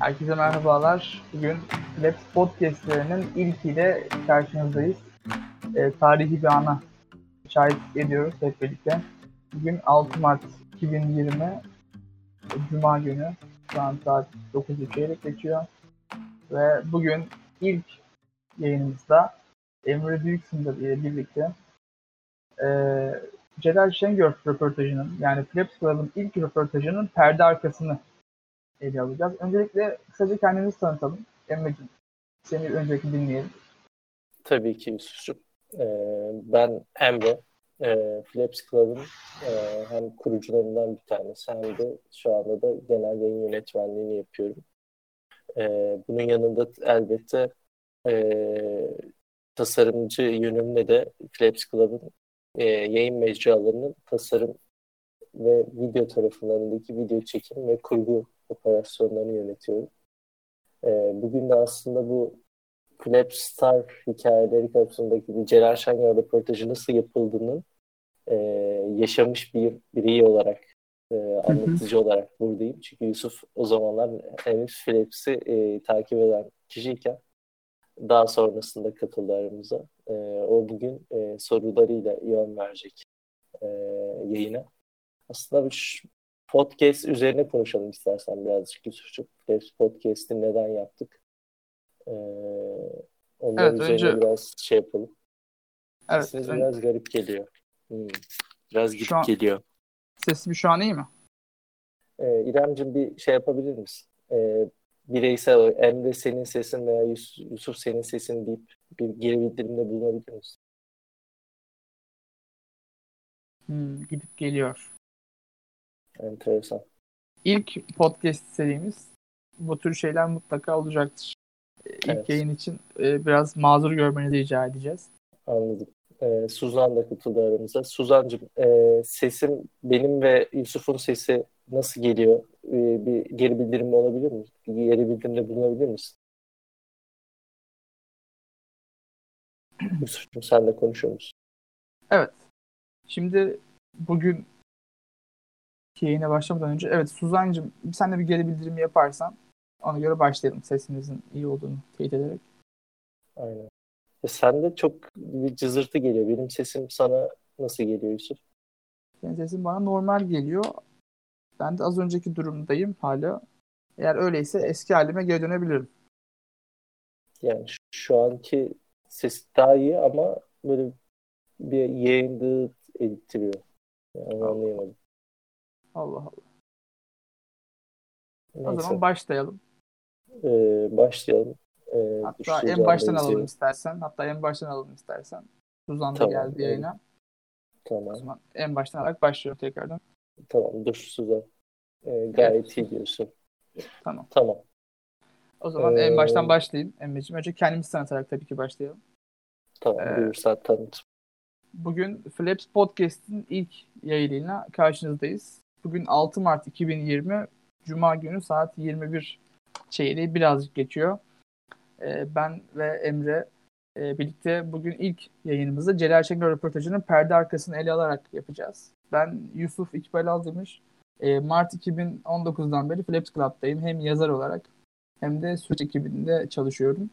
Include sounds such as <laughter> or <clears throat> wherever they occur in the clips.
Herkese merhabalar. Bugün Labs Podcast'lerinin ilkiyle karşınızdayız. E, tarihi bir ana şahit ediyoruz hep birlikte. Bugün 6 Mart 2020 Cuma günü. Şu an saat 9'u çeyrek geçiyor. Ve bugün ilk yayınımızda Emre Büyüksündür ile birlikte e, Celal Şengör röportajının yani Flaps Club'ın ilk röportajının perde arkasını ele alacağız. Öncelikle kısaca kendimizi tanıtalım. Emre'cim seni öncelikle dinleyelim. Tabii ki Yusuf'cum. Ee, ben Emre. Ee, Flaps Club'ın e, hem kurucularından bir tanesi hem de şu anda da genel yayın yönetmenliğini yapıyorum. Ee, bunun yanında elbette e, tasarımcı yönümle de Flaps Club'ın e, yayın mecralarının tasarım ve video taraflarındaki video çekim ve kurgu operasyonlarını yönetiyorum. E, bugün de aslında bu Flap Star hikayeleri kapsamındaki Celal Şengör röportajı nasıl yapıldığını e, yaşamış bir birey olarak e, anlatıcı hı hı. olarak buradayım. Çünkü Yusuf o zamanlar henüz Flaps'i e, takip eden kişiyken daha sonrasında katıldı aramıza. E, o bugün e, sorularıyla yön verecek e, yayına. Aslında bu podcast üzerine konuşalım istersen birazcık Yusuf'cum. Podcast'i neden yaptık? Ee, onların evet, üzerine önce... biraz şey yapalım. Evet. Sesiniz ön... biraz garip geliyor. Hmm. Biraz gidip an... geliyor. Sesim şu an iyi mi? Ee, İremciğim bir şey yapabilir misin? Ee, bireysel Emre senin sesin veya Yusuf senin sesin deyip bir geri bildirimde bulunabilir misin? Hmm, gidip geliyor. Enteresan. İlk podcast serimiz bu tür şeyler mutlaka olacaktır. İlk evet. yayın için e, biraz mazur görmenizi rica edeceğiz. Anladım. Ee, Suzan da katıldı aramıza. Suzan'cığım e, sesim benim ve Yusuf'un sesi nasıl geliyor? E, bir geri bildirim olabilir mi? Bir geri bildirimde bulunabilir misin? <clears throat> Yusuf'cum sen de konuşuyor musun? Evet. Şimdi bugün yayına başlamadan önce evet Suzan'cığım sen de bir geri bildirim yaparsan ona göre başlayalım sesimizin iyi olduğunu teyit ederek. Aynen. E sen de çok bir cızırtı geliyor. Benim sesim sana nasıl geliyor Yusuf? Senin sesin bana normal geliyor. Ben de az önceki durumdayım hala. Eğer öyleyse eski halime geri dönebilirim. Yani şu anki ses daha iyi ama böyle bir yayındığı edittiriyor. Yani anlayamadım. Allah Allah. Neyse. O zaman başlayalım. Ee, başlayalım. Ee, Hatta en baştan alalım istersen. Hatta en baştan alalım istersen. Suzan da tamam, geldi yayına. Tamam. O zaman en baştan alarak başlıyorum tekrardan. Tamam dur Suzan. Ee, gayet evet. iyi diyorsun. Tamam. Tamam. O zaman ee... en baştan başlayayım Emre'ciğim. Önce kendimizi tanıtarak tabii ki başlayalım. Tamam ee, buyursan tanıt. Bugün Flaps Podcast'in ilk yayınıyla karşınızdayız. Bugün 6 Mart 2020 Cuma günü saat 21 çeyreği birazcık geçiyor. Ee, ben ve Emre e, birlikte bugün ilk yayınımızda Celal Şengör röportajının perde arkasını ele alarak yapacağız. Ben Yusuf İkbal Aldırmış. E, Mart 2019'dan beri Flaps Club'dayım. Hem yazar olarak hem de süreç ekibinde çalışıyorum.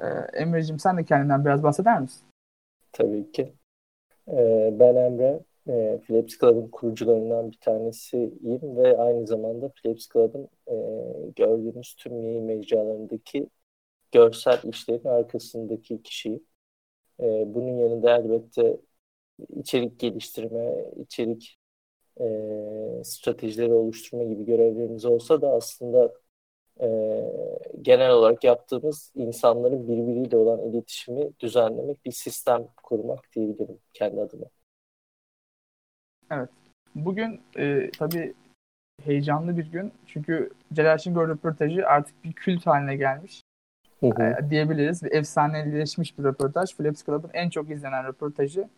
E, Emre'cim sen de kendinden biraz bahseder misin? Tabii ki. Ee, ben Emre e, Philips Club'ın kurucularından bir tanesiyim ve aynı zamanda Philips Club'ın e, gördüğünüz tüm yayın mecralarındaki görsel işlerin arkasındaki kişiyim. E, bunun yanında elbette içerik geliştirme, içerik e, stratejileri oluşturma gibi görevlerimiz olsa da aslında e, genel olarak yaptığımız insanların birbiriyle olan iletişimi düzenlemek, bir sistem kurmak diyebilirim kendi adıma. Evet. Bugün e, tabii heyecanlı bir gün. Çünkü Celal Şengör röportajı artık bir kült haline gelmiş. Hı hı. E, diyebiliriz. Bir efsaneleşmiş bir röportaj. Flaps Club'ın en çok izlenen röportajı.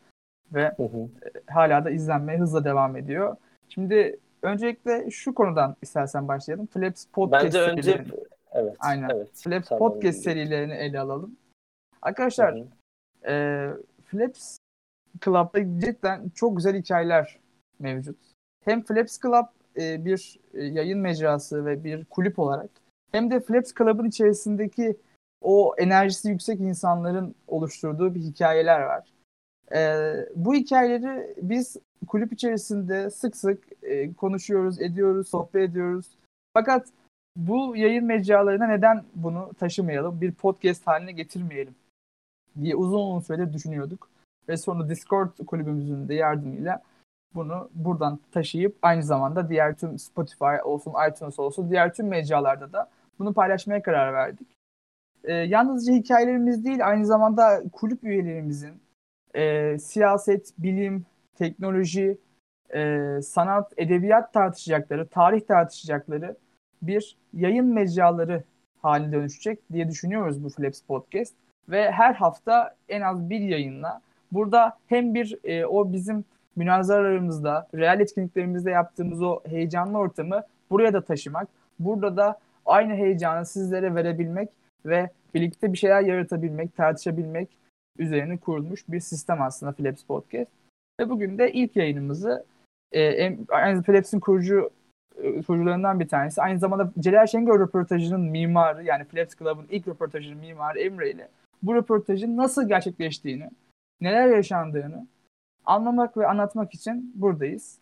Ve hı hı. E, hala da izlenmeye hızla devam ediyor. Şimdi öncelikle şu konudan istersen başlayalım. Flaps Podcast Bence önce evet. Aynen. Evet, Flaps tamam. Podcast serilerini ele alalım. Arkadaşlar hı hı. E, Flaps Club'da cidden çok güzel hikayeler mevcut. Hem Flaps Club e, bir e, yayın mecrası ve bir kulüp olarak hem de Flaps Club'ın içerisindeki o enerjisi yüksek insanların oluşturduğu bir hikayeler var. Ee, bu hikayeleri biz kulüp içerisinde sık sık e, konuşuyoruz, ediyoruz, sohbet ediyoruz. Fakat bu yayın mecralarına neden bunu taşımayalım, bir podcast haline getirmeyelim diye uzun uzun süredir düşünüyorduk. Ve sonra Discord kulübümüzün de yardımıyla bunu buradan taşıyıp aynı zamanda diğer tüm Spotify olsun, iTunes olsun, diğer tüm mecralarda da bunu paylaşmaya karar verdik. Ee, yalnızca hikayelerimiz değil, aynı zamanda kulüp üyelerimizin e, siyaset, bilim, teknoloji, e, sanat, edebiyat tartışacakları, tarih tartışacakları bir yayın mecraları haline dönüşecek diye düşünüyoruz bu Flaps Podcast. Ve her hafta en az bir yayınla burada hem bir e, o bizim münazaralarımızda, real etkinliklerimizde yaptığımız o heyecanlı ortamı buraya da taşımak, burada da aynı heyecanı sizlere verebilmek ve birlikte bir şeyler yaratabilmek, tartışabilmek üzerine kurulmuş bir sistem aslında Flaps Podcast. Ve bugün de ilk yayınımızı e, Flaps'in kurucu e, kurucularından bir tanesi. Aynı zamanda Celal Şengör röportajının mimarı yani Flaps Club'ın ilk röportajının mimarı Emre ile bu röportajın nasıl gerçekleştiğini, neler yaşandığını anlamak ve anlatmak için buradayız.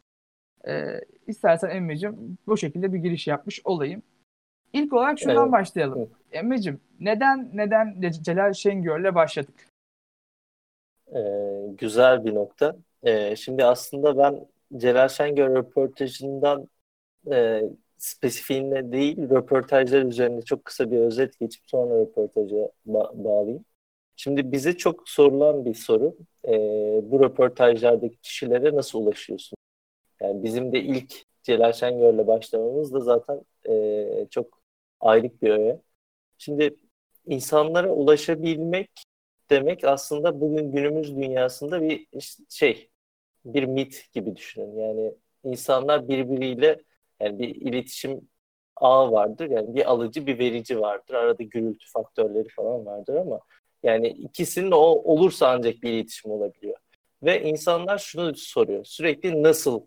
Ee, istersen Emre'cim bu şekilde bir giriş yapmış olayım. İlk olarak şundan evet. başlayalım. Evet. Emre'cim neden neden Celal Şengör'le başladık? Ee, güzel bir nokta. Ee, şimdi aslında ben Celal Şengör röportajından e, spesifiğine değil röportajlar üzerinde çok kısa bir özet geçip sonra röportaja ba- bağlayayım. Şimdi bize çok sorulan bir soru. E, bu röportajlardaki kişilere nasıl ulaşıyorsun? Yani bizim de ilk Celal Şengör'le başlamamız da zaten e, çok aylık bir öğe. Şimdi insanlara ulaşabilmek demek aslında bugün günümüz dünyasında bir şey, bir mit gibi düşünün. Yani insanlar birbiriyle yani bir iletişim ağı vardır. Yani bir alıcı bir verici vardır. Arada gürültü faktörleri falan vardır ama yani ikisinin o olursa ancak bir iletişim olabiliyor. Ve insanlar şunu soruyor. Sürekli nasıl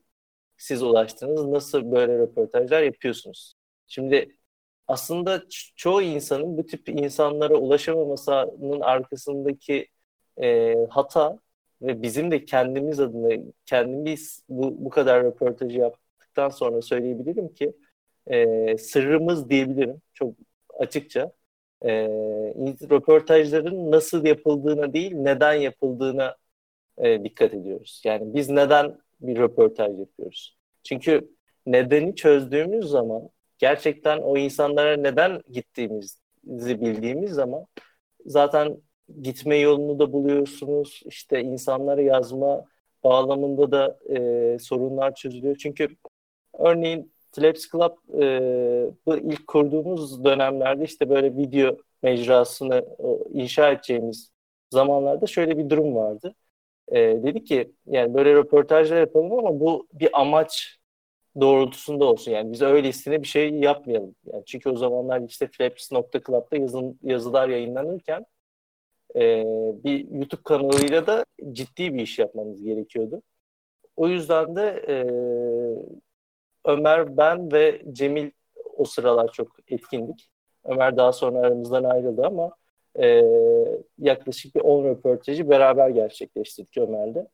siz ulaştınız? Nasıl böyle röportajlar yapıyorsunuz? Şimdi aslında çoğu insanın bu tip insanlara ulaşamamasının arkasındaki e, hata ve bizim de kendimiz adına kendimiz bu, bu kadar röportajı yaptıktan sonra söyleyebilirim ki e, sırrımız diyebilirim çok açıkça e, röportajların nasıl yapıldığına değil neden yapıldığına e, dikkat ediyoruz. Yani biz neden bir röportaj yapıyoruz? Çünkü nedeni çözdüğümüz zaman gerçekten o insanlara neden gittiğimizi bildiğimiz zaman zaten gitme yolunu da buluyorsunuz. İşte insanlara yazma bağlamında da e, sorunlar çözülüyor. Çünkü örneğin Flaps Club e, ilk kurduğumuz dönemlerde işte böyle video mecrasını e, inşa edeceğimiz zamanlarda şöyle bir durum vardı. E, dedi ki yani böyle röportajlar yapalım ama bu bir amaç doğrultusunda olsun. Yani biz öylesine bir şey yapmayalım. Yani çünkü o zamanlar işte flaps.club'da yazın, yazılar yayınlanırken e, bir YouTube kanalıyla da ciddi bir iş yapmamız gerekiyordu. O yüzden de e, Ömer, ben ve Cemil o sıralar çok etkindik. Ömer daha sonra aramızdan ayrıldı ama e, yaklaşık bir 10 röportajı beraber gerçekleştirdik Ömer'le.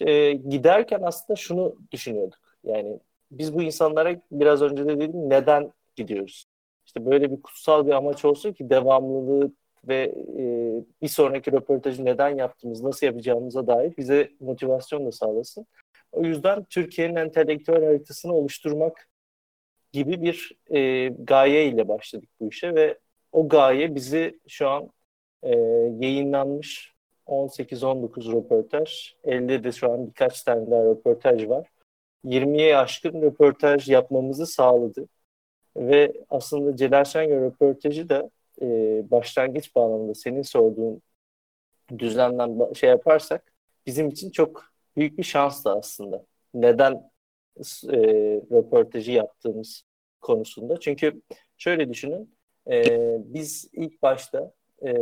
E, giderken aslında şunu düşünüyorduk. Yani biz bu insanlara biraz önce de dedim neden gidiyoruz? İşte böyle bir kutsal bir amaç olsun ki devamlılığı ve e, bir sonraki röportajı neden yaptığımız, nasıl yapacağımıza dair bize motivasyon da sağlasın. O yüzden Türkiye'nin entelektüel haritasını oluşturmak gibi bir e, gaye ile başladık bu işe ve o gaye bizi şu an e, yayınlanmış 18-19 röportaj. Elde de şu an birkaç tane daha röportaj var. 20'ye aşkın röportaj yapmamızı sağladı. Ve aslında Celal Şengör röportajı da e, başlangıç bağlamında senin sorduğun düzlemden şey yaparsak bizim için çok büyük bir şans da aslında. Neden e, röportajı yaptığımız konusunda. Çünkü şöyle düşünün, e, biz ilk başta e,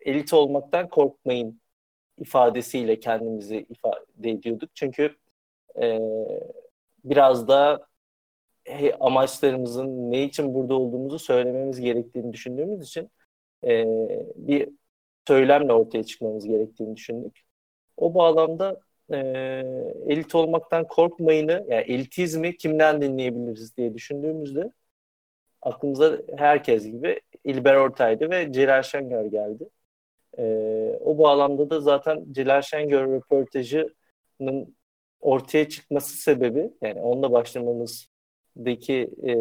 elit olmaktan korkmayın ifadesiyle kendimizi ifade ediyorduk. Çünkü e, biraz da amaçlarımızın ne için burada olduğumuzu söylememiz gerektiğini düşündüğümüz için e, bir söylemle ortaya çıkmamız gerektiğini düşündük. O bağlamda e, elit olmaktan korkmayını, yani elitizmi kimden dinleyebiliriz diye düşündüğümüzde aklımıza herkes gibi İlber Ortaylı ve Celal Şengör geldi. E, o bağlamda da zaten Celal Şengör röportajının ortaya çıkması sebebi, yani onunla başlamamızdaki e,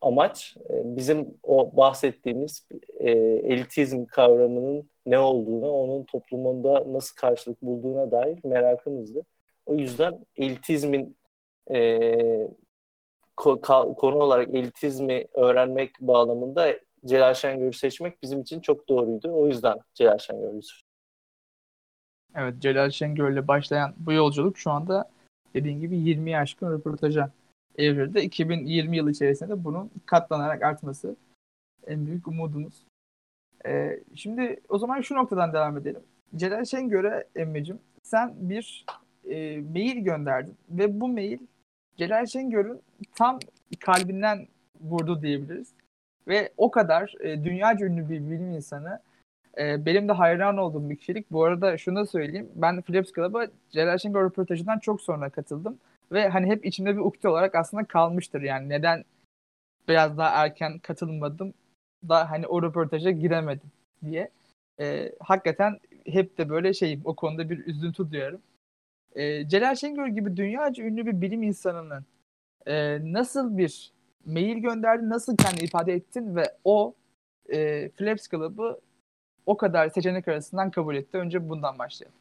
amaç e, bizim o bahsettiğimiz e, elitizm kavramının ne olduğunu, onun toplumunda nasıl karşılık bulduğuna dair merakımızdı. O yüzden elitizmin e, konu olarak elitizmi öğrenmek bağlamında Celal Şengör'ü seçmek bizim için çok doğruydu. O yüzden Celal Şengör'ü. Evet Celal Şengör'le başlayan bu yolculuk şu anda dediğin gibi 20 aşkın röportaja evrildi. 2020 yılı içerisinde bunun katlanarak artması en büyük umudumuz. Ee, şimdi o zaman şu noktadan devam edelim. Celal Şengör'e emmicim sen bir e, mail gönderdin ve bu mail Celal Şengör'ün tam kalbinden vurdu diyebiliriz. Ve o kadar e, dünyaca ünlü bir bilim insanı e, benim de hayran olduğum bir kişilik. Bu arada şunu da söyleyeyim. Ben Philips Club'a Celal Şengör röportajından çok sonra katıldım. Ve hani hep içimde bir ukde olarak aslında kalmıştır. Yani neden biraz daha erken katılmadım da hani o röportaja giremedim diye. E, hakikaten hep de böyle şeyim o konuda bir üzüntü duyarım. E, Celal Şengör gibi dünyaca ünlü bir bilim insanının e, nasıl bir mail gönderdi, nasıl kendini ifade ettin ve o e, Flaps Club'ı o kadar seçenek arasından kabul etti. Önce bundan başlayalım.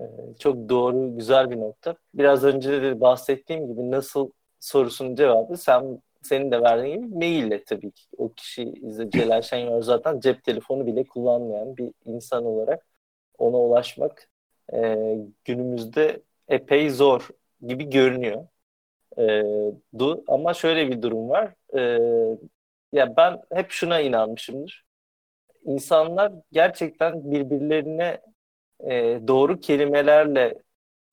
Ee, çok doğru, güzel bir nokta. Biraz önce de bahsettiğim gibi nasıl sorusunun cevabı sen senin de verdiğin gibi maille tabii ki. O kişi Celal Şengör zaten cep telefonu bile kullanmayan bir insan olarak ona ulaşmak e, günümüzde epey zor gibi görünüyor. E, du, ama şöyle bir durum var. E, ya ben hep şuna inanmışımdır. İnsanlar gerçekten birbirlerine e, doğru kelimelerle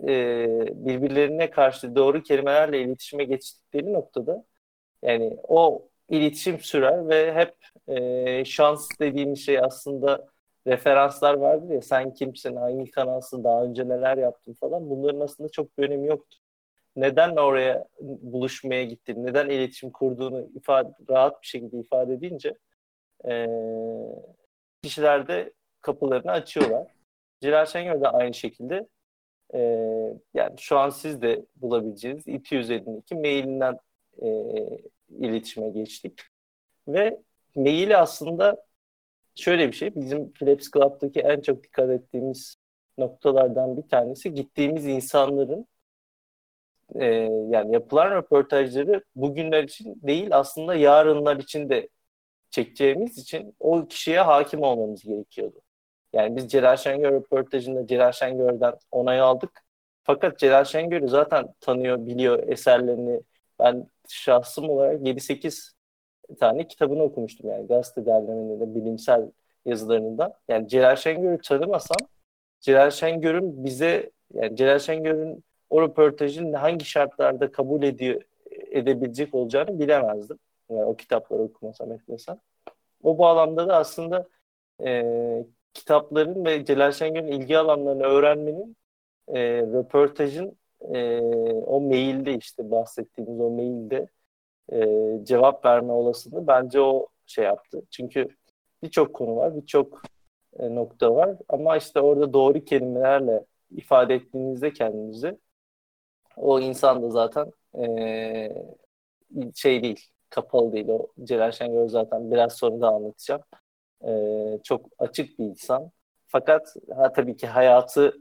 e, birbirlerine karşı doğru kelimelerle iletişime geçtikleri noktada yani o iletişim sürer ve hep e, şans dediğimiz şey aslında referanslar vardır ya sen kimsin, hangi kanalsın, daha önce neler yaptın? falan. Bunların aslında çok bir önemi yoktur. Neden oraya buluşmaya gittin, neden iletişim kurduğunu ifade, rahat bir şekilde ifade edince e, kişiler de kapılarını açıyorlar. Celal Şengör de aynı şekilde e, yani şu an siz de bulabileceğiniz İTÜ üzerindeki mailinden e, iletişime geçtik. Ve maili aslında şöyle bir şey. Bizim Philips Club'daki en çok dikkat ettiğimiz noktalardan bir tanesi gittiğimiz insanların e, yani yapılan röportajları bugünler için değil aslında yarınlar için de çekeceğimiz için o kişiye hakim olmamız gerekiyordu. Yani biz Celal Şengör röportajında Celal Şengör'den onay aldık. Fakat Celal Şengör'ü zaten tanıyor, biliyor eserlerini. Ben şahsım olarak 7-8 tane kitabını okumuştum yani gazete derlemelerinde bilimsel yazılarında. Yani Celal Şengör'ü tanımasam Celal Şengör'ün bize yani Celal Şengör'ün o röportajın hangi şartlarda kabul ediyor edebilecek olacağını bilemezdim. Yani o kitapları okumasam etmesem. O bağlamda da aslında e, kitapların ve Celal Şengör'ün ilgi alanlarını öğrenmenin e, röportajın e, o mailde işte bahsettiğimiz o mailde e, cevap verme olasılığı bence o şey yaptı. Çünkü birçok konu var, birçok e, nokta var ama işte orada doğru kelimelerle ifade ettiğinizde kendinizi o insan da zaten e, şey değil, kapalı değil. O Celal Şengör zaten biraz sonra da anlatacağım. E, çok açık bir insan. Fakat ha, tabii ki hayatı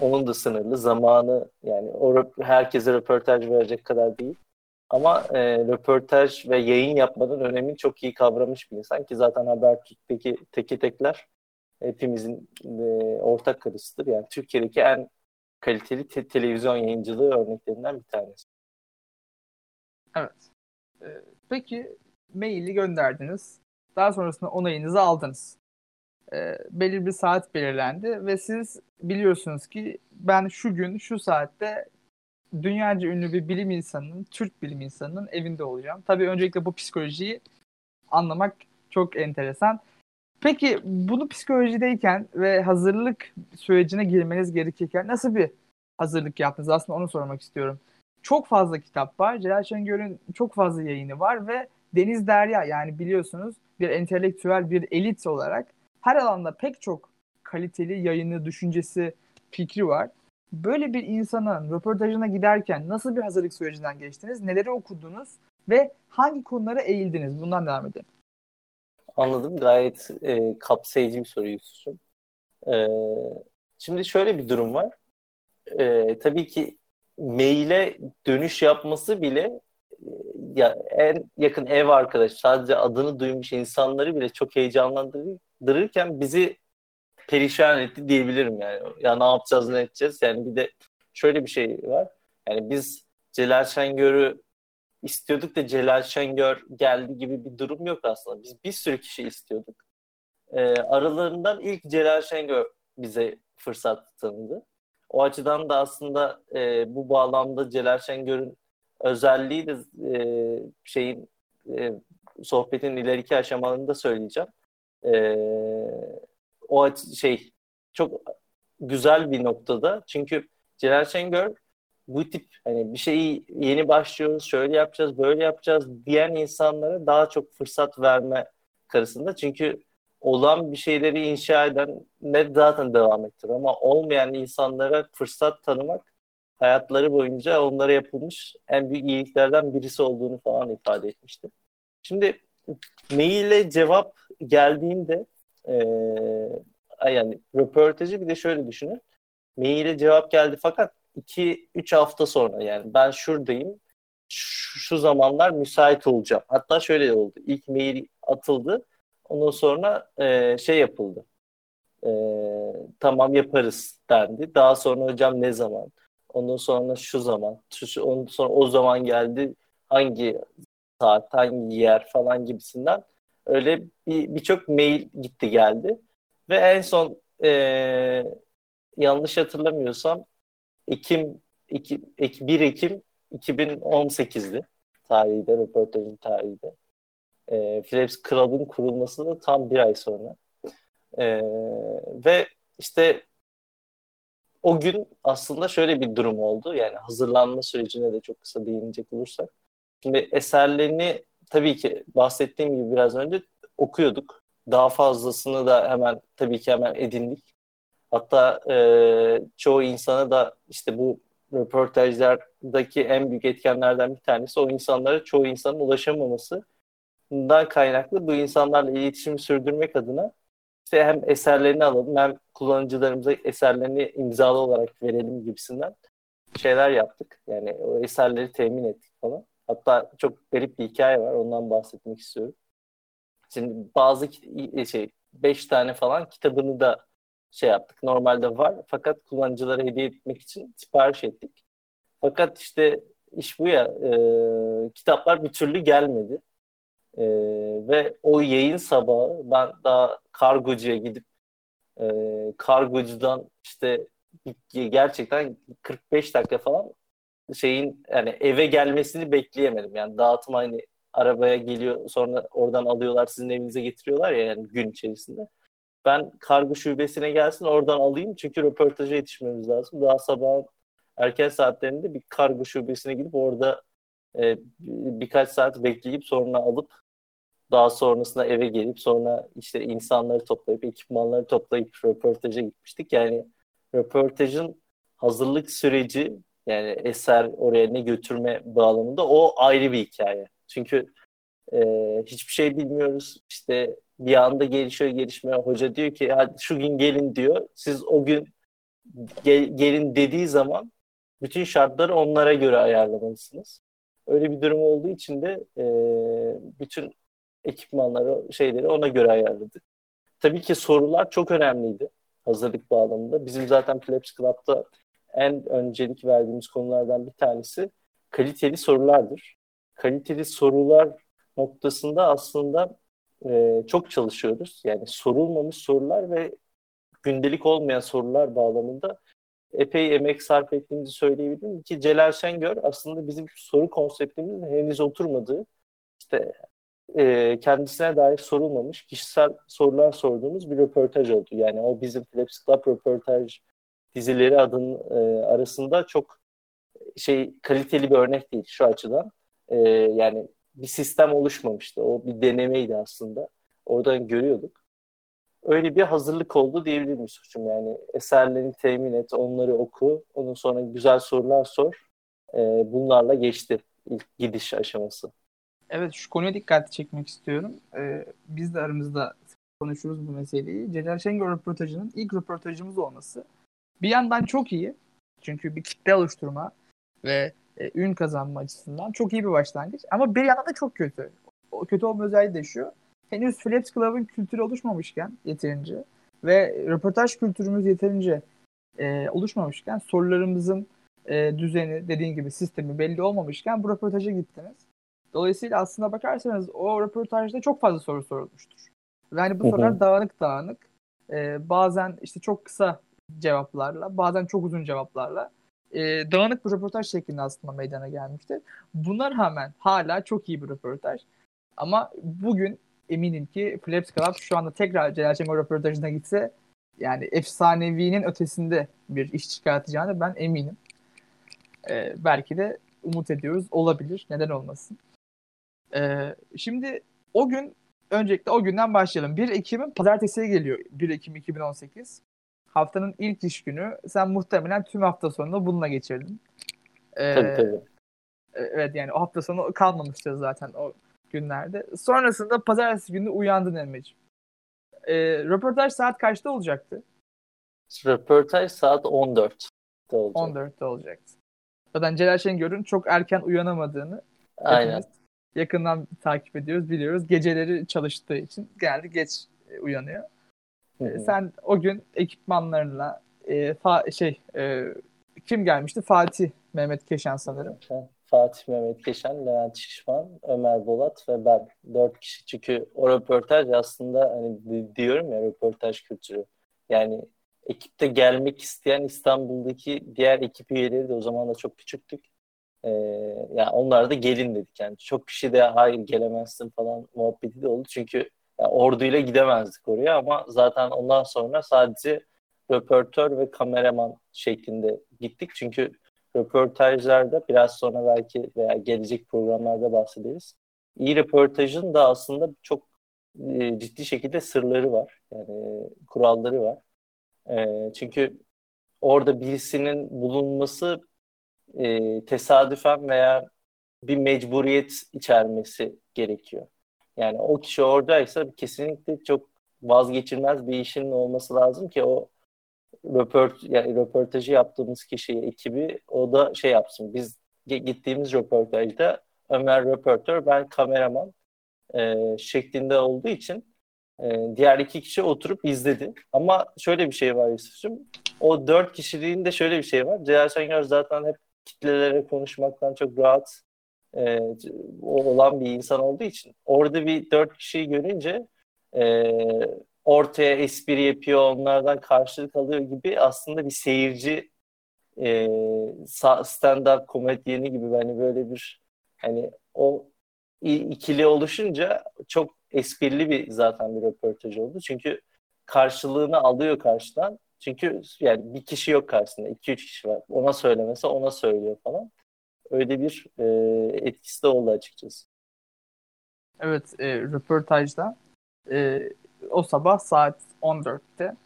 onun da sınırlı. Zamanı yani o herkese röportaj verecek kadar değil. Ama e, röportaj ve yayın yapmanın önemini çok iyi kavramış bir insan ki zaten Habertürk'teki teki tekler hepimizin e, ortak karısıdır. Yani Türkiye'deki en kaliteli te- televizyon yayıncılığı örneklerinden bir tanesi. Evet. Ee, peki maili gönderdiniz. Daha sonrasında onayınızı aldınız. Ee, belirli bir saat belirlendi ve siz biliyorsunuz ki ben şu gün şu saatte dünyaca ünlü bir bilim insanının, Türk bilim insanının evinde olacağım. Tabii öncelikle bu psikolojiyi anlamak çok enteresan. Peki bunu psikolojideyken ve hazırlık sürecine girmeniz gerekirken nasıl bir hazırlık yaptınız? Aslında onu sormak istiyorum. Çok fazla kitap var. Celal Şengör'ün çok fazla yayını var ve Deniz Derya yani biliyorsunuz bir entelektüel bir elit olarak her alanda pek çok kaliteli yayını, düşüncesi, fikri var. Böyle bir insanın röportajına giderken nasıl bir hazırlık sürecinden geçtiniz? Neleri okudunuz? Ve hangi konulara eğildiniz? Bundan devam edelim. Anladım. Gayet e, kapsayıcı bir soru Yusuf'cum. E, şimdi şöyle bir durum var. E, tabii ki maile dönüş yapması bile ya en yakın ev arkadaş sadece adını duymuş insanları bile çok heyecanlandırırken bizi perişan etti diyebilirim yani. Ya ne yapacağız ne edeceğiz yani bir de şöyle bir şey var. Yani biz Celal Şengör'ü istiyorduk da Celal Şengör geldi gibi bir durum yok aslında. Biz bir sürü kişi istiyorduk. Ee, aralarından ilk Celal Şengör bize fırsat tanıdı. O açıdan da aslında e, bu bağlamda Celal Şengör'ün özelliği de e, şeyin e, sohbetin ileriki aşamalarında söyleyeceğim. E, o şey çok güzel bir noktada. Çünkü Celal Şengör bu tip hani bir şeyi yeni başlıyoruz, şöyle yapacağız, böyle yapacağız diyen insanlara daha çok fırsat verme karısında. Çünkü olan bir şeyleri inşa eden ne zaten devam ettir ama olmayan insanlara fırsat tanımak hayatları boyunca onlara yapılmış en büyük iyiliklerden birisi olduğunu falan ifade etmişti. Şimdi maille cevap geldiğinde e, yani röportajı bir de şöyle düşünün. Maile cevap geldi fakat 2-3 hafta sonra yani ben şuradayım şu, şu zamanlar müsait olacağım. Hatta şöyle oldu. İlk mail atıldı. Ondan sonra e, şey yapıldı. E, tamam yaparız dendi. Daha sonra hocam ne zaman? Ondan sonra şu zaman. Şu, ondan sonra o zaman geldi. Hangi saat, hangi yer falan gibisinden. Öyle bir birçok mail gitti geldi. Ve en son e, yanlış hatırlamıyorsam Ekim 2, 1 Ekim 2018'di tarihinde, röportajın tarihinde. E, Philips Club'ın kurulması da tam bir ay sonra. E, ve işte o gün aslında şöyle bir durum oldu. Yani hazırlanma sürecine de çok kısa değinecek olursak. Şimdi eserlerini tabii ki bahsettiğim gibi biraz önce okuyorduk. Daha fazlasını da hemen tabii ki hemen edindik. Hatta e, çoğu insana da işte bu röportajlardaki en büyük etkenlerden bir tanesi o insanlara çoğu insanın ulaşamamasından kaynaklı bu insanlarla iletişimi sürdürmek adına işte hem eserlerini alalım hem kullanıcılarımıza eserlerini imzalı olarak verelim gibisinden şeyler yaptık. Yani o eserleri temin ettik falan. Hatta çok garip bir hikaye var. Ondan bahsetmek istiyorum. Şimdi bazı şey beş tane falan kitabını da şey yaptık. Normalde var fakat kullanıcılara hediye etmek için sipariş ettik. Fakat işte iş bu ya e, kitaplar bir türlü gelmedi. E, ve o yayın sabahı ben daha kargocuya gidip e, kargocudan işte gerçekten 45 dakika falan şeyin yani eve gelmesini bekleyemedim. Yani dağıtım hani arabaya geliyor sonra oradan alıyorlar sizin evinize getiriyorlar ya yani gün içerisinde ben kargo şubesine gelsin oradan alayım çünkü röportaja yetişmemiz lazım. Daha sabah erken saatlerinde bir kargo şubesine gidip orada e, birkaç saat bekleyip sonra alıp daha sonrasında eve gelip sonra işte insanları toplayıp ekipmanları toplayıp röportaja gitmiştik. Yani röportajın hazırlık süreci yani eser oraya ne götürme bağlamında o ayrı bir hikaye. Çünkü e, hiçbir şey bilmiyoruz. İşte bir anda gelişiyor gelişmeye. Hoca diyor ki hadi şu gün gelin diyor. Siz o gün gel, gelin dediği zaman bütün şartları onlara göre ayarlamalısınız. Öyle bir durum olduğu için de e, bütün ekipmanları, şeyleri ona göre ayarladık. Tabii ki sorular çok önemliydi hazırlık bağlamında. Bizim zaten Plebs Club'da en öncelik verdiğimiz konulardan bir tanesi kaliteli sorulardır. Kaliteli sorular noktasında aslında e, çok çalışıyoruz. Yani sorulmamış sorular ve gündelik olmayan sorular bağlamında epey emek sarf ettiğimizi söyleyebilirim ki Celal Şengör aslında bizim soru konseptimizin henüz oturmadığı işte e, kendisine dair sorulmamış kişisel sorular sorduğumuz bir röportaj oldu. Yani o bizim Flaps Club röportaj dizileri adının e, arasında çok şey kaliteli bir örnek değil şu açıdan. E, yani bir sistem oluşmamıştı. O bir denemeydi aslında. Oradan görüyorduk. Öyle bir hazırlık oldu diyebilir miyiz hocam? Yani eserlerini temin et, onları oku, ondan sonra güzel sorular sor. E, bunlarla geçti ilk gidiş aşaması. Evet şu konuya dikkat çekmek istiyorum. Ee, biz de aramızda konuşuruz bu meseleyi. Celal Şengör röportajının ilk röportajımız olması. Bir yandan çok iyi. Çünkü bir kitle oluşturma ve e, ün kazanma açısından çok iyi bir başlangıç. Ama bir yandan da çok kötü. O kötü olma özelliği de şu. Henüz Flaps Club'ın kültürü oluşmamışken yeterince ve röportaj kültürümüz yeterince e, oluşmamışken sorularımızın e, düzeni dediğin gibi sistemi belli olmamışken bu röportaja gittiniz. Dolayısıyla aslında bakarsanız o röportajda çok fazla soru sorulmuştur. Ve hani bu sorular dağınık dağınık. E, bazen işte çok kısa cevaplarla, bazen çok uzun cevaplarla e, dağınık bir röportaj şeklinde aslında meydana gelmiştir. Buna rağmen hala çok iyi bir röportaj. Ama bugün eminim ki Flaps Club şu anda tekrar Celal Şengör röportajına gitse yani efsanevinin ötesinde bir iş çıkartacağını ben eminim. Ee, belki de umut ediyoruz. Olabilir. Neden olmasın? Ee, şimdi o gün öncelikle o günden başlayalım. 1 Ekim'in pazartesiye geliyor. 1 Ekim 2018. Haftanın ilk iş günü. Sen muhtemelen tüm hafta sonunu bununla geçirdin. Ee, tabii tabii. E, evet yani o hafta sonu kalmamıştı zaten o günlerde. Sonrasında pazartesi günü uyandın Emre'ciğim. Ee, röportaj saat kaçta olacaktı? Röportaj saat 14'te olacak. 14'te olacaktı. Zaten Celal Şengör'ün çok erken uyanamadığını Aynen. Yakından takip ediyoruz, biliyoruz. Geceleri çalıştığı için geldi geç e, uyanıyor. Hı-hı. Sen o gün ekipmanlarınla e, fa- şey e, kim gelmişti? Fatih Mehmet Keşan sanırım. Fatih Mehmet Keşan, Levent Şişman, Ömer Bolat ve ben. Dört kişi. Çünkü o röportaj aslında hani diyorum ya röportaj kültürü. Yani ekipte gelmek isteyen İstanbul'daki diğer ekip üyeleri de o zaman da çok küçüktük. Ee, yani onlar da gelin dedik. Yani çok kişi de hayır gelemezsin falan muhabbeti de oldu. Çünkü yani orduyla gidemezdik oraya ama zaten ondan sonra sadece röportör ve kameraman şeklinde gittik. Çünkü röportajlarda biraz sonra belki veya gelecek programlarda bahsederiz. İyi röportajın da aslında çok e, ciddi şekilde sırları var. Yani kuralları var. E, çünkü orada birisinin bulunması e, tesadüfen veya bir mecburiyet içermesi gerekiyor. Yani o kişi oradaysa kesinlikle çok vazgeçilmez bir işin olması lazım ki o röport yani röportajı yaptığımız kişiye ekibi o da şey yapsın. Biz gittiğimiz röportajda Ömer röportör, ben kameraman e, şeklinde olduğu için e, diğer iki kişi oturup izledi. Ama şöyle bir şey var Yusuf'cum. O dört kişiliğinde şöyle bir şey var. Celal Şengör zaten hep kitlelere konuşmaktan çok rahat e, olan bir insan olduğu için orada bir dört kişiyi görünce e, ortaya espri yapıyor, onlardan karşılık alıyor gibi aslında bir seyirci e, stand-up komedyeni gibi hani böyle bir hani o ikili oluşunca çok esprili bir zaten bir röportaj oldu. Çünkü karşılığını alıyor karşıdan. Çünkü yani bir kişi yok karşısında. iki üç kişi var. Ona söylemese ona söylüyor falan. Öyle bir e, etkisi de oldu açıkçası. Evet, e, röportajda e, o sabah saat 14'te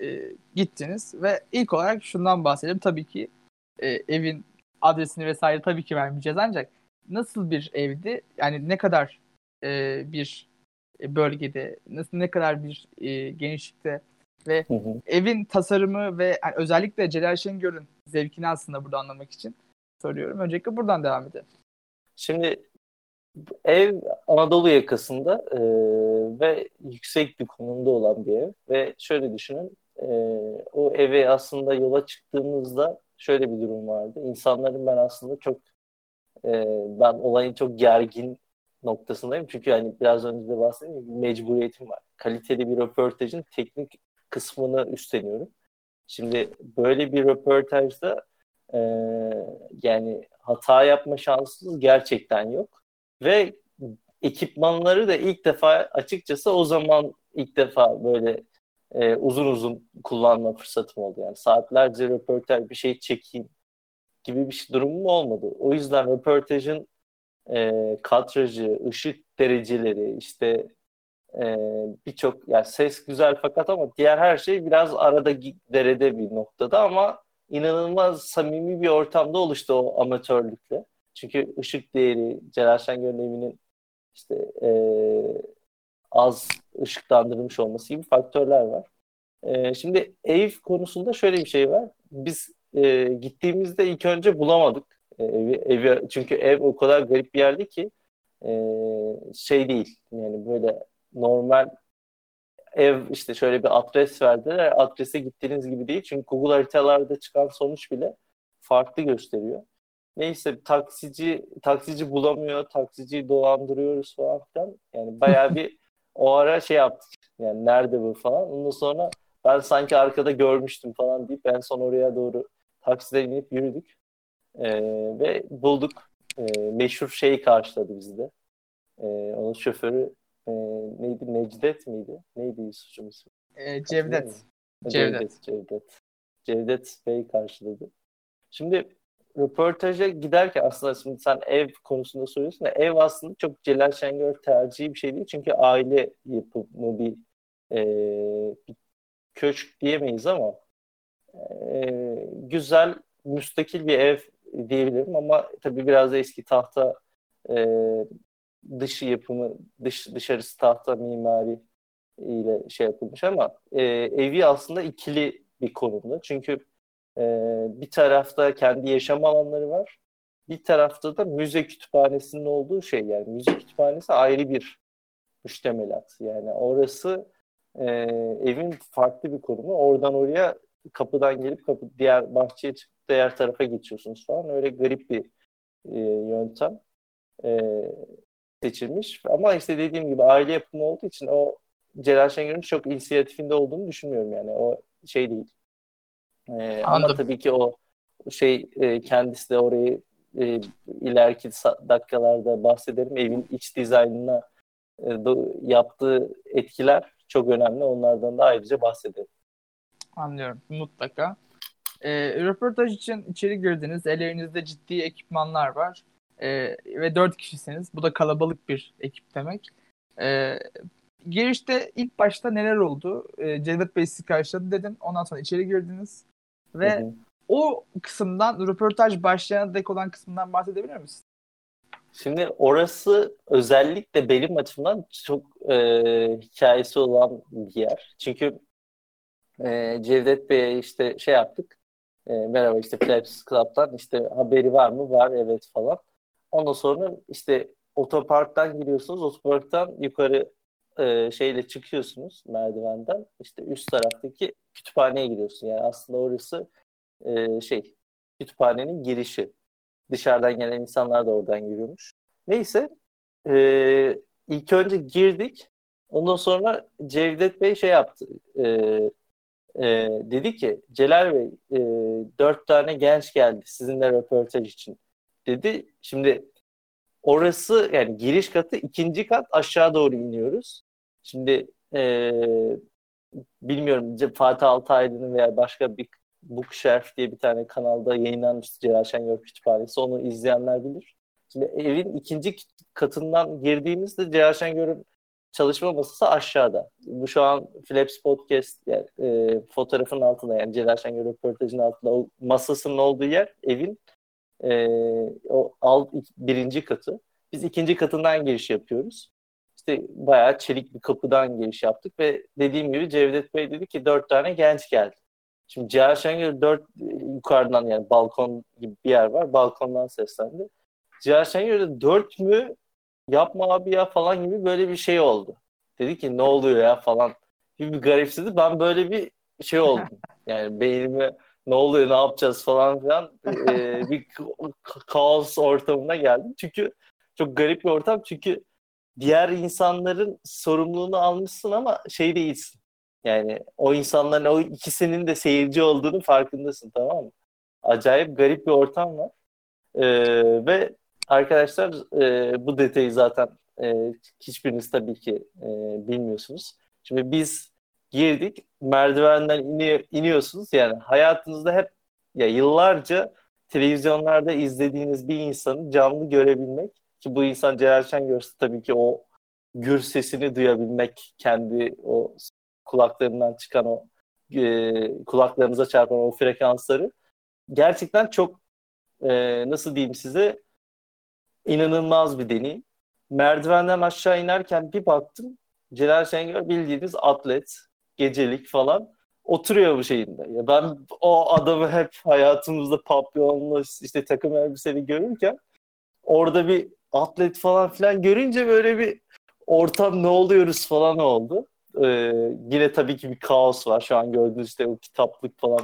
e, gittiniz ve ilk olarak şundan bahsedelim. Tabii ki e, evin adresini vesaire tabii ki vermeyeceğiz ancak nasıl bir evdi? Yani ne kadar e, bir bölgede, nasıl ne kadar bir e, genişlikte ve hı hı. evin tasarımı ve yani özellikle Celal Şengör'ün zevkini aslında burada anlamak için soruyorum. Öncelikle buradan devam edelim. Şimdi Ev Anadolu yakasında e, ve yüksek bir konumda olan bir ev ve şöyle düşünün e, o eve aslında yola çıktığımızda şöyle bir durum vardı. İnsanların ben aslında çok e, ben olayın çok gergin noktasındayım. Çünkü hani biraz önce de bahsettiğim gibi mecburiyetim var. Kaliteli bir röportajın teknik kısmını üstleniyorum. Şimdi böyle bir röportajda e, yani hata yapma şansınız gerçekten yok. Ve ekipmanları da ilk defa açıkçası o zaman ilk defa böyle e, uzun uzun kullanma fırsatım oldu. Yani saatlerce röportaj bir şey çekeyim gibi bir durumum olmadı. O yüzden röportajın e, kadrajı, ışık dereceleri, işte e, birçok yani ses güzel fakat ama diğer her şey biraz arada derede bir noktada ama inanılmaz samimi bir ortamda oluştu o amatörlükle. Çünkü ışık değeri, Celal Şengör'ün evinin işte e, az ışıklandırılmış olması gibi faktörler var. E, şimdi ev konusunda şöyle bir şey var. Biz e, gittiğimizde ilk önce bulamadık e, evi, evi. Çünkü ev o kadar garip bir yerdi ki e, şey değil. Yani böyle normal ev işte şöyle bir adres verdiler. Adrese gittiğiniz gibi değil. Çünkü Google haritalarda çıkan sonuç bile farklı gösteriyor. Neyse taksici taksici bulamıyor, taksiciyi dolandırıyoruz falan filan. Yani bayağı bir <laughs> o ara şey yaptık. Yani nerede bu falan. Ondan sonra ben sanki arkada görmüştüm falan deyip en son oraya doğru taksiden inip yürüdük. Ee, ve bulduk. Ee, meşhur şeyi karşıladı bizi de. Ee, onun şoförü e, neydi? Necdet miydi? Neydi Yusuf'cum ismi? E, Cevdet. Cevdet. Cevdet. Cevdet Bey karşıladı. Şimdi röportaja giderken aslında şimdi sen ev konusunda soruyorsun da ev aslında çok Celal Şengör tercihi bir şey değil. Çünkü aile yapımı bir, e, bir köşk diyemeyiz ama e, güzel, müstakil bir ev diyebilirim ama tabii biraz da eski tahta e, dışı yapımı, dış dışarısı tahta mimari ile şey yapılmış ama e, evi aslında ikili bir konumda. Çünkü e, bir tarafta kendi yaşam alanları var. Bir tarafta da müze kütüphanesinin olduğu şey yani müze kütüphanesi ayrı bir müştemelat. Yani orası e, evin farklı bir konumu. Oradan oraya kapıdan gelip kapı diğer bahçeye çıkıp diğer tarafa geçiyorsunuz falan. Öyle garip bir e, yöntem e, seçilmiş. Ama işte dediğim gibi aile yapımı olduğu için o Celal Şengör'ün çok inisiyatifinde olduğunu düşünmüyorum yani. O şey değil. E, ama tabii ki o şey e, kendisi de orayı e, ileriki dakikalarda bahsederim. Evin iç dizaynına e, yaptığı etkiler çok önemli. Onlardan da ayrıca bahsedelim. Anlıyorum. Mutlaka. E, röportaj için içeri girdiniz. Ellerinizde ciddi ekipmanlar var. E, ve dört kişisiniz. Bu da kalabalık bir ekip demek. E, girişte ilk başta neler oldu? E, Cevdet Bey sizi karşıladı dedin. Ondan sonra içeri girdiniz. Ve hı hı. o kısımdan, röportaj başlayana dek olan kısmından bahsedebilir misin? Şimdi orası özellikle benim açımdan çok e, hikayesi olan bir yer. Çünkü e, Cevdet Bey'e işte şey yaptık. E, merhaba işte Flaps Club'dan işte haberi var mı? Var evet falan. Ondan sonra işte otoparktan giriyorsunuz. Otoparktan yukarı e, şeyle çıkıyorsunuz merdivenden. İşte üst taraftaki kütüphaneye gidiyorsun. Yani aslında orası e, şey kütüphanenin girişi. Dışarıdan gelen insanlar da oradan giriyormuş. Neyse e, ilk önce girdik. Ondan sonra Cevdet Bey şey yaptı. E, e, dedi ki Celal Bey e, dört tane genç geldi sizinle röportaj için dedi. Şimdi orası yani giriş katı ikinci kat aşağı doğru iniyoruz. Şimdi e, bilmiyorum Fatih Altaylı'nın veya başka bir Bookshelf diye bir tane kanalda yayınlanmıştı Celal Şengör Kütüphanesi. Onu izleyenler bilir. Şimdi evin ikinci katından girdiğimizde Celal Şengör'ün çalışma masası aşağıda. Bu şu an Flaps Podcast yani, e, fotoğrafın altında yani Celal Şengör röportajının altında o masasının olduğu yer evin e, o alt birinci katı. Biz ikinci katından giriş yapıyoruz. İşte bayağı çelik bir kapıdan giriş yaptık ve dediğim gibi Cevdet Bey dedi ki dört tane genç geldi. Şimdi Celal Şengör dört yukarıdan yani balkon gibi bir yer var. Balkondan seslendi. Celal Şengör'de dört mü yapma abi ya falan gibi böyle bir şey oldu. Dedi ki ne oluyor ya falan gibi bir garipsedi. Ben böyle bir şey oldum. <laughs> Yani beynime ne oluyor ne yapacağız falan filan ee, <laughs> bir kaos ortamına geldim. Çünkü çok garip bir ortam çünkü diğer insanların sorumluluğunu almışsın ama şey değilsin. Yani o insanların o ikisinin de seyirci olduğunu farkındasın tamam mı? Acayip garip bir ortam var. Ee, ve arkadaşlar e, bu detayı zaten e, hiçbiriniz tabii ki e, bilmiyorsunuz. Şimdi biz girdik merdivenden iniyor, iniyorsunuz yani hayatınızda hep ya yıllarca televizyonlarda izlediğiniz bir insanı canlı görebilmek ki bu insan Celal Şengör'se tabii ki o gür sesini duyabilmek kendi o kulaklarından çıkan o e, kulaklarınıza çarpan o frekansları gerçekten çok e, nasıl diyeyim size inanılmaz bir deneyim. Merdivenden aşağı inerken bir baktım Celal Şengör bildiğiniz atlet, gecelik falan oturuyor bu şeyinde. Ya ben o adamı hep hayatımızda papyonla işte takım elbiseli görürken orada bir atlet falan filan görünce böyle bir ortam ne oluyoruz falan oldu. Ee, yine tabii ki bir kaos var. Şu an gördüğünüz işte o kitaplık falan.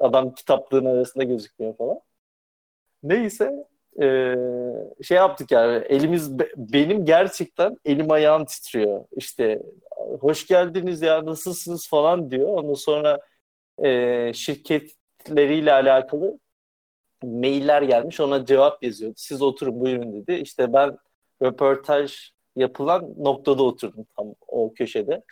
Adam kitaplığın arasında gözükmüyor falan. Neyse e, şey yaptık yani elimiz benim gerçekten elim ayağım titriyor. İşte hoş geldiniz ya nasılsınız falan diyor. Ondan sonra e, şirketleriyle alakalı mailler gelmiş ona cevap yazıyordu. Siz oturun buyurun dedi. İşte ben röportaj yapılan noktada oturdum tam o köşede.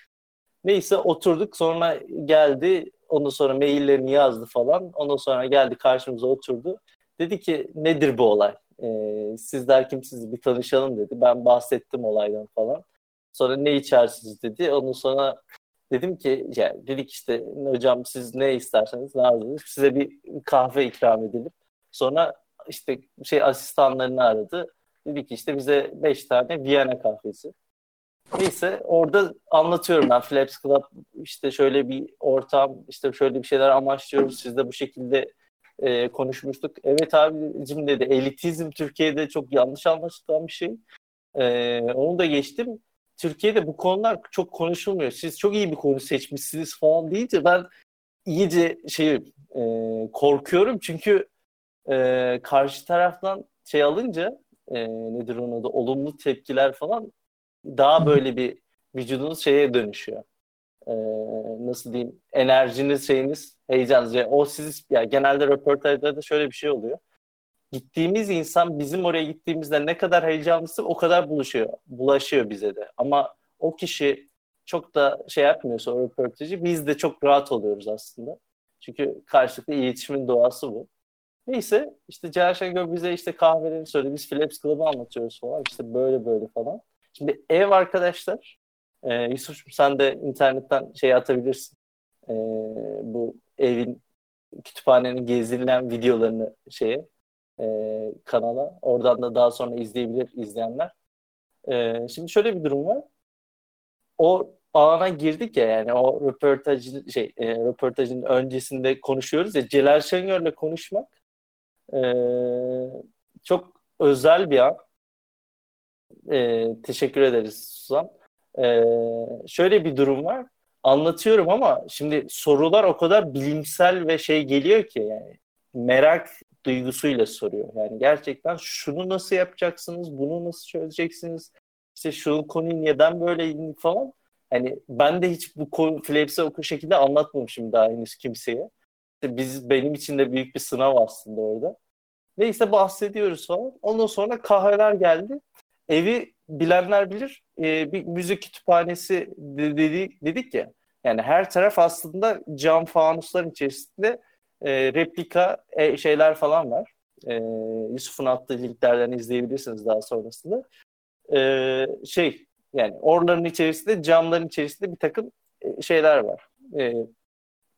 Neyse oturduk sonra geldi ondan sonra maillerini yazdı falan. Ondan sonra geldi karşımıza oturdu. Dedi ki nedir bu olay? Ee, sizler kimsiniz bir tanışalım dedi. Ben bahsettim olaydan falan. Sonra ne içersiniz dedi. Ondan sonra dedim ki yani dedik işte hocam siz ne isterseniz arzunuz size bir kahve ikram edelim. Sonra işte şey asistanlarını aradı. Dedi işte bize beş tane Viyana kahvesi. Neyse orada anlatıyorum ben Flaps Club işte şöyle bir ortam işte şöyle bir şeyler amaçlıyoruz. Siz de bu şekilde e, konuşmuştuk. Evet abicim dedi elitizm Türkiye'de çok yanlış anlaşılan bir şey. E, onu da geçtim. Türkiye'de bu konular çok konuşulmuyor. Siz çok iyi bir konu seçmişsiniz falan deyince ben iyice şey e, korkuyorum çünkü e, karşı taraftan şey alınca e, nedir onun adı olumlu tepkiler falan daha böyle bir vücudunuz şeye dönüşüyor. E, nasıl diyeyim enerjiniz şeyiniz heyecanınız. Yani o siz ya genelde röportajlarda şöyle bir şey oluyor. Gittiğimiz insan bizim oraya gittiğimizde ne kadar heyecanlısı o kadar buluşuyor. Bulaşıyor bize de. Ama o kişi çok da şey yapmıyorsa o röportajı biz de çok rahat oluyoruz aslında. Çünkü karşılıklı iletişimin doğası bu. Neyse işte Celal Şengör bize işte kahvelerini söyledi. Biz Philips Club'ı anlatıyoruz falan. İşte böyle böyle falan. Şimdi ev arkadaşlar e, Yusuf sen de internetten şey atabilirsin. E, bu evin kütüphanenin gezdirilen videolarını şeye e, kanala. Oradan da daha sonra izleyebilir izleyenler. E, şimdi şöyle bir durum var. O alana girdik ya yani o röportajın şey e, röportajın öncesinde konuşuyoruz ya Celal Şengör'le konuşmak e, çok özel bir an. E, teşekkür ederiz Suzan. E, şöyle bir durum var. Anlatıyorum ama şimdi sorular o kadar bilimsel ve şey geliyor ki yani merak duygusuyla soruyor. Yani gerçekten şunu nasıl yapacaksınız, bunu nasıl çözeceksiniz, işte şu konuyu neden böyle falan. Hani ben de hiç bu konu Flaps'e o şekilde anlatmamışım daha henüz kimseye. İşte biz benim için de büyük bir sınav aslında orada. Neyse bahsediyoruz falan. Ondan sonra kahveler geldi. Evi bilenler bilir. E, bir müzik kütüphanesi dedi, dedik ya. Yani her taraf aslında cam fanusların içerisinde e, replika e, şeyler falan var. E, Yusuf'un attığı linklerden izleyebilirsiniz daha sonrasında. E, şey yani oraların içerisinde camların içerisinde bir takım e, şeyler var. E,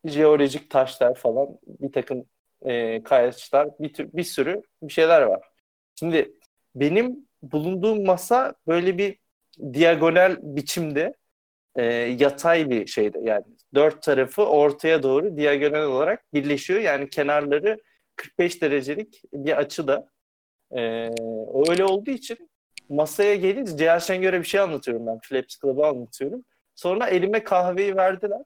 jeolojik taşlar falan bir takım e, kayaçlar bir, tür, bir sürü bir şeyler var. Şimdi benim bulunduğum masa böyle bir diagonal biçimde e, yatay bir şeyde yani dört tarafı ortaya doğru diagonal olarak birleşiyor. Yani kenarları 45 derecelik bir açıda. E, öyle olduğu için masaya gelince Ceyhan Şengör'e bir şey anlatıyorum ben. Flaps Club'ı anlatıyorum. Sonra elime kahveyi verdiler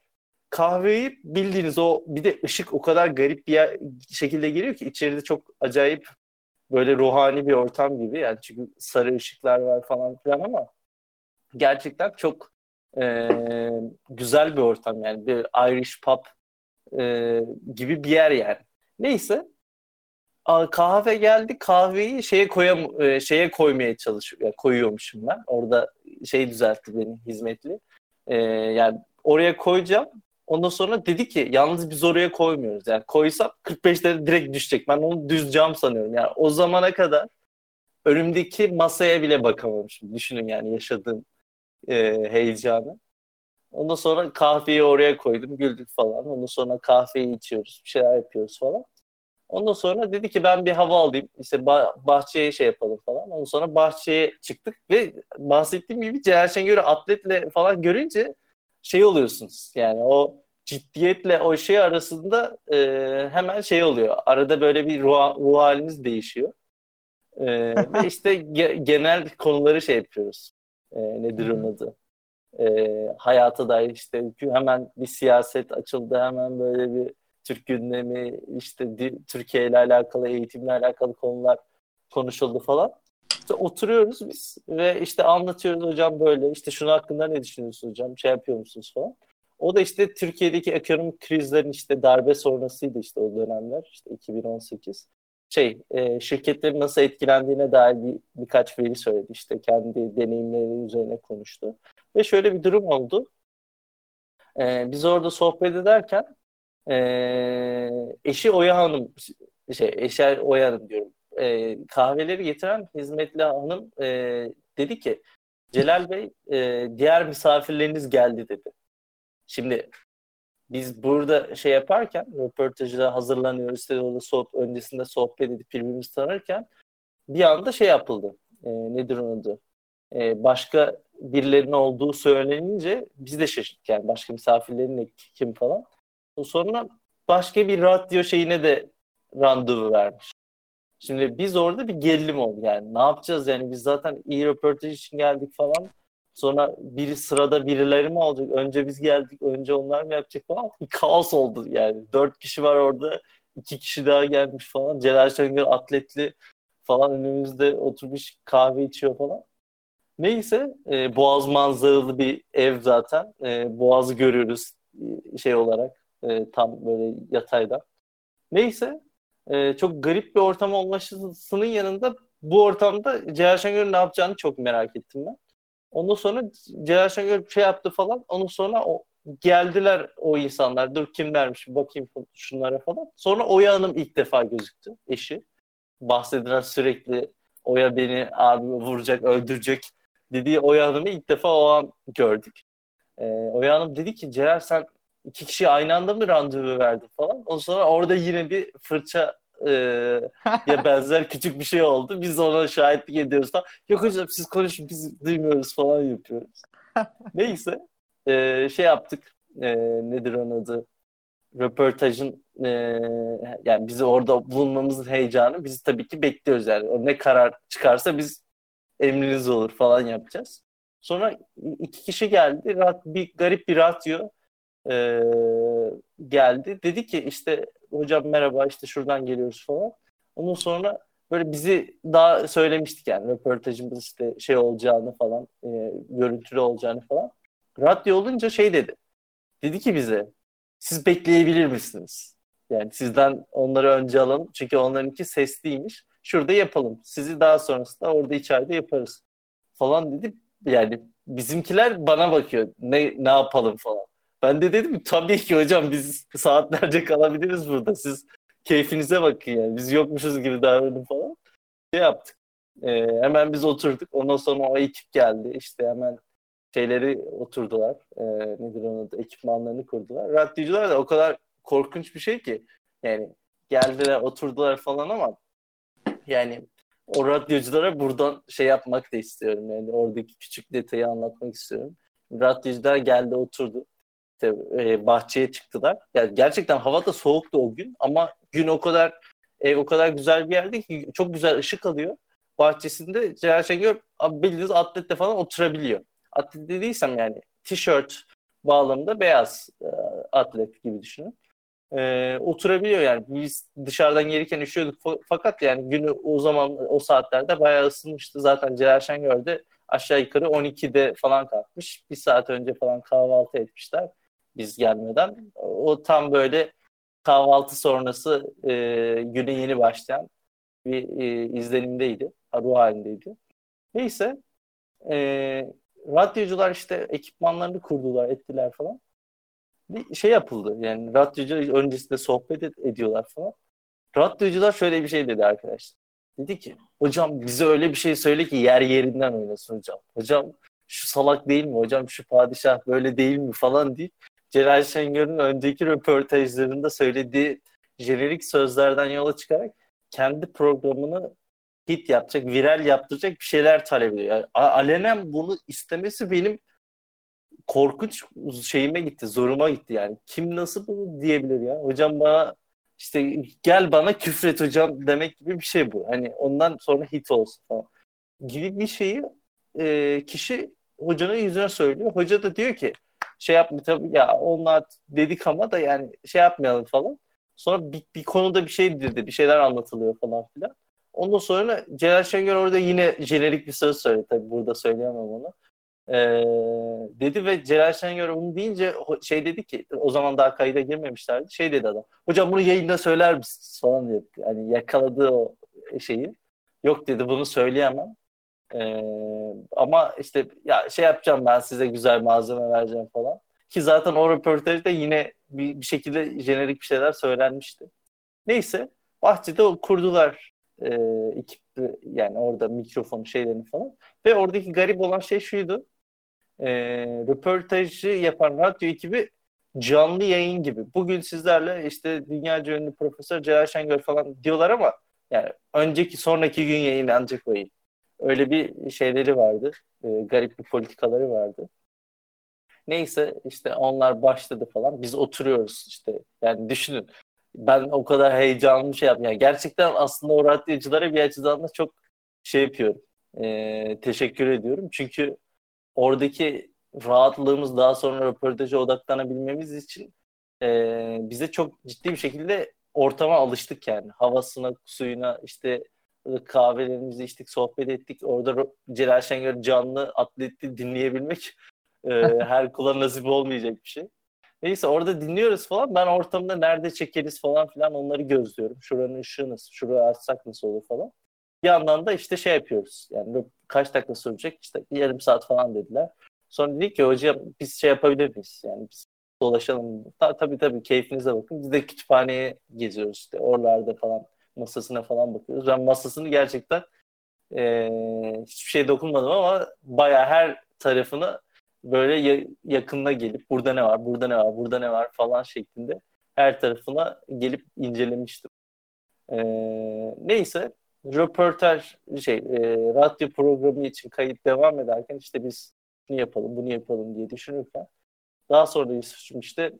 kahveyi bildiğiniz o bir de ışık o kadar garip bir şekilde geliyor ki içeride çok acayip böyle ruhani bir ortam gibi yani çünkü sarı ışıklar var falan filan ama gerçekten çok e, güzel bir ortam yani. Bir Irish pub e, gibi bir yer yani. Neyse. Kahve geldi. Kahveyi şeye koyam e, şeye koymaya çalışıyor yani koyuyormuşum ben. Orada şey düzeltti beni hizmetli. Ee, yani oraya koyacağım. Ondan sonra dedi ki yalnız biz oraya koymuyoruz. Yani koysam 45'te direkt düşecek. Ben onu düz sanıyorum. Yani o zamana kadar önümdeki masaya bile bakamamışım. Düşünün yani yaşadığım e, heyecanı ondan sonra kahveyi oraya koydum güldük falan ondan sonra kahveyi içiyoruz bir şeyler yapıyoruz falan Ondan sonra dedi ki ben bir hava alayım. İşte bah- bahçeye şey yapalım falan. Ondan sonra bahçeye çıktık ve bahsettiğim gibi Celal Şengör'ü atletle falan görünce şey oluyorsunuz. Yani o ciddiyetle o şey arasında e, hemen şey oluyor. Arada böyle bir ruh, ruh haliniz değişiyor. E, ve işte ge- genel konuları şey yapıyoruz. E, nedir onun adı? E, hayata dair işte hemen bir siyaset açıldı. Hemen böyle bir Türk gündemi, işte Türkiye ile alakalı, eğitimle alakalı konular konuşuldu falan. İşte oturuyoruz biz ve işte anlatıyoruz hocam böyle, işte şunu hakkında ne düşünüyorsunuz hocam, şey yapıyor musunuz falan. O da işte Türkiye'deki ekonomik krizlerin işte darbe sonrasıydı işte o dönemler, işte 2018 şey e, şirketlerin nasıl etkilendiğine dair bir, birkaç veri söyledi. işte kendi deneyimleri üzerine konuştu. Ve şöyle bir durum oldu. E, biz orada sohbet ederken e, eşi Oya Hanım, şey, Eşer Oya Hanım diyorum. E, kahveleri getiren hizmetli hanım e, dedi ki Celal Bey e, diğer misafirleriniz geldi dedi. Şimdi biz burada şey yaparken röportajda hazırlanıyoruz orada sohbet, öncesinde sohbet edip birbirimizi tanırken bir anda şey yapıldı. E, nedir onun adı? E, başka birilerinin olduğu söylenince biz de şaşırdık yani başka misafirlerin kim falan. Sonra başka bir radyo şeyine de randevu vermiş. Şimdi biz orada bir gerilim oldu yani. Ne yapacağız yani biz zaten iyi röportaj için geldik falan. Sonra biri sırada birileri mi olacak? Önce biz geldik, önce onlar mı yapacak falan. Bir kaos oldu yani. Dört kişi var orada. iki kişi daha gelmiş falan. Celal Şengör atletli falan önümüzde oturmuş kahve içiyor falan. Neyse e, Boğaz manzaralı bir ev zaten. E, Boğaz'ı görüyoruz e, şey olarak e, tam böyle yatayda. Neyse e, çok garip bir ortam olmasının yanında bu ortamda Celal Şengör'ün ne yapacağını çok merak ettim ben. Ondan sonra Celal Şengör şey yaptı falan. Ondan sonra o, geldiler o insanlar. Dur kimlermiş bakayım şunlara falan. Sonra Oya Hanım ilk defa gözüktü eşi. Bahsedilen sürekli Oya beni abi vuracak, öldürecek dediği Oya Hanım'ı ilk defa o an gördük. Ee, Oya Hanım dedi ki Celal sen iki kişi aynı anda mı randevu verdi falan. O sonra orada yine bir fırça e, ya <laughs> benzer küçük bir şey oldu. Biz ona şahitlik ediyoruz falan. Yok hocam siz konuşun biz duymuyoruz falan yapıyoruz. <laughs> Neyse e, şey yaptık. E, nedir onun adı? Röportajın e, yani bizi orada bulunmamızın heyecanı bizi tabii ki bekliyoruz yani. Ne karar çıkarsa biz emriniz olur falan yapacağız. Sonra iki kişi geldi. Bir garip bir radyo e, geldi. Dedi ki işte hocam merhaba işte şuradan geliyoruz falan. Ondan sonra böyle bizi daha söylemiştik yani röportajımız işte şey olacağını falan e, görüntülü olacağını falan. Radyo olunca şey dedi. Dedi ki bize siz bekleyebilir misiniz? Yani sizden onları önce alalım. Çünkü onlarınki sesliymiş. Şurada yapalım. Sizi daha sonrasında orada içeride yaparız. Falan dedi. Yani bizimkiler bana bakıyor. Ne ne yapalım falan. Ben de dedim tabii ki hocam biz saatlerce kalabiliriz burada. Siz keyfinize bakın yani. Biz yokmuşuz gibi davranın falan. Şey yaptık. Ee, hemen biz oturduk. Ondan sonra o ekip geldi. İşte hemen şeyleri oturdular. Ee, nedir onun adı? Ekipmanlarını kurdular. Radyocular da o kadar korkunç bir şey ki. Yani geldiler oturdular falan ama yani o radyoculara buradan şey yapmak da istiyorum. Yani oradaki küçük detayı anlatmak istiyorum. Radyocular geldi oturdu işte e, bahçeye çıktılar. Yani gerçekten hava da soğuktu o gün ama gün o kadar ev o kadar güzel bir yerde ki çok güzel ışık alıyor. Bahçesinde Celal Şengör bildiğiniz atletle falan oturabiliyor. Atlet dediysem yani tişört bağlamında beyaz e, atlet gibi düşünün. E, oturabiliyor yani. Biz dışarıdan gelirken üşüyorduk fakat yani günü o zaman o saatlerde bayağı ısınmıştı. Zaten Celal Şengör de aşağı yukarı 12'de falan kalkmış. Bir saat önce falan kahvaltı etmişler biz gelmeden. O tam böyle kahvaltı sonrası e, güne yeni başlayan bir e, izlenimdeydi. Ruh halindeydi. Neyse e, radyocular işte ekipmanlarını kurdular, ettiler falan. Bir şey yapıldı. Yani radyocu öncesinde sohbet ed- ediyorlar falan. Radyocular şöyle bir şey dedi arkadaşlar. Dedi ki hocam bize öyle bir şey söyle ki yer yerinden oynasın hocam. Hocam şu salak değil mi hocam şu padişah böyle değil mi falan deyip Celal Şengör'ün önceki röportajlarında söylediği jenerik sözlerden yola çıkarak kendi programını hit yapacak, viral yaptıracak bir şeyler talep ediyor. Yani alenen bunu istemesi benim korkunç şeyime gitti, zoruma gitti yani. Kim nasıl bunu diyebilir ya? Hocam bana işte gel bana küfret hocam demek gibi bir şey bu. Hani ondan sonra hit olsun falan. Gibi bir şeyi e, kişi hocanın yüzüne söylüyor. Hoca da diyor ki şey yapma tabii ya onlar dedik ama da yani şey yapmayalım falan. Sonra bir, bir konuda bir şey dedi, bir şeyler anlatılıyor falan filan. Ondan sonra Celal Şengör orada yine jenerik bir söz söyledi. Tabii burada söyleyemem onu. Ee, dedi ve Celal Şengör onu deyince şey dedi ki o zaman daha kayıda girmemişlerdi. Şey dedi adam. Hocam bunu yayında söyler misiniz falan dedi. Yani yakaladığı o şeyi. Yok dedi bunu söyleyemem. Ee, ama işte ya şey yapacağım ben size güzel malzeme vereceğim falan. Ki zaten o röportajda yine bir, bir şekilde jenerik bir şeyler söylenmişti. Neyse bahçede kurdular e, ekip yani orada mikrofon şeylerini falan. Ve oradaki garip olan şey şuydu. E, röportajı yapan radyo ekibi canlı yayın gibi. Bugün sizlerle işte dünyaca ünlü Profesör Celal Şengör falan diyorlar ama yani önceki sonraki gün yayınlanacak o yayın. Öyle bir şeyleri vardı. E, garip bir politikaları vardı. Neyse işte onlar başladı falan. Biz oturuyoruz işte. Yani düşünün. Ben o kadar heyecanlı şey yaptım. Yani gerçekten aslında o radyoculara bir açıdan da çok şey yapıyorum. E, teşekkür ediyorum. Çünkü oradaki rahatlığımız daha sonra röportaja odaklanabilmemiz için e, bize çok ciddi bir şekilde ortama alıştık yani. Havasına, suyuna, işte kahvelerimizi içtik, sohbet ettik. Orada Celal Şengör canlı atletti dinleyebilmek e, <laughs> her kula nasip olmayacak bir şey. Neyse orada dinliyoruz falan. Ben ortamda nerede çekeriz falan filan onları gözlüyorum. Şuranın ışığı nasıl, şurayı açsak nasıl olur falan. Bir yandan da işte şey yapıyoruz. Yani kaç dakika sürecek? İşte yarım saat falan dediler. Sonra dedik ki hocam biz şey yapabilir miyiz? Yani biz dolaşalım. Ta, tabii tabii keyfinize bakın. Biz de kütüphaneye geziyoruz işte. Oralarda falan masasına falan bakıyoruz. Ben masasını gerçekten e, hiçbir şey dokunmadım ama baya her tarafını böyle yakınına gelip burada ne var, burada ne var, burada ne var falan şeklinde her tarafına gelip incelemiştim. E, neyse röportaj şey e, radyo programı için kayıt devam ederken işte biz bunu yapalım, bunu yapalım diye düşünürken daha sonra Yusuf'cum işte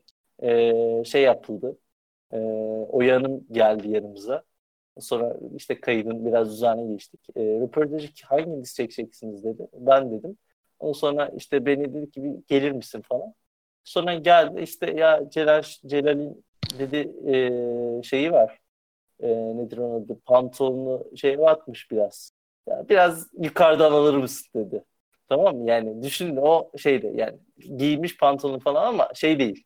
e, şey yapıldı. E, Oyan'ım geldi yanımıza. Sonra işte kaydın biraz düzenine geçtik. E, röportajı hanginiz çekeceksiniz dedi. Ben dedim. Ondan sonra işte beni dedi ki gelir misin falan. Sonra geldi işte ya Celal Celal'in dedi e, şeyi var. E, nedir onun adı? Pantolonu şey atmış biraz. Ya biraz yukarıdan alır mısın dedi. Tamam mı? Yani düşünün o şeyde yani giymiş pantolon falan ama şey değil.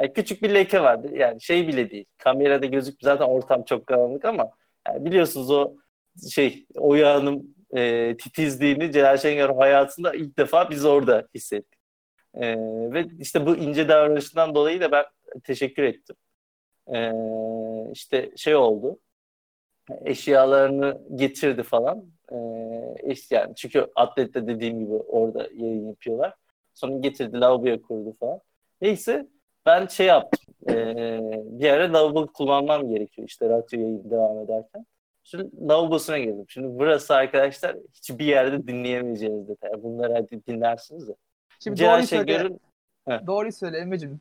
Yani küçük bir leke vardı. Yani şey bile değil. Kamerada gözük zaten ortam çok karanlık ama yani biliyorsunuz o şey Hanım e, titizliğini Celal Şengör hayatında ilk defa biz orada hissettik. E, ve işte bu ince davranışından dolayı da ben teşekkür ettim. E, işte şey oldu. Eşyalarını getirdi falan. E, yani çünkü atlette dediğim gibi orada yayın yapıyorlar. Sonra getirdi lavaboya kurdu falan. Neyse ben şey yaptım. E, bir ara lavabo kullanmam gerekiyor işte radyo yayın devam ederken. Şimdi lavabosuna girdim. Şimdi burası arkadaşlar hiçbir yerde dinleyemeyeceğiniz detay. Bunları hadi dinlersiniz de. Şimdi Celal doğruyu Şengör'ün... söyle. Doğruyu söyle Emre'cim.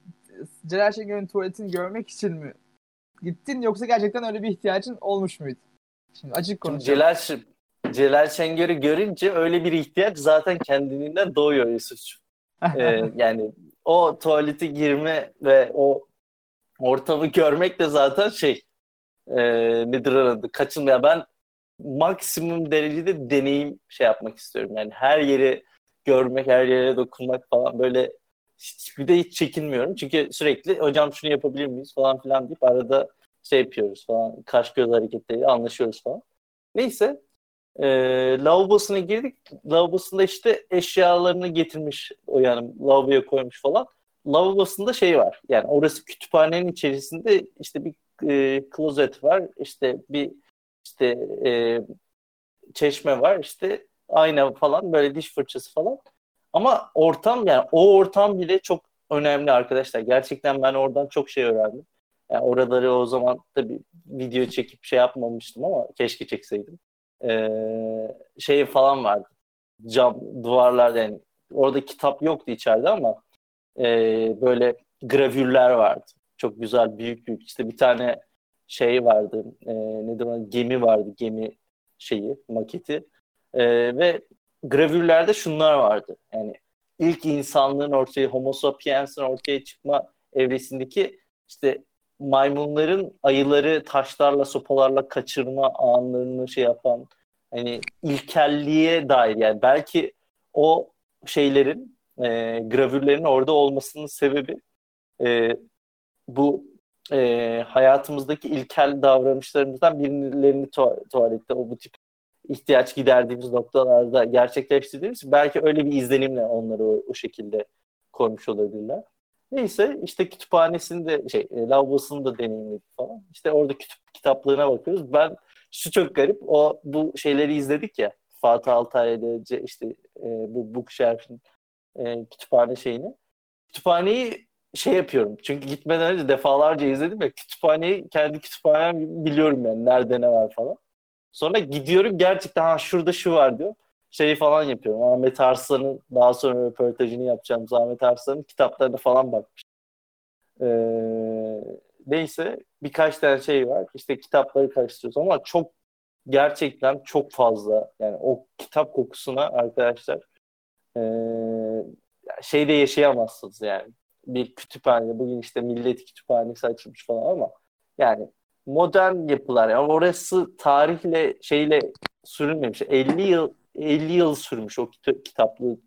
Celal Şengör'ün tuvaletini görmek için mi gittin yoksa gerçekten öyle bir ihtiyacın olmuş muydu? Şimdi açık konuşalım. Celal, Celal Şengör'ü görünce öyle bir ihtiyaç zaten kendiliğinden doğuyor Yusuf'cum. <laughs> ee, yani o tuvalete girme ve o ortamı görmek de zaten şey e, nedir adı kaçınmaya ben maksimum derecede deneyim şey yapmak istiyorum. Yani her yeri görmek, her yere dokunmak falan böyle bir de hiç çekinmiyorum. Çünkü sürekli hocam şunu yapabilir miyiz falan filan deyip arada şey yapıyoruz falan. Kaş göz hareketleri anlaşıyoruz falan. Neyse e, lavabosuna girdik. Lavabosunda işte eşyalarını getirmiş o yani lavaboya koymuş falan. Lavabosunda şey var. Yani orası kütüphanenin içerisinde işte bir e, klozet var. işte bir işte e, çeşme var. işte ayna falan böyle diş fırçası falan. Ama ortam yani o ortam bile çok önemli arkadaşlar. Gerçekten ben oradan çok şey öğrendim. Yani oraları o zaman tabii video çekip şey yapmamıştım ama keşke çekseydim. Ee, şey falan vardı. Cam duvarlar yani orada kitap yoktu içeride ama e, böyle gravürler vardı. Çok güzel büyük büyük işte bir tane şey vardı. E, ne demek gemi vardı. Gemi şeyi maketi. E, ve gravürlerde şunlar vardı. Yani ilk insanlığın ortaya Homo sapiens'in ortaya çıkma evresindeki işte maymunların ayıları taşlarla sopalarla kaçırma anlarını şey yapan hani ilkelliğe dair yani belki o şeylerin e, gravürlerin orada olmasının sebebi e, bu e, hayatımızdaki ilkel davranışlarımızdan birilerini tu- tuvalette o bu tip ihtiyaç giderdiğimiz noktalarda gerçekleştirdiğimiz belki öyle bir izlenimle onları o, o şekilde koymuş olabilirler. Neyse işte kütüphanesinde şey e, lavabosunu da deneyimledik falan. İşte orada kütüp kitaplığına bakıyoruz. Ben şu çok garip o bu şeyleri izledik ya Fatih Altaylı'da işte e, bu Bookshelf'in e, kütüphane şeyini. Kütüphaneyi şey yapıyorum. Çünkü gitmeden önce defalarca izledim ya kütüphaneyi kendi kütüphanem biliyorum yani nerede ne var falan. Sonra gidiyorum gerçekten ha şurada şu var diyor. Şeyi falan yapıyorum. Ahmet Arslan'ın daha sonra röportajını yapacağım. Ahmet Arslan'ın kitaplarına falan bakmış. Ee, neyse birkaç tane şey var. İşte kitapları karıştırıyoruz ama çok gerçekten çok fazla yani o kitap kokusuna arkadaşlar e, şeyde yaşayamazsınız yani. Bir kütüphane bugün işte Millet Kütüphanesi açılmış falan ama yani modern yapılar. Yani orası tarihle şeyle sürülmemiş. 50 yıl 50 yıl sürmüş o kit- kitaplığı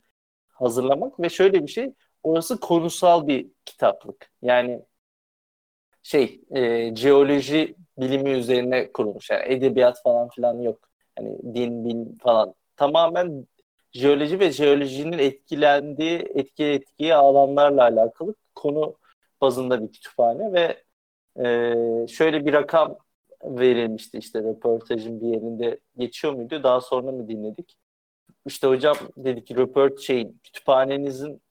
hazırlamak ve şöyle bir şey orası konusal bir kitaplık. Yani şey e, jeoloji bilimi üzerine kurulmuş. Yani edebiyat falan filan yok. Yani din, bilim falan. Tamamen jeoloji ve jeolojinin etkilendiği, etki etkiye alanlarla alakalı konu bazında bir kütüphane ve e, şöyle bir rakam verilmişti işte röportajın bir yerinde geçiyor muydu? Daha sonra mı dinledik? İşte hocam dedi ki röport şeyin kütüphanenizin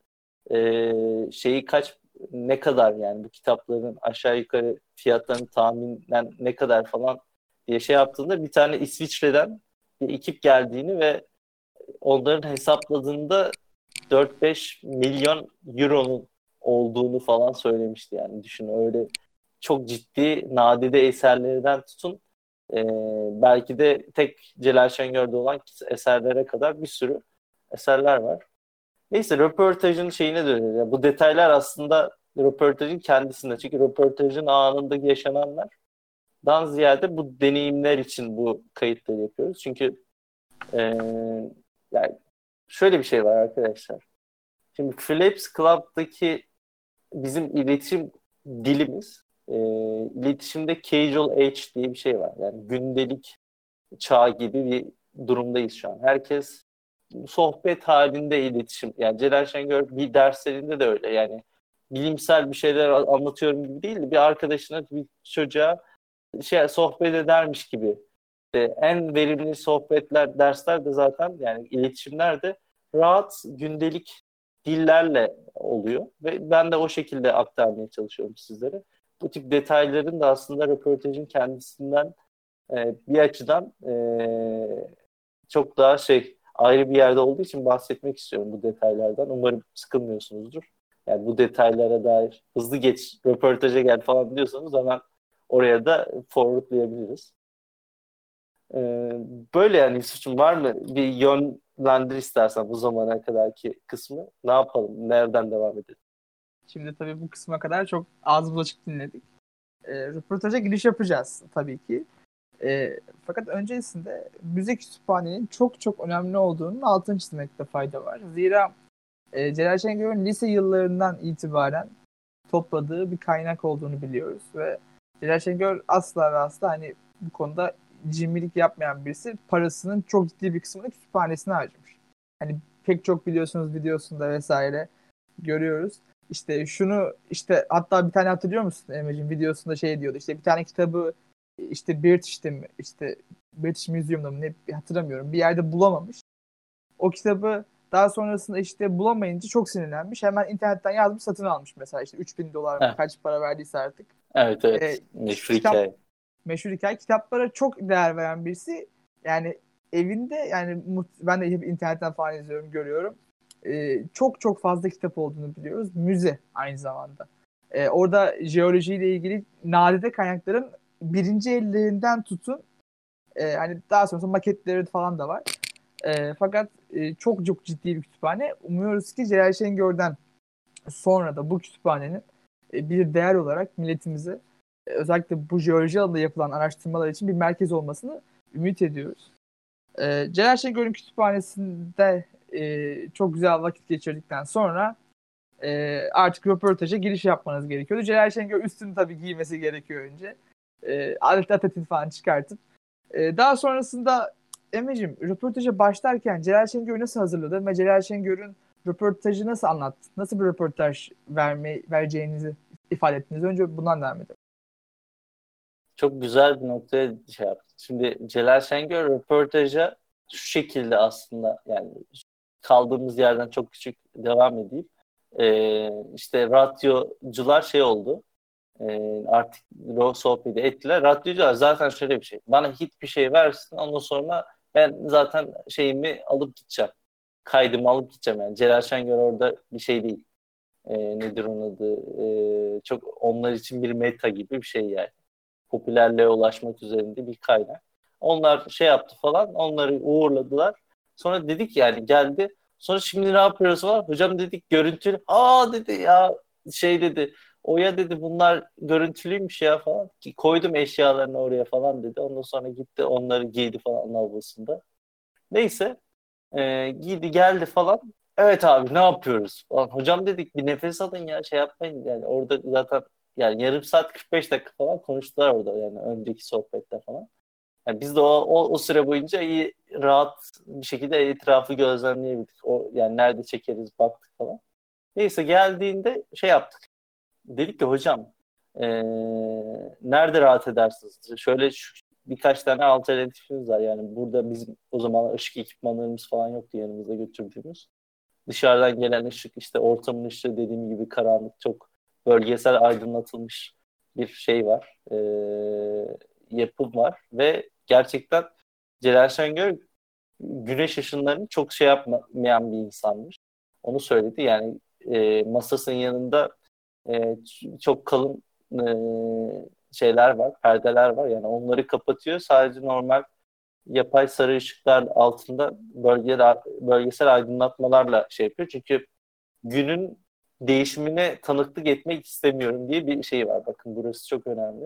e, şeyi kaç ne kadar yani bu kitapların aşağı yukarı fiyatlarını tahminen ne kadar falan diye şey yaptığında bir tane İsviçre'den bir ekip geldiğini ve onların hesapladığında 4-5 milyon euronun olduğunu falan söylemişti yani. Düşün öyle çok ciddi nadide eserlerden tutun e, belki de tek Celal Şengör'de olan eserlere kadar bir sürü eserler var. Neyse röportajın şeyine dönüyor. Yani bu detaylar aslında röportajın kendisinde. Çünkü röportajın anında yaşananlar dan ziyade bu deneyimler için bu kayıtları yapıyoruz. Çünkü e, yani şöyle bir şey var arkadaşlar. Şimdi Philips Club'daki bizim iletişim dilimiz e, iletişimde casual age diye bir şey var. Yani gündelik çağ gibi bir durumdayız şu an. Herkes sohbet halinde iletişim. Yani Celal Şengör bir derslerinde de öyle. Yani bilimsel bir şeyler anlatıyorum gibi değil de bir arkadaşına bir çocuğa şey sohbet edermiş gibi. İşte en verimli sohbetler, dersler de zaten yani iletişimler de rahat gündelik dillerle oluyor ve ben de o şekilde aktarmaya çalışıyorum sizlere. Bu tip detayların da aslında röportajın kendisinden e, bir açıdan e, çok daha şey ayrı bir yerde olduğu için bahsetmek istiyorum bu detaylardan. Umarım sıkılmıyorsunuzdur. Yani bu detaylara dair hızlı geç, röportaja gel falan diyorsanız hemen oraya da forwardlayabiliriz. Ee, böyle yani Yusuf'cum var mı bir yönlendir istersen bu zamana kadarki kısmı. Ne yapalım? Nereden devam edelim? Şimdi tabii bu kısma kadar çok az bulaşık dinledik. E, röportaja giriş yapacağız tabii ki. E, fakat öncesinde müzik kütüphanenin çok çok önemli olduğunun altını çizmekte fayda var. Zira e, Celal Şengör'ün lise yıllarından itibaren topladığı bir kaynak olduğunu biliyoruz ve Celal Şengör asla ve asla hani bu konuda cimrilik yapmayan birisi parasının çok ciddi bir kısmını kütüphanesine harcamış. Hani pek çok biliyorsunuz videosunda vesaire görüyoruz. İşte şunu işte hatta bir tane hatırlıyor musun Emre'cim videosunda şey diyordu işte bir tane kitabı işte British'te mi işte British Museum'da mı ne hatırlamıyorum bir yerde bulamamış. O kitabı daha sonrasında işte bulamayınca çok sinirlenmiş. Hemen internetten yazmış satın almış mesela işte 3000 dolar mı kaç para verdiyse artık. Evet evet. Ee, meşhur kitap, hikaye. Meşhur hikaye. Kitaplara çok değer veren birisi. Yani evinde yani ben de hep internetten falan izliyorum görüyorum. Ee, çok çok fazla kitap olduğunu biliyoruz. Müze aynı zamanda. Ee, orada jeolojiyle ilgili nadide kaynakların birinci ellerinden tutun e, hani daha sonrasında maketleri falan da var. E, fakat e, çok çok ciddi bir kütüphane. Umuyoruz ki Celal Şengör'den sonra da bu kütüphanenin e, bir değer olarak milletimize e, özellikle bu jeoloji alanında yapılan araştırmalar için bir merkez olmasını ümit ediyoruz. E, Celal Şengör'ün kütüphanesinde e, çok güzel vakit geçirdikten sonra e, artık röportaja giriş yapmanız gerekiyordu. Celal Şengör üstünü tabii giymesi gerekiyor önce. E, alet atetin falan çıkartıp. E, daha sonrasında Emre'cim röportaja başlarken Celal Şengör'ü nasıl hazırladın ve Celal Şengör'ün röportajı nasıl anlattın? Nasıl bir röportaj verme, vereceğinizi ifade ettiniz? Önce bundan devam edelim. Çok güzel bir noktaya şey yaptın. Şimdi Celal Şengör röportaja şu şekilde aslında yani kaldığımız yerden çok küçük devam edeyim. Ee, işte radyocular şey oldu. E, artık o sohbeti ettiler. Radyocular zaten şöyle bir şey. Bana hit bir şey versin ondan sonra ben zaten şeyimi alıp gideceğim. Kaydımı alıp gideceğim yani. Celal Şengör orada bir şey değil. E, nedir onun adı? E, çok onlar için bir meta gibi bir şey yani. Popülerliğe ulaşmak üzerinde bir kaynak. Onlar şey yaptı falan. Onları uğurladılar. Sonra dedik yani geldi. Sonra şimdi ne yapıyoruz var? Hocam dedik görüntülü. Aa dedi ya şey dedi. Oya dedi bunlar görüntülüymüş ya falan. Koydum eşyalarını oraya falan dedi. Ondan sonra gitti onları giydi falan lavabosunda. Neyse e, giydi geldi falan. Evet abi ne yapıyoruz? Falan. Hocam dedik bir nefes alın ya şey yapmayın. Yani orada zaten yani yarım saat 45 dakika falan konuştular orada yani önceki sohbette falan. Yani biz de o, o, o süre boyunca iyi rahat bir şekilde etrafı gözlemleyebildik. O yani nerede çekeriz baktık falan. Neyse geldiğinde şey yaptık dedik ki hocam e, nerede rahat edersiniz? Şöyle şu, birkaç tane alternatifimiz var. Yani burada bizim o zaman ışık ekipmanlarımız falan yoktu yanımızda götürdüğümüz. Dışarıdan gelen ışık işte ortamın ışığı dediğim gibi karanlık çok bölgesel aydınlatılmış bir şey var. E, yapım var ve gerçekten Celal Şengör güneş ışınlarını çok şey yapmayan bir insanmış. Onu söyledi. Yani e, masasının yanında e, çok kalın e, şeyler var, perdeler var. Yani onları kapatıyor. Sadece normal yapay sarı ışıklar altında bölgeler, bölgesel aydınlatmalarla şey yapıyor. Çünkü günün değişimine tanıklık etmek istemiyorum diye bir şey var. Bakın burası çok önemli.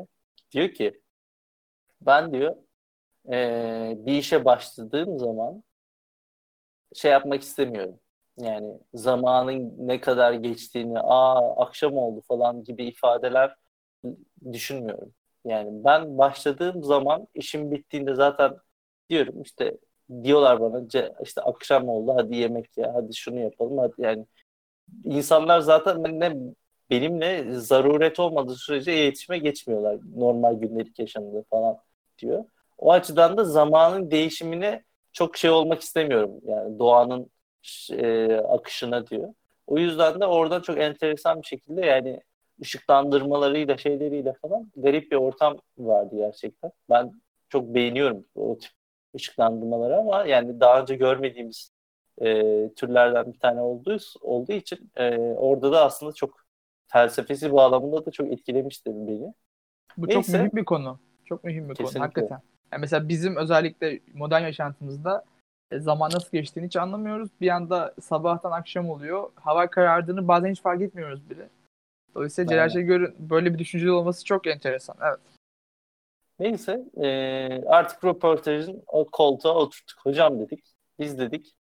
Diyor ki ben diyor e, bir işe başladığım zaman şey yapmak istemiyorum yani zamanın ne kadar geçtiğini, aa akşam oldu falan gibi ifadeler düşünmüyorum. Yani ben başladığım zaman işim bittiğinde zaten diyorum işte diyorlar bana işte akşam oldu hadi yemek ya hadi şunu yapalım hadi yani insanlar zaten ne benimle zaruret olmadığı sürece iletişime geçmiyorlar normal gündelik yaşamında falan diyor. O açıdan da zamanın değişimine çok şey olmak istemiyorum. Yani doğanın e, akışına diyor. O yüzden de oradan çok enteresan bir şekilde yani ışıklandırmalarıyla şeyleriyle falan garip bir ortam vardı gerçekten. Ben çok beğeniyorum o tip ışıklandırmaları ama yani daha önce görmediğimiz e, türlerden bir tane olduğu, olduğu için e, orada da aslında çok felsefesi bağlamında da çok etkilemişti beni. Bu Neyse. çok mühim bir konu. Çok mühim bir Kesinlikle. konu hakikaten. Yani mesela bizim özellikle modern yaşantımızda e, zaman nasıl geçtiğini hiç anlamıyoruz. Bir anda sabahtan akşam oluyor. Hava karardığını bazen hiç fark etmiyoruz bile. Dolayısıyla Celal Şengör'ün böyle bir düşünceli olması çok enteresan. Evet. Neyse e, artık röportajın o koltuğa oturttuk. Hocam dedik. Biz dedik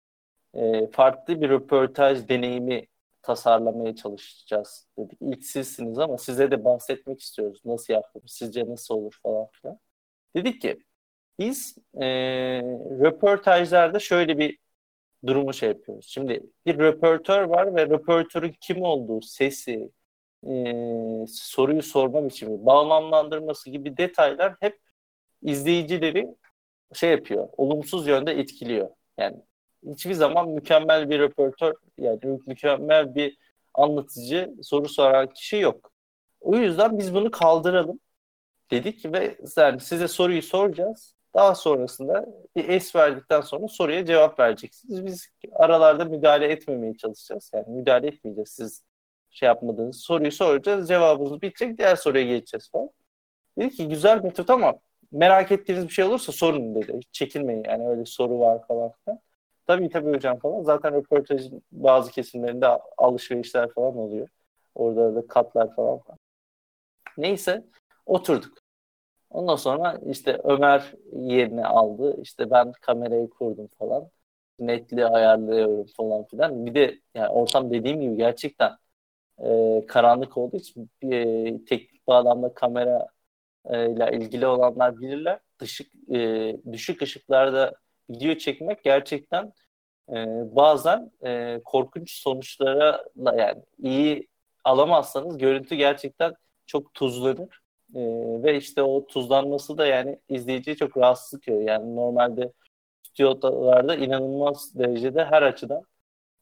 e, farklı bir röportaj deneyimi tasarlamaya çalışacağız dedik. İlk sizsiniz ama size de bahsetmek istiyoruz. Nasıl yaptınız? Sizce nasıl olur falan filan. Dedik ki biz e, röportajlarda şöyle bir durumu şey yapıyoruz. Şimdi bir röportör var ve röportörün kim olduğu, sesi, e, soruyu sorma biçimi, bağlamlandırması gibi detaylar hep izleyicileri şey yapıyor, olumsuz yönde etkiliyor. Yani hiçbir zaman mükemmel bir röportör, yani mükemmel bir anlatıcı, soru soran kişi yok. O yüzden biz bunu kaldıralım dedik ve yani size soruyu soracağız. Daha sonrasında bir es verdikten sonra soruya cevap vereceksiniz. Biz aralarda müdahale etmemeye çalışacağız. Yani müdahale etmeyeceğiz. Siz şey yapmadığınız soruyu soracağız. Cevabınız bitecek. Diğer soruya geçeceğiz falan. Dedi ki güzel metot ama merak ettiğiniz bir şey olursa sorun dedi. Hiç çekinmeyin yani öyle soru var falan filan. Tabii tabii hocam falan. Zaten röportajın bazı kesimlerinde alışverişler falan oluyor. Orada da katlar falan. Neyse oturduk. Ondan sonra işte Ömer yerini aldı. İşte ben kamerayı kurdum falan. Netli ayarlıyorum falan filan. Bir de yani ortam dediğim gibi gerçekten e, karanlık olduğu için e, teknik bağlamda kamera e, ile ilgili olanlar bilirler. Dışık, e, düşük ışıklarda video çekmek gerçekten e, bazen e, korkunç sonuçlara yani iyi alamazsanız görüntü gerçekten çok tuzlanır. E, ve işte o tuzlanması da yani izleyiciyi çok rahatsız ediyor. Yani normalde stüdyolarda inanılmaz derecede her açıdan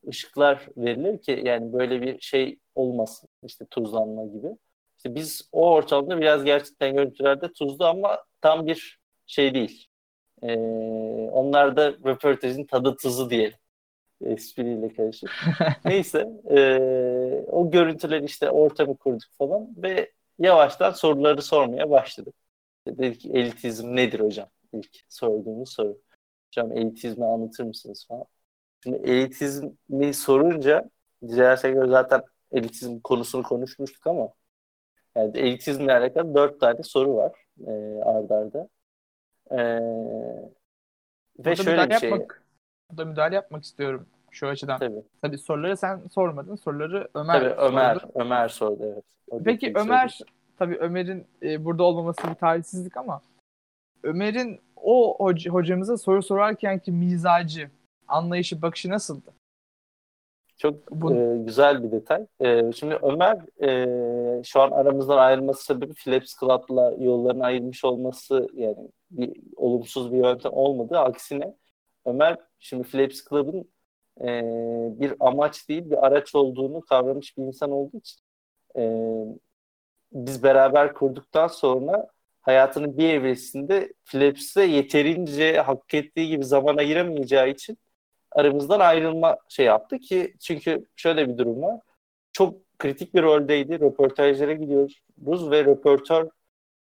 ışıklar verilir ki yani böyle bir şey olmasın. işte tuzlanma gibi. İşte biz o ortamda biraz gerçekten görüntülerde tuzlu ama tam bir şey değil. Ee, onlar da röportajın tadı tuzu diyelim. Espriyle karışık. <laughs> Neyse. E, o görüntüler işte ortamı kurduk falan ve yavaştan soruları sormaya başladık. Dedik ki elitizm nedir hocam? İlk sorduğumuz soru. Hocam elitizmi anlatır mısınız falan. Şimdi elitizmi sorunca Celal Şengör zaten elitizm konusunu konuşmuştuk ama yani elitizmle alakalı dört tane soru var e, ardarda. arda. E, ve şöyle bir şey. Yapmak, burada müdahale yapmak istiyorum şu açıdan. Tabii. Tabii soruları sen sormadın. Soruları Ömer Tabii Ömer, sordu. Ömer sordu evet. O Peki Ömer, sordu. tabii Ömer'in e, burada olmaması bir talihsizlik ama Ömer'in o hoc- hocamıza soru sorarken ki mizacı, anlayışı, bakışı nasıldı? Çok Bu... e, güzel bir detay. E, şimdi Ömer e, şu an aramızdan ayrılması sebebi Philips Club'la yolların ayrılmış olması yani bir olumsuz bir yöntem olmadı. Aksine Ömer şimdi Philips Club'ın e, bir amaç değil bir araç olduğunu kavramış bir insan olduğu için e, biz beraber kurduktan sonra hayatının bir evresinde Philips'e yeterince hak ettiği gibi zaman ayıramayacağı için aramızdan ayrılma şey yaptı ki çünkü şöyle bir durum var. Çok kritik bir roldeydi. Röportajlara gidiyoruz ve röportör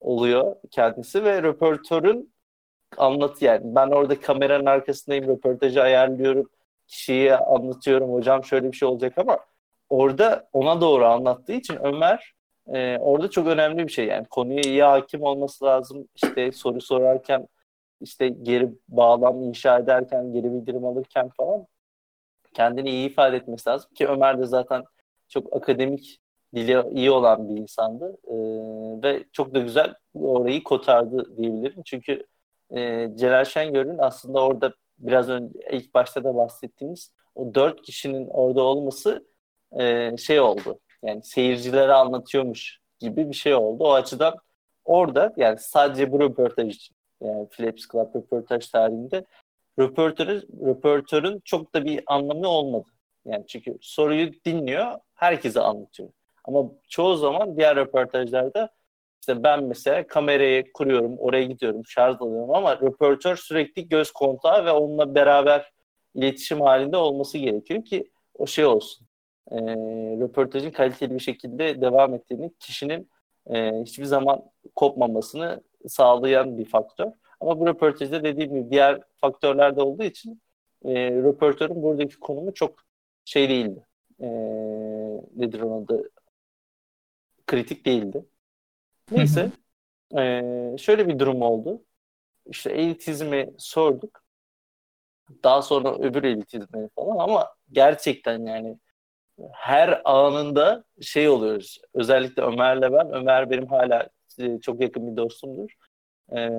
oluyor kendisi ve röportörün anlat yani ben orada kameranın arkasındayım röportajı ayarlıyorum kişiye anlatıyorum hocam şöyle bir şey olacak ama orada ona doğru anlattığı için Ömer e, orada çok önemli bir şey. Yani konuya iyi hakim olması lazım. İşte soru sorarken işte geri bağlam inşa ederken geri bildirim alırken falan kendini iyi ifade etmesi lazım ki Ömer de zaten çok akademik dili iyi olan bir insandı. E, ve çok da güzel orayı kotardı diyebilirim. Çünkü e, Celal Şengör'ün aslında orada biraz önce ilk başta da bahsettiğimiz o dört kişinin orada olması e, şey oldu. Yani seyircilere anlatıyormuş gibi bir şey oldu. O açıdan orada yani sadece bu röportaj için yani Philips Club röportaj tarihinde röportörü, röportörün çok da bir anlamı olmadı. Yani çünkü soruyu dinliyor, herkese anlatıyor. Ama çoğu zaman diğer röportajlarda işte ben mesela kamerayı kuruyorum, oraya gidiyorum, şarj alıyorum ama röportör sürekli göz kontağı ve onunla beraber iletişim halinde olması gerekiyor ki o şey olsun. E, röportajın kaliteli bir şekilde devam ettiğini kişinin e, hiçbir zaman kopmamasını sağlayan bir faktör. Ama bu röportajda dediğim gibi diğer faktörler de olduğu için e, röportörün buradaki konumu çok şey değildi. E, nedir onun adı? Kritik değildi. Neyse. Ee, şöyle bir durum oldu. İşte elitizmi sorduk. Daha sonra öbür elitizmi falan ama gerçekten yani her anında şey oluyoruz. Özellikle Ömer'le ben. Ömer benim hala e, çok yakın bir dostumdur. Ee,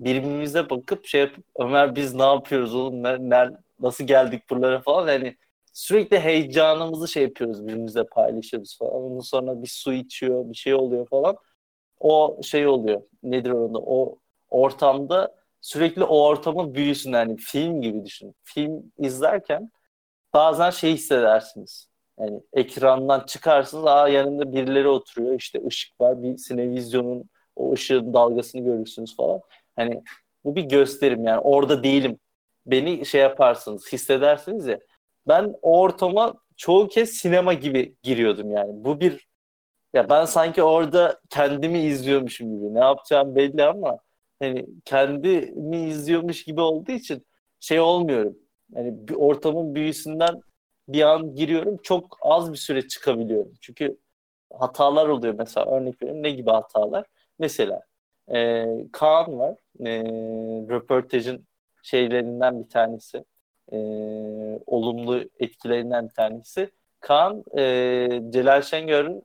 birbirimize bakıp şey yapıp Ömer biz ne yapıyoruz oğlum ne, ne, nasıl geldik buralara falan yani sürekli heyecanımızı şey yapıyoruz birbirimizle paylaşıyoruz falan. Ondan sonra bir su içiyor bir şey oluyor falan. O şey oluyor nedir orada o ortamda sürekli o ortamın büyüsün yani film gibi düşün. Film izlerken bazen şey hissedersiniz. Yani ekrandan çıkarsınız aa yanında birileri oturuyor işte ışık var bir sinevizyonun o ışığın dalgasını görürsünüz falan. Hani bu bir gösterim yani orada değilim. Beni şey yaparsınız hissedersiniz ya. Ben o ortama çoğu kez sinema gibi giriyordum yani. Bu bir ya ben sanki orada kendimi izliyormuşum gibi. Ne yapacağım belli ama hani kendimi izliyormuş gibi olduğu için şey olmuyorum. Yani bir ortamın büyüsünden bir an giriyorum. Çok az bir süre çıkabiliyorum. Çünkü hatalar oluyor mesela. Örnek vereyim ne gibi hatalar? Mesela e, Kaan var. E, röportajın şeylerinden bir tanesi. E, olumlu etkilerinden bir tanesi. Kaan e, Celal Şengör'ün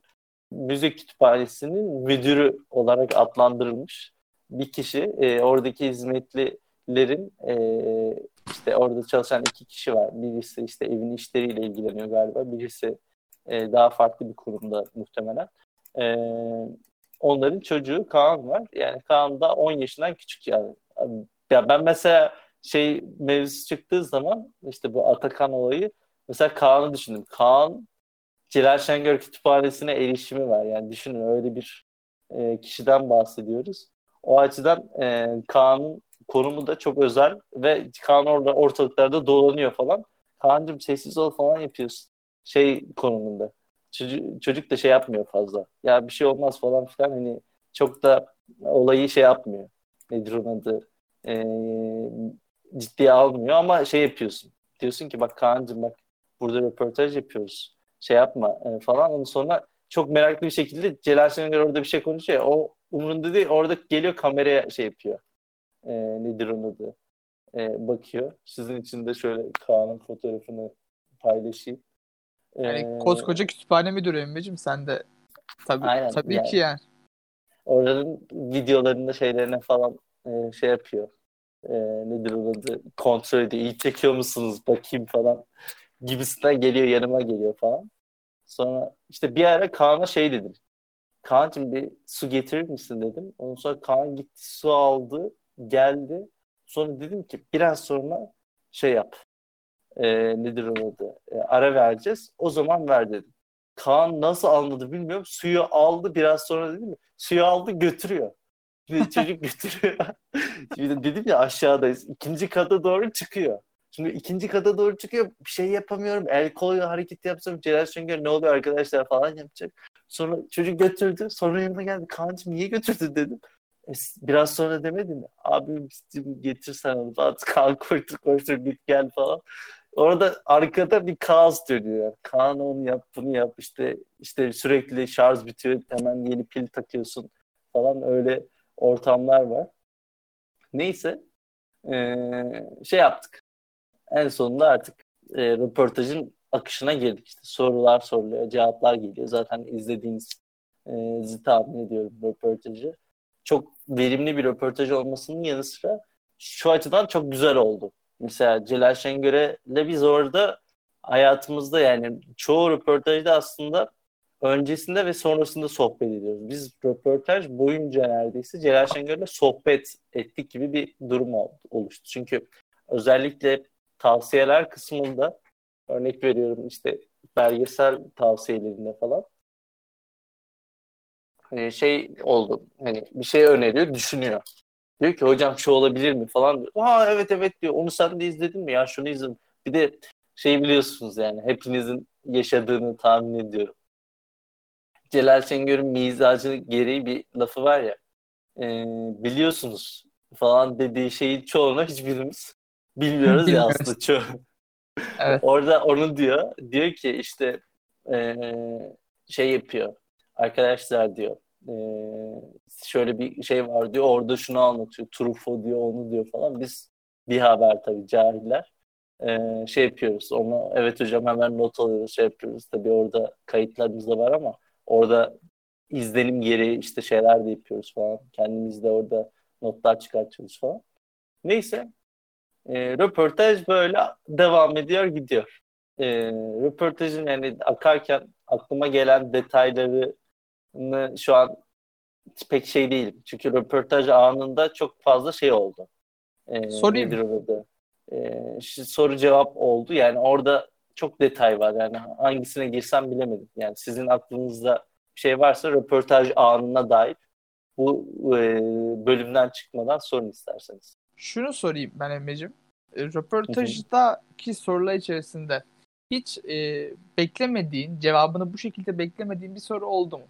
müzik kütüphanesinin müdürü olarak adlandırılmış bir kişi. E, oradaki hizmetlilerin e, işte orada çalışan iki kişi var. Birisi işte evin işleriyle ilgileniyor galiba. Birisi e, daha farklı bir kurumda muhtemelen. E, onların çocuğu Kaan var. Yani Kaan da 10 yaşından küçük yani. Ya ben mesela şey mevzusu çıktığı zaman işte bu Atakan olayı mesela Kaan'ı düşündüm. Kaan Celal Şengör Kütüphanesi'ne erişimi var. Yani düşünün öyle bir e, kişiden bahsediyoruz. O açıdan e, Kaan'ın konumu da çok özel ve Kaan orada ortalıklarda dolanıyor falan. Kaan'cığım sessiz ol falan yapıyorsun. Şey konumunda. Çocuk, çocuk da şey yapmıyor fazla. Ya bir şey olmaz falan filan hani çok da olayı şey yapmıyor. Nedir onun adı? Ee, ciddiye almıyor ama şey yapıyorsun. Diyorsun ki bak Kaan'cığım bak burada röportaj yapıyoruz. Şey yapma e, falan. Ondan sonra çok meraklı bir şekilde Celal Şengör orada bir şey konuşuyor. O umurunda değil. Orada geliyor kameraya şey yapıyor. E, nedir onun adı? E, bakıyor. Sizin için de şöyle Kaan'ın fotoğrafını paylaşayım. Yani ee, koskoca kütüphane müdürü Emmeciğim sen de tabii, aynen, tabii yani. ki yani. Oranın videolarında şeylerine falan e, şey yapıyor. E, nedir onun adı? Kontrol ediyor. İyi çekiyor musunuz? Bakayım falan. Gibisinden geliyor yanıma geliyor falan. Sonra işte bir ara Kaan'a şey dedim. Kaan'cığım bir su getirir misin dedim. Ondan sonra Kaan gitti su aldı geldi. Sonra dedim ki biraz sonra şey yap. E, nedir onun adı? E, ara vereceğiz. O zaman ver dedim. Kaan nasıl anladı bilmiyorum. Suyu aldı biraz sonra dedim mi? Suyu aldı götürüyor. Çocuk götürüyor. <laughs> Şimdi dedim ya aşağıdayız. İkinci kata doğru çıkıyor. Şimdi ikinci kata doğru çıkıyor. Bir şey yapamıyorum. El kol hareket yapsam Celal Şengör ne oluyor arkadaşlar falan yapacak. Sonra çocuk götürdü. Sonra yanıma geldi. Kaan'cığım niye götürdün dedim. E, biraz sonra demedin mi? Abi getirsen onu falan. <laughs> Kaan koştur koştur git gel falan. Orada arkada bir kaos dönüyor. Kaan onu yap bunu yap işte işte sürekli şarj bitiyor hemen yeni pil takıyorsun falan öyle ortamlar var. Neyse ee, şey yaptık. En sonunda artık e, röportajın akışına girdik. İşte sorular soruluyor, cevaplar geliyor. Zaten izlediğiniz e, tahmin ediyorum röportajı. Çok verimli bir röportaj olmasının yanı sıra şu açıdan çok güzel oldu. Mesela Celal Şengör'le biz orada hayatımızda yani çoğu röportajda aslında öncesinde ve sonrasında sohbet ediyoruz. Biz röportaj boyunca neredeyse Celal Şengör'le sohbet ettik gibi bir durum oluştu. Çünkü özellikle tavsiyeler kısmında örnek veriyorum işte belgesel tavsiyelerinde falan hani şey oldu hani bir şey öneriyor düşünüyor. Diyor ki hocam şu olabilir mi falan diyor. Aa evet evet diyor. Onu sen de izledin mi ya şunu izledim. Bir de şey biliyorsunuz yani hepinizin yaşadığını tahmin ediyorum. Celal Şengör'ün mizacı gereği bir lafı var ya. E, biliyorsunuz falan dediği şeyin çoğunu hiçbirimiz bilmiyoruz ya aslında çoğu. <laughs> Evet. Orada onu diyor. Diyor ki işte e, şey yapıyor. Arkadaşlar diyor Ee, şöyle bir şey var diyor. Orada şunu anlatıyor. Truffaut diyor, onu diyor falan. Biz bir haber tabii cahiller. Ee, şey yapıyoruz. Onu evet hocam hemen not alıyoruz, şey yapıyoruz. Tabii orada kayıtlarımız da var ama orada izlenim geri işte şeyler de yapıyoruz falan. Kendimiz de orada notlar çıkartıyoruz falan. Neyse. E, röportaj böyle devam ediyor gidiyor. E, röportajın yani akarken aklıma gelen detaylarını şu an pek şey değilim. Çünkü röportaj anında çok fazla şey oldu. E, Sorayım. Nedir orada? E, soru cevap oldu. Yani orada çok detay var. Yani hangisine girsem bilemedim. Yani sizin aklınızda bir şey varsa röportaj anına dair bu e, bölümden çıkmadan sorun isterseniz. Şunu sorayım ben Emre'cim. E, röportajdaki sorular içerisinde hiç e, beklemediğin, cevabını bu şekilde beklemediğin bir soru oldu mu?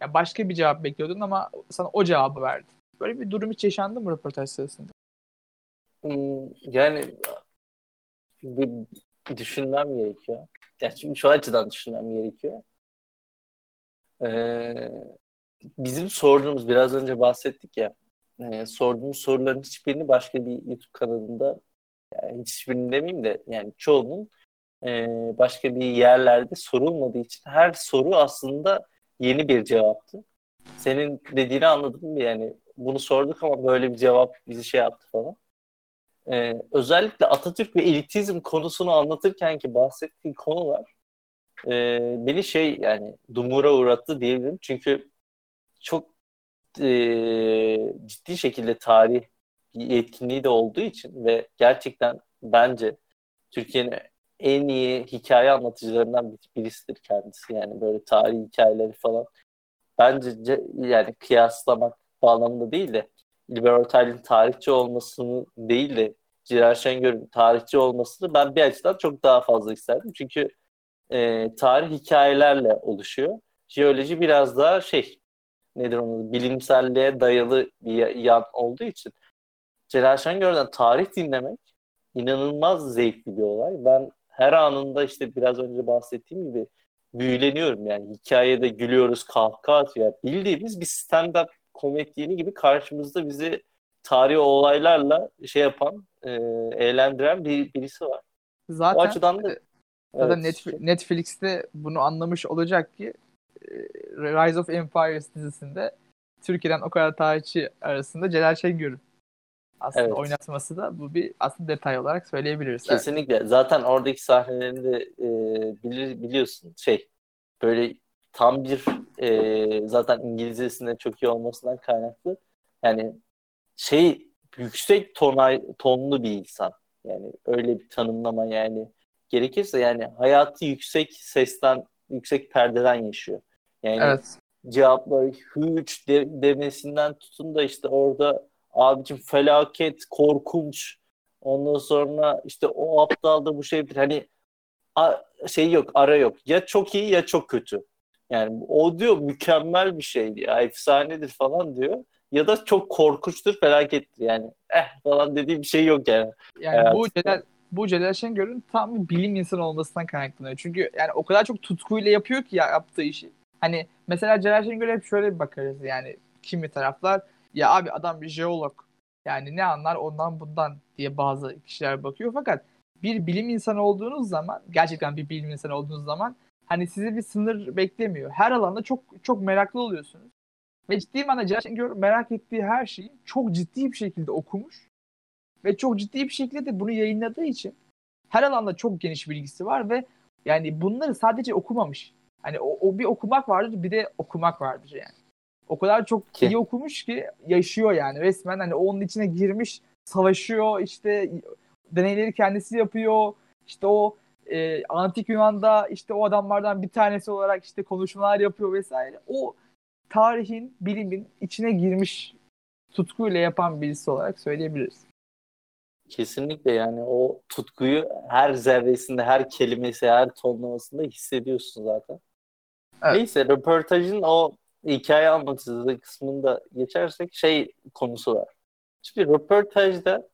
Yani başka bir cevap bekliyordun ama sana o cevabı verdi. Böyle bir durum hiç yaşandı mı röportaj sırasında? Hmm, yani düşünmem gerekiyor. Yani şimdi şu açıdan düşünmem gerekiyor. Ee, bizim sorduğumuz biraz önce bahsettik ya e, sorduğumuz soruların hiçbirini başka bir YouTube kanalında yani hiçbirini demeyeyim de yani çoğunun e, başka bir yerlerde sorulmadığı için her soru aslında yeni bir cevaptı. Senin dediğini anladım mı yani bunu sorduk ama böyle bir cevap bizi şey yaptı falan. Ee, özellikle Atatürk ve elitizm konusunu anlatırken ki bahsettiği konular e, beni şey yani dumura uğrattı diyebilirim. Çünkü çok e, ciddi şekilde tarih yetkinliği de olduğu için ve gerçekten bence Türkiye'nin en iyi hikaye anlatıcılarından birisidir kendisi. Yani böyle tarih hikayeleri falan. Bence yani kıyaslamak bağlamında değil de Ortaylı'nın tarihçi olmasını değil de Cirar Şengör'ün tarihçi olmasını ben bir açıdan çok daha fazla isterdim. Çünkü e, tarih hikayelerle oluşuyor. Jeoloji biraz daha şey nedir onu bilimselliğe dayalı bir yan olduğu için Celal Şengör'den tarih dinlemek inanılmaz zevkli bir olay. Ben her anında işte biraz önce bahsettiğim gibi büyüleniyorum yani hikayede gülüyoruz kahkaha atıyor. bildiğimiz bir stand-up komedyeni gibi karşımızda bizi tarihi olaylarla şey yapan, e, eğlendiren bir birisi var. Zaten, o açıdan da zaten evet. Netflix'te bunu anlamış olacak ki Rise of Empires dizisinde Türkiye'den o kadar tarihçi arasında Celal Şengör'ün aslında evet. oynatması da bu bir aslında detay olarak söyleyebiliriz. Kesinlikle. Evet. Zaten oradaki sahnelerinde e, bilir, biliyorsun şey böyle tam bir e, zaten İngilizcesinde çok iyi olmasından kaynaklı yani şey yüksek tonay, tonlu bir insan. Yani öyle bir tanımlama yani gerekirse yani hayatı yüksek sesten yüksek perdeden yaşıyor. Yani evet. cevapları huge de, demesinden tutun da işte orada abicim felaket, korkunç ondan sonra işte o aptalda bu şeydir. Hani a, şey yok, ara yok. Ya çok iyi ya çok kötü. Yani o diyor mükemmel bir şeydi ya, efsanedir falan diyor. Ya da çok korkunçtur, felakettir yani. Eh falan dediği bir şey yok yani. Yani bu Celal, bu Celal Şengör'ün tam bir bilim insanı olmasından kaynaklanıyor. Çünkü yani o kadar çok tutkuyla yapıyor ki ya yaptığı işi. Hani mesela Celal Şengör'e hep şöyle bir bakarız yani kimi taraflar ya abi adam bir jeolog yani ne anlar ondan bundan diye bazı kişiler bakıyor fakat bir bilim insanı olduğunuz zaman gerçekten bir bilim insanı olduğunuz zaman hani sizi bir sınır beklemiyor. Her alanda çok çok meraklı oluyorsunuz. Ve ciddi manada Şengör merak ettiği her şeyi çok ciddi bir şekilde okumuş ve çok ciddi bir şekilde de bunu yayınladığı için her alanda çok geniş bilgisi var ve yani bunları sadece okumamış. Hani o, o bir okumak vardır bir de okumak vardır yani. O kadar çok ki. iyi okumuş ki yaşıyor yani resmen hani onun içine girmiş savaşıyor işte deneyleri kendisi yapıyor işte o e, antik Yunan'da işte o adamlardan bir tanesi olarak işte konuşmalar yapıyor vesaire. O tarihin, bilimin içine girmiş tutkuyla yapan birisi olarak söyleyebiliriz. Kesinlikle yani o tutkuyu her zerresinde, her kelimesi, her tonlamasında hissediyorsun zaten. Evet. Neyse röportajın o hikaye anlatıcılığı kısmında geçersek şey konusu var. Şimdi röportajda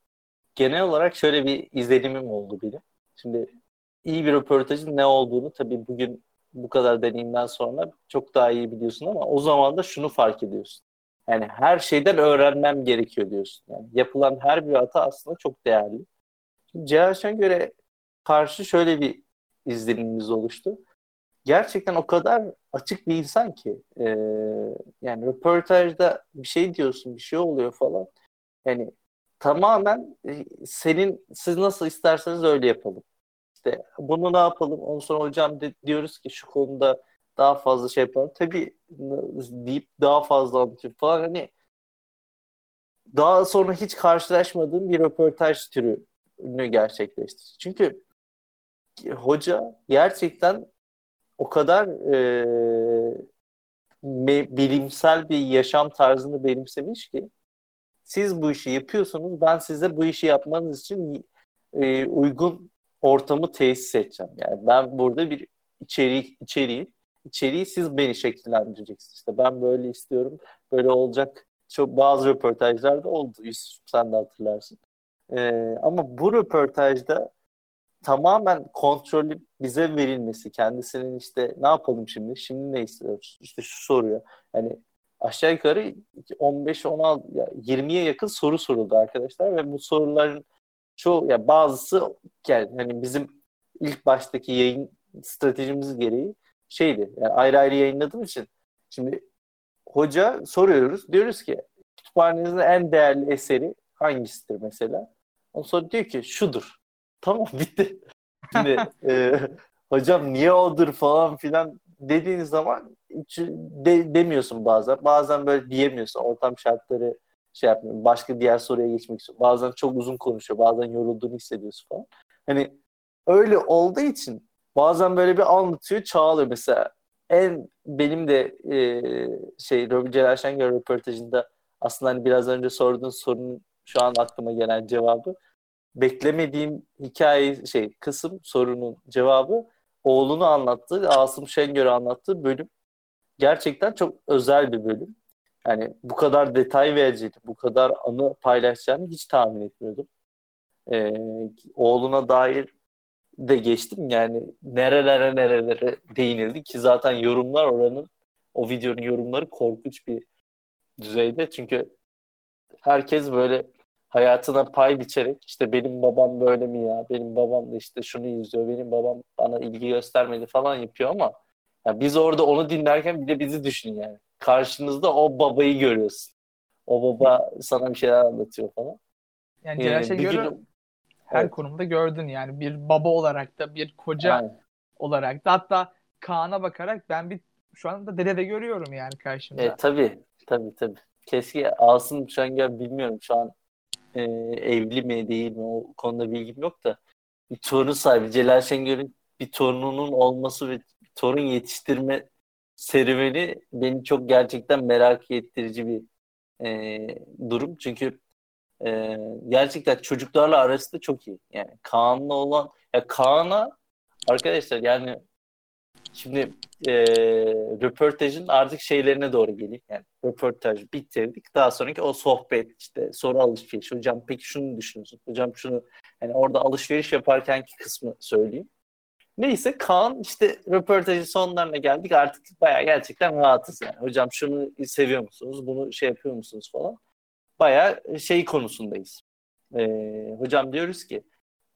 genel olarak şöyle bir izlenimim oldu benim. Şimdi iyi bir röportajın ne olduğunu tabii bugün bu kadar deneyimden sonra çok daha iyi biliyorsun ama o zaman da şunu fark ediyorsun. Yani her şeyden öğrenmem gerekiyor diyorsun. Yani yapılan her bir hata aslında çok değerli. Celal Şengör'e karşı şöyle bir izlenimimiz oluştu. Gerçekten o kadar açık bir insan ki e, yani röportajda bir şey diyorsun, bir şey oluyor falan. Yani tamamen e, senin siz nasıl isterseniz öyle yapalım. İşte bunu ne yapalım? Ondan sonra hocam de, diyoruz ki şu konuda daha fazla şey yapalım. Tabii deyip daha fazla anlatıyor falan. Hani daha sonra hiç karşılaşmadığım bir röportaj türünü gerçekleşti. Çünkü hoca gerçekten o kadar e, bilimsel bir yaşam tarzını benimsemiş ki siz bu işi yapıyorsunuz ben size bu işi yapmanız için e, uygun ortamı tesis edeceğim. Yani ben burada bir içeriği, içeriği, içeriği siz beni şekillendireceksiniz. İşte ben böyle istiyorum, böyle olacak. Çok bazı röportajlarda oldu. Yusuf sen de hatırlarsın. Ee, ama bu röportajda tamamen kontrolü bize verilmesi, kendisinin işte ne yapalım şimdi, şimdi ne istiyoruz, işte şu soruyor. Yani aşağı yukarı 15 16 20'ye yakın soru soruldu arkadaşlar ve bu soruların çoğu ya bazısı yani hani bizim ilk baştaki yayın stratejimiz gereği şeydi. Yani ayrı ayrı yayınladığım için şimdi hoca soruyoruz. Diyoruz ki kütüphanenizin en değerli eseri hangisidir mesela? Ondan sonra diyor ki şudur. <laughs> Tamam bitti. Şimdi e, hocam niye odur falan filan dediğin zaman hiç de, demiyorsun bazen. Bazen böyle diyemiyorsun. Ortam şartları şey yapmıyor. Başka diğer soruya geçmek istiyor. Bazen çok uzun konuşuyor. Bazen yorulduğunu hissediyorsun falan. Hani öyle olduğu için bazen böyle bir anlatıyor, çağırıyor mesela. En benim de e, şey Celal Şengör röportajında aslında hani biraz önce sorduğun sorunun şu an aklıma gelen cevabı beklemediğim hikaye şey kısım sorunun cevabı oğlunu anlattığı, Asım Şengör'ü anlattığı bölüm gerçekten çok özel bir bölüm. Yani bu kadar detay vereceğini, bu kadar anı paylaşacağını hiç tahmin etmiyordum. Ee, oğluna dair de geçtim. Yani nerelere nerelere değinildi ki zaten yorumlar oranın o videonun yorumları korkunç bir düzeyde. Çünkü herkes böyle hayatına pay biçerek işte benim babam böyle mi ya benim babam da işte şunu izliyor benim babam bana ilgi göstermedi falan yapıyor ama ya biz orada onu dinlerken bir de bizi düşün yani karşınızda o babayı görüyorsun o baba sana bir şeyler anlatıyor falan. Yani Celal Şengör'ü gün... her evet. konumda gördün yani bir baba olarak da bir koca Aynen. olarak da hatta Kaan'a bakarak ben bir şu anda dede de görüyorum yani karşımda. E, tabii tabii tabii. Keşke Asım Şengör bilmiyorum şu an e, evli mi değil mi o konuda bilgim yok da bir torun sahibi Celal Şengör'ün bir torununun olması ve torun yetiştirme serüveni beni çok gerçekten merak ettirici bir e, durum. Çünkü e, gerçekten çocuklarla arası da çok iyi. Yani Kaan'la olan ya Kaan'a arkadaşlar yani Şimdi e, röportajın artık şeylerine doğru geleyim. Yani röportaj bitirdik. Daha sonraki o sohbet işte soru alışveriş. Hocam peki şunu düşünüyorsun? Hocam şunu yani orada alışveriş yaparkenki kısmı söyleyeyim. Neyse Kaan işte röportajın sonlarına geldik. Artık bayağı gerçekten rahatız yani. Hocam şunu seviyor musunuz? Bunu şey yapıyor musunuz falan. Bayağı şey konusundayız. E, hocam diyoruz ki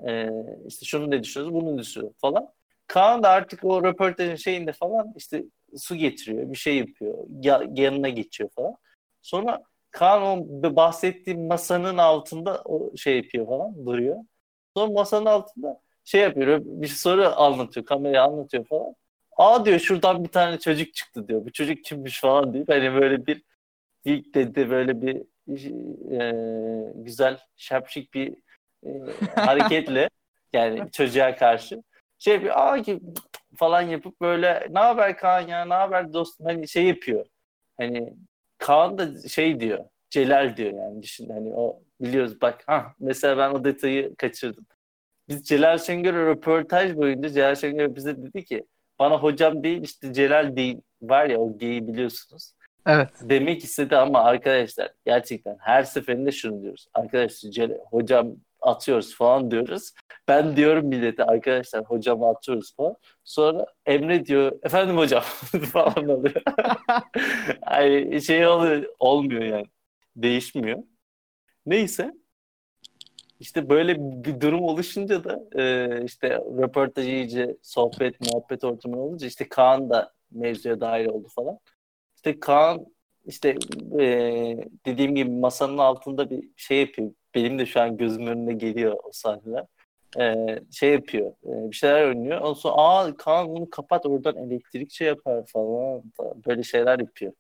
e, işte şunu ne düşünüyoruz? Bunu düşünüyoruz falan. Kaan da artık o röportajın şeyinde falan işte su getiriyor, bir şey yapıyor, ya, yanına geçiyor falan. Sonra Kaan o bahsettiğim masanın altında o şey yapıyor falan, duruyor. Sonra masanın altında şey yapıyor, bir soru anlatıyor, kameraya anlatıyor falan. Aa diyor şuradan bir tane çocuk çıktı diyor. Bu çocuk kimmiş falan diyor. Hani böyle bir ilk dedi böyle bir e, güzel şapşik bir e, <laughs> hareketle yani çocuğa karşı şey bir aa ki falan yapıp böyle ne haber Kaan ya ne haber dostum hani şey yapıyor. Hani Kaan da şey diyor Celal diyor yani düşün hani o biliyoruz bak ha mesela ben o detayı kaçırdım. Biz Celal Şengör'e röportaj boyunca Celal Şengör bize dedi ki bana hocam değil işte Celal değil var ya o geyi biliyorsunuz. Evet. Demek istedi ama arkadaşlar gerçekten her seferinde şunu diyoruz. Arkadaşlar Celal, hocam atıyoruz falan diyoruz. ben diyorum millete arkadaşlar hocam atıyoruz falan. Sonra Emre diyor efendim hocam <laughs> falan oluyor. <laughs> yani şey oluyor, olmuyor yani. Değişmiyor. Neyse. İşte böyle bir durum oluşunca da e, işte röportaj iyice sohbet, muhabbet ortamı olunca işte Kaan da mevzuya dahil oldu falan. İşte Kaan işte e, dediğim gibi masanın altında bir şey yapıyor. Benim de şu an gözümün önüne geliyor o sahneler. E, şey yapıyor. E, bir şeyler oynuyor. Ondan sonra aa Kaan bunu kapat oradan elektrik şey yapar falan. Böyle şeyler yapıyor.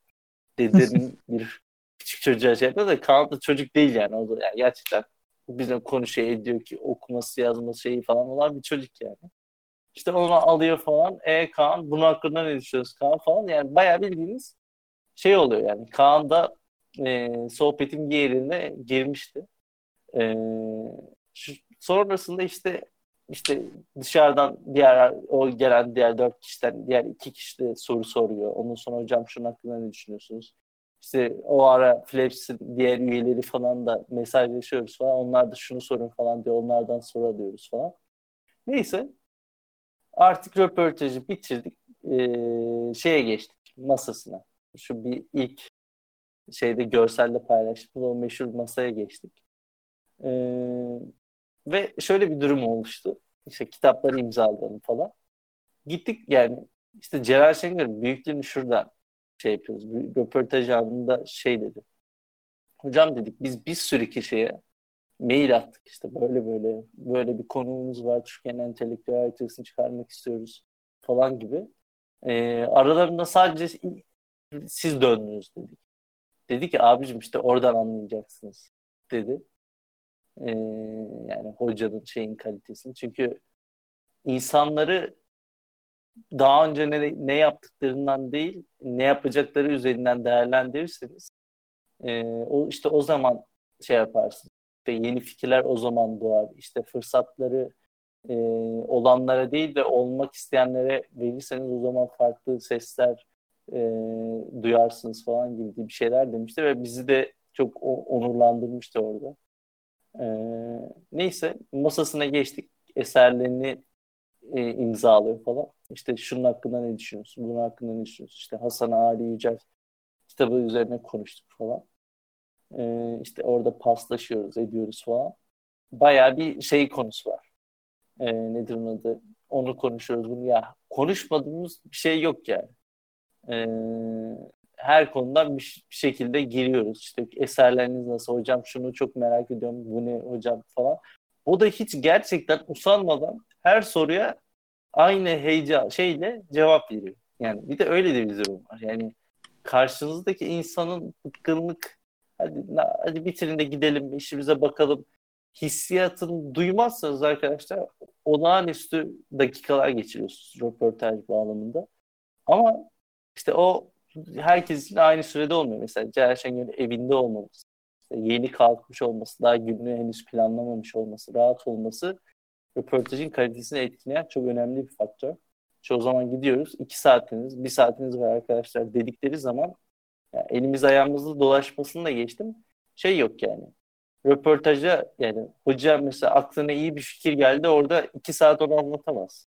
Dedenin <laughs> bir küçük çocuğa şey yapıyor da Kaan da çocuk değil yani. O da yani gerçekten bizim konuşuyor ediyor ki okuması yazması şeyi falan olan bir çocuk yani. İşte onu alıyor falan. E Kaan bunun hakkında ne düşünüyorsun Kaan falan. Yani bayağı bildiğiniz şey oluyor yani. Kaan da e, sohbetin yerine girmişti. E, şu, sonrasında işte işte dışarıdan diğer o gelen diğer dört kişiden diğer iki kişi de soru soruyor. Ondan sonra hocam şunun hakkında ne düşünüyorsunuz? İşte o ara Flaps'in diğer üyeleri falan da mesajlaşıyoruz falan. Onlar da şunu sorun falan diyor. Onlardan soru alıyoruz falan. Neyse. Artık röportajı bitirdik. Ee, şeye geçtik. Masasına. Şu bir ilk şeyde görselde paylaştığımız o meşhur masaya geçtik. Ee, ve şöyle bir durum olmuştu. İşte kitapları imzaladım falan. Gittik yani işte Celal Şengör'ün büyüklüğünü şuradan şey yapıyoruz. Bir röportaj anında şey dedi. Hocam dedik biz bir sürü kişiye mail attık işte böyle böyle böyle bir konumuz var. Türkiye'nin entelektüel haritasını çıkarmak istiyoruz falan gibi. Ee, aralarında sadece siz döndünüz dedik. Dedi ki abicim işte oradan anlayacaksınız dedi. Ee, yani hocanın şeyin kalitesini. Çünkü insanları daha önce ne, ne yaptıklarından değil, ne yapacakları üzerinden değerlendirirseniz e, o işte o zaman şey yaparsınız. İşte yeni fikirler o zaman doğar. İşte fırsatları e, olanlara değil de olmak isteyenlere verirseniz o zaman farklı sesler e, duyarsınız falan gibi bir şeyler demişti ve bizi de çok onurlandırmıştı orada. E, neyse masasına geçtik. Eserlerini e, imzalıyor falan. İşte şunun hakkında ne düşünüyorsun? Bunun hakkında ne düşünüyorsun? İşte Hasan Ali Yücel kitabı üzerine konuştuk falan. E, işte orada paslaşıyoruz, ediyoruz falan. Bayağı bir şey konusu var. E, nedir onun adı? Onu konuşuyoruz. Bunu ya konuşmadığımız bir şey yok yani. E, her konudan bir, bir şekilde giriyoruz. İşte eserleriniz nasıl hocam şunu çok merak ediyorum bu ne hocam falan. O da hiç gerçekten usanmadan her soruya aynı heyecan şeyle cevap veriyor. Yani bir de öyle de bir durum var. Yani karşınızdaki insanın bıkkınlık hadi, hadi bitirin de gidelim işimize bakalım hissiyatını duymazsanız arkadaşlar olağanüstü dakikalar geçiriyorsunuz röportaj bağlamında. Ama işte o herkes için aynı sürede olmuyor. Mesela Celal Şengör'ün evinde olmaması, işte yeni kalkmış olması, daha gününü henüz planlamamış olması, rahat olması röportajın kalitesini etkileyen çok önemli bir faktör. Çoğu zaman gidiyoruz. iki saatiniz, bir saatiniz var arkadaşlar dedikleri zaman yani elimiz ayağımızda dolaşmasını da geçtim. Şey yok yani. Röportaja yani hoca mesela aklına iyi bir fikir geldi orada iki saat onu anlatamaz.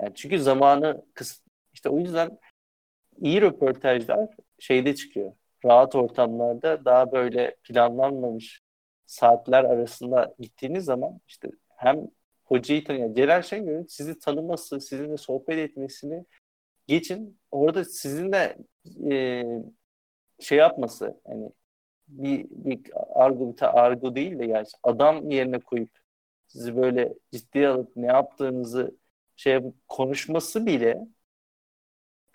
Yani çünkü zamanı kıs işte o yüzden iyi röportajlar şeyde çıkıyor. Rahat ortamlarda daha böyle planlanmamış saatler arasında gittiğiniz zaman işte hem hocayı tanıyor. Celal Şengör'ün sizi tanıması, sizinle sohbet etmesini geçin. Orada sizinle e, şey yapması yani bir, bir argo, bir argo değil de yani adam yerine koyup sizi böyle ciddiye alıp ne yaptığınızı şey konuşması bile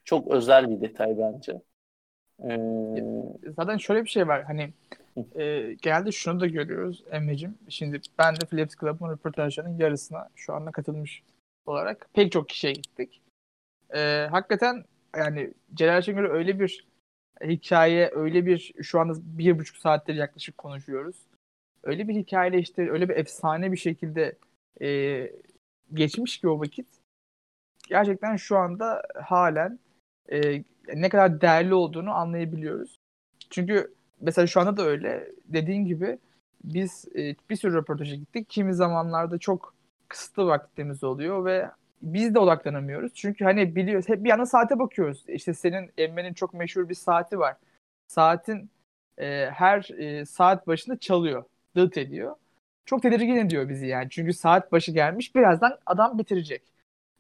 çok özel bir detay bence. Ee... Zaten şöyle bir şey var hani e, genelde şunu da görüyoruz Emre'cim. Şimdi ben de Flaps Club'ın röportajlarının yarısına şu anda katılmış olarak pek çok kişiye gittik. E, hakikaten yani Celal Şengör'ü öyle bir hikaye, öyle bir şu anda bir buçuk saattir yaklaşık konuşuyoruz. Öyle bir hikayeyle işte öyle bir efsane bir şekilde e, geçmiş ki o vakit. Gerçekten şu anda halen e, ne kadar değerli olduğunu anlayabiliyoruz. Çünkü mesela şu anda da öyle. Dediğin gibi biz e, bir sürü röportaja gittik. Kimi zamanlarda çok kısıtlı vaktimiz oluyor ve biz de odaklanamıyoruz. Çünkü hani biliyoruz hep bir yana saate bakıyoruz. İşte senin Emre'nin çok meşhur bir saati var. Saatin e, her e, saat başında çalıyor. Dıt ediyor. Çok tedirgin ediyor bizi yani. Çünkü saat başı gelmiş birazdan adam bitirecek.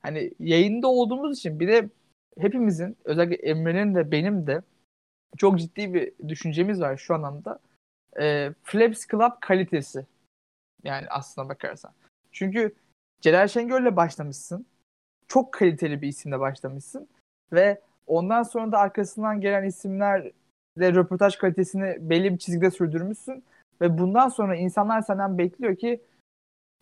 Hani yayında olduğumuz için bir de hepimizin özellikle Emre'nin de benim de çok ciddi bir düşüncemiz var şu anlamda. E, Flaps Club kalitesi. Yani aslına bakarsan. Çünkü Celal Şengör'le başlamışsın. Çok kaliteli bir isimle başlamışsın. Ve ondan sonra da arkasından gelen isimlerle röportaj kalitesini belli bir çizgide sürdürmüşsün. Ve bundan sonra insanlar senden bekliyor ki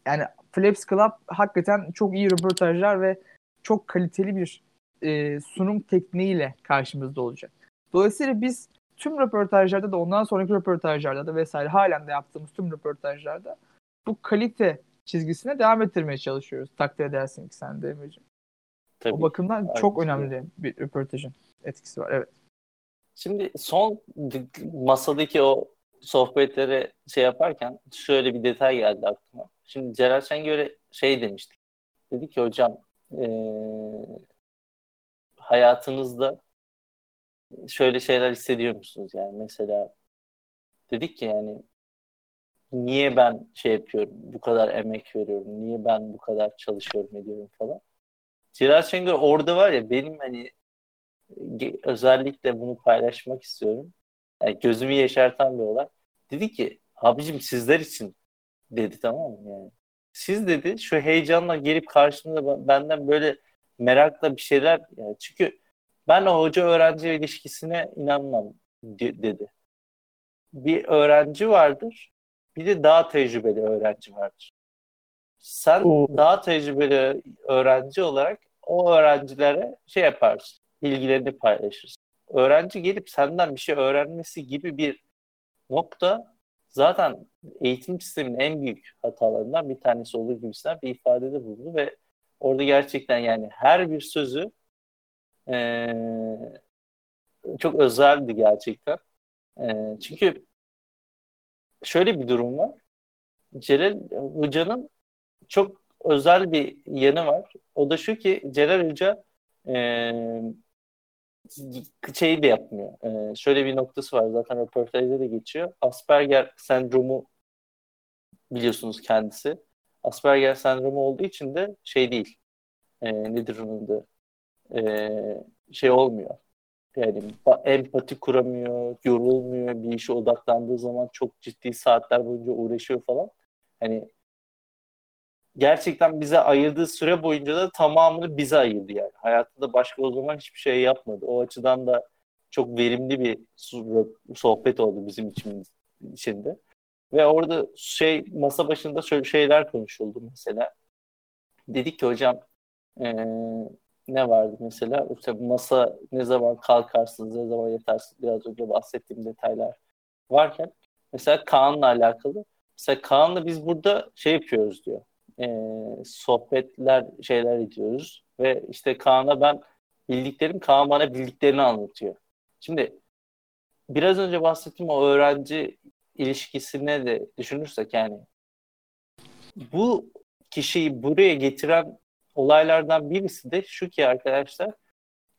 yani Flaps Club hakikaten çok iyi röportajlar ve çok kaliteli bir e, sunum tekniğiyle karşımızda olacak. Dolayısıyla biz tüm röportajlarda da ondan sonraki röportajlarda da vesaire halen de yaptığımız tüm röportajlarda bu kalite çizgisine devam ettirmeye çalışıyoruz. Takdir edersin ki sen de Emre'ciğim. O bakımdan Tabii çok önemli bir röportajın etkisi var. Evet. Şimdi son masadaki o sohbetleri şey yaparken şöyle bir detay geldi aklıma. Şimdi Celal Şengör'e şey demiştik. Dedi ki hocam ee, hayatınızda şöyle şeyler hissediyor musunuz? Yani mesela dedik ki yani niye ben şey yapıyorum, bu kadar emek veriyorum, niye ben bu kadar çalışıyorum ediyorum falan. Celal Şengör orada var ya benim hani özellikle bunu paylaşmak istiyorum. Yani gözümü yaşartan bir olay. Dedi ki abicim sizler için dedi tamam mı yani. Siz dedi şu heyecanla gelip karşımda benden böyle merakla bir şeyler yani çünkü ben o hoca öğrenci ilişkisine inanmam dedi. Bir öğrenci vardır bir de daha tecrübeli öğrenci vardır. Sen Oo. daha tecrübeli öğrenci olarak o öğrencilere şey yaparsın, bilgilerini paylaşırsın. Öğrenci gelip senden bir şey öğrenmesi gibi bir nokta zaten eğitim sisteminin en büyük hatalarından bir tanesi olur gibisinden bir ifadede bulundu ve orada gerçekten yani her bir sözü ee, çok özeldi gerçekten. Ee, çünkü şöyle bir durum var. Celal Hoca'nın çok özel bir yanı var. O da şu ki Celal Hoca e, şeyi de yapmıyor. E, şöyle bir noktası var zaten röportajda da geçiyor. Asperger sendromu biliyorsunuz kendisi. Asperger sendromu olduğu için de şey değil. E, nedir onun da? E, şey olmuyor. Yani empati kuramıyor, yorulmuyor, bir işe odaklandığı zaman çok ciddi saatler boyunca uğraşıyor falan. Hani gerçekten bize ayırdığı süre boyunca da tamamını bize ayırdı yani. Hayatında başka o zaman hiçbir şey yapmadı. O açıdan da çok verimli bir sohbet oldu bizim için içinde. Ve orada şey masa başında şöyle şeyler konuşuldu mesela. Dedik ki hocam ee, ne vardı mesela? İşte masa ne zaman kalkarsınız, ne zaman yatarsınız biraz önce bahsettiğim detaylar varken mesela Kaan'la alakalı mesela Kaan'la biz burada şey yapıyoruz diyor. E, sohbetler şeyler ediyoruz ve işte Kaan'a ben bildiklerim Kaan bana bildiklerini anlatıyor. Şimdi biraz önce bahsettiğim o öğrenci ilişkisine de düşünürsek yani bu kişiyi buraya getiren olaylardan birisi de şu ki arkadaşlar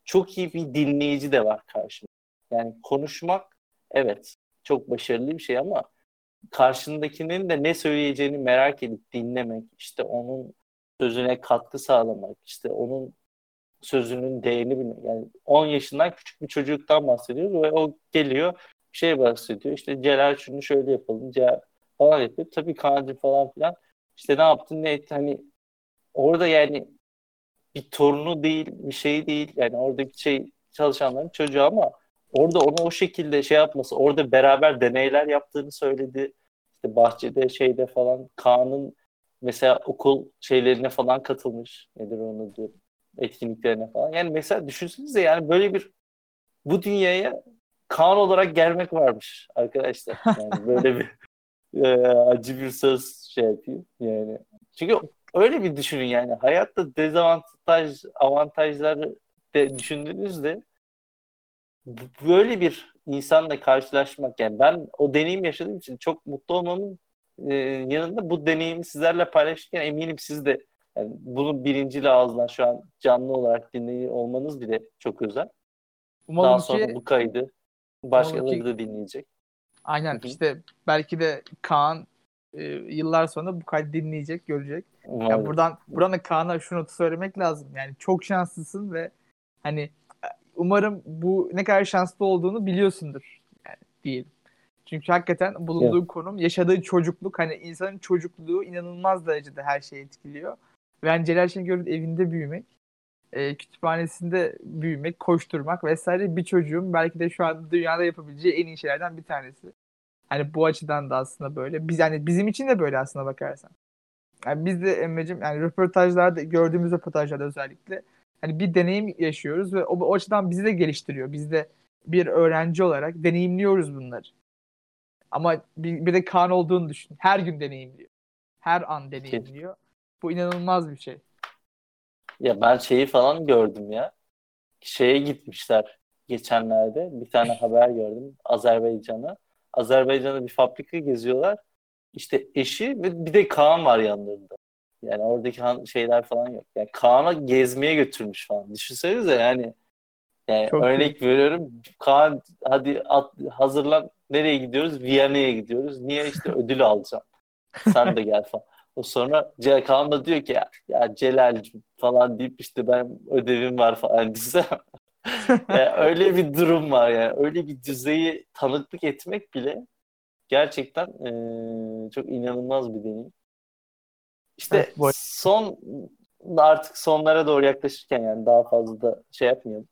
çok iyi bir dinleyici de var karşımda. Yani konuşmak evet çok başarılı bir şey ama karşındakinin de ne söyleyeceğini merak edip dinlemek, işte onun sözüne katkı sağlamak, işte onun sözünün değerini bilmek. Yani 10 yaşından küçük bir çocuktan bahsediyoruz ve o geliyor şey bahsediyor. İşte Celal şunu şöyle yapalım, Celal falan yapıyor. Tabii Kaan'cı falan filan. İşte ne yaptın ne etti hani orada yani bir torunu değil, bir şey değil. Yani oradaki şey çalışanların çocuğu ama orada onu o şekilde şey yapması, orada beraber deneyler yaptığını söyledi. İşte bahçede şeyde falan Kaan'ın mesela okul şeylerine falan katılmış. Nedir onu diyor etkinliklerine falan. Yani mesela düşünsenize yani böyle bir bu dünyaya Kaan olarak gelmek varmış arkadaşlar. Yani böyle bir <laughs> e, acı bir söz şey yapayım. Yani çünkü öyle bir düşünün yani. Hayatta dezavantaj, avantajları de düşündüğünüzde böyle bir insanla karşılaşmak yani ben o deneyim yaşadığım için çok mutlu olmamın e, yanında bu deneyimi sizlerle paylaşırken eminim siz de yani bunu birinciyle ağızdan şu an canlı olarak dinleyiyor olmanız bile çok özel. Umalım Daha sonra ki, bu kaydı başkaları ki, da dinleyecek. Aynen Hı-hı. işte belki de Kaan e, yıllar sonra bu kaydı dinleyecek, görecek. Yani buradan da Kaan'a şunu söylemek lazım. Yani çok şanslısın ve hani e, umarım bu ne kadar şanslı olduğunu biliyorsundur. Yani diyelim. Çünkü hakikaten bulunduğu evet. konum, yaşadığı çocukluk hani insanın çocukluğu inanılmaz derecede her şeyi etkiliyor. Ve yani Celal Şengör'ün evinde büyümek, e, kütüphanesinde büyümek, koşturmak vesaire bir çocuğun belki de şu an dünyada yapabileceği en iyi şeylerden bir tanesi. Hani bu açıdan da aslında böyle. Biz yani bizim için de böyle aslında bakarsan. Yani biz de Emre'cim yani röportajlarda gördüğümüz röportajlarda özellikle hani bir deneyim yaşıyoruz ve o, o açıdan bizi de geliştiriyor. Biz de bir öğrenci olarak deneyimliyoruz bunları. Ama bir, bir de Kaan olduğunu düşün. Her gün deneyimliyor. Her an deneyimliyor. Bu inanılmaz bir şey. Ya ben şeyi falan gördüm ya. Şeye gitmişler geçenlerde. Bir tane haber gördüm Azerbaycan'a. Azerbaycan'da bir fabrika geziyorlar. İşte eşi ve bir de Kaan var yanlarında. Yani oradaki şeyler falan yok. Yani Kaan'a gezmeye götürmüş falan. Düşünsenize yani. Yani Çok örnek iyi. veriyorum. Kaan hadi at, hazırlan nereye gidiyoruz? Viyana'ya gidiyoruz. Niye işte ödül alacağım. Sen de gel falan. O sonra Kaan da diyor ki ya, ya Celal falan deyip işte ben ödevim var falan <laughs> diyse yani öyle bir durum var yani. Öyle bir düzeyi tanıklık etmek bile gerçekten e, çok inanılmaz bir deneyim. İşte evet, son artık sonlara doğru yaklaşırken yani daha fazla da şey yapmayalım.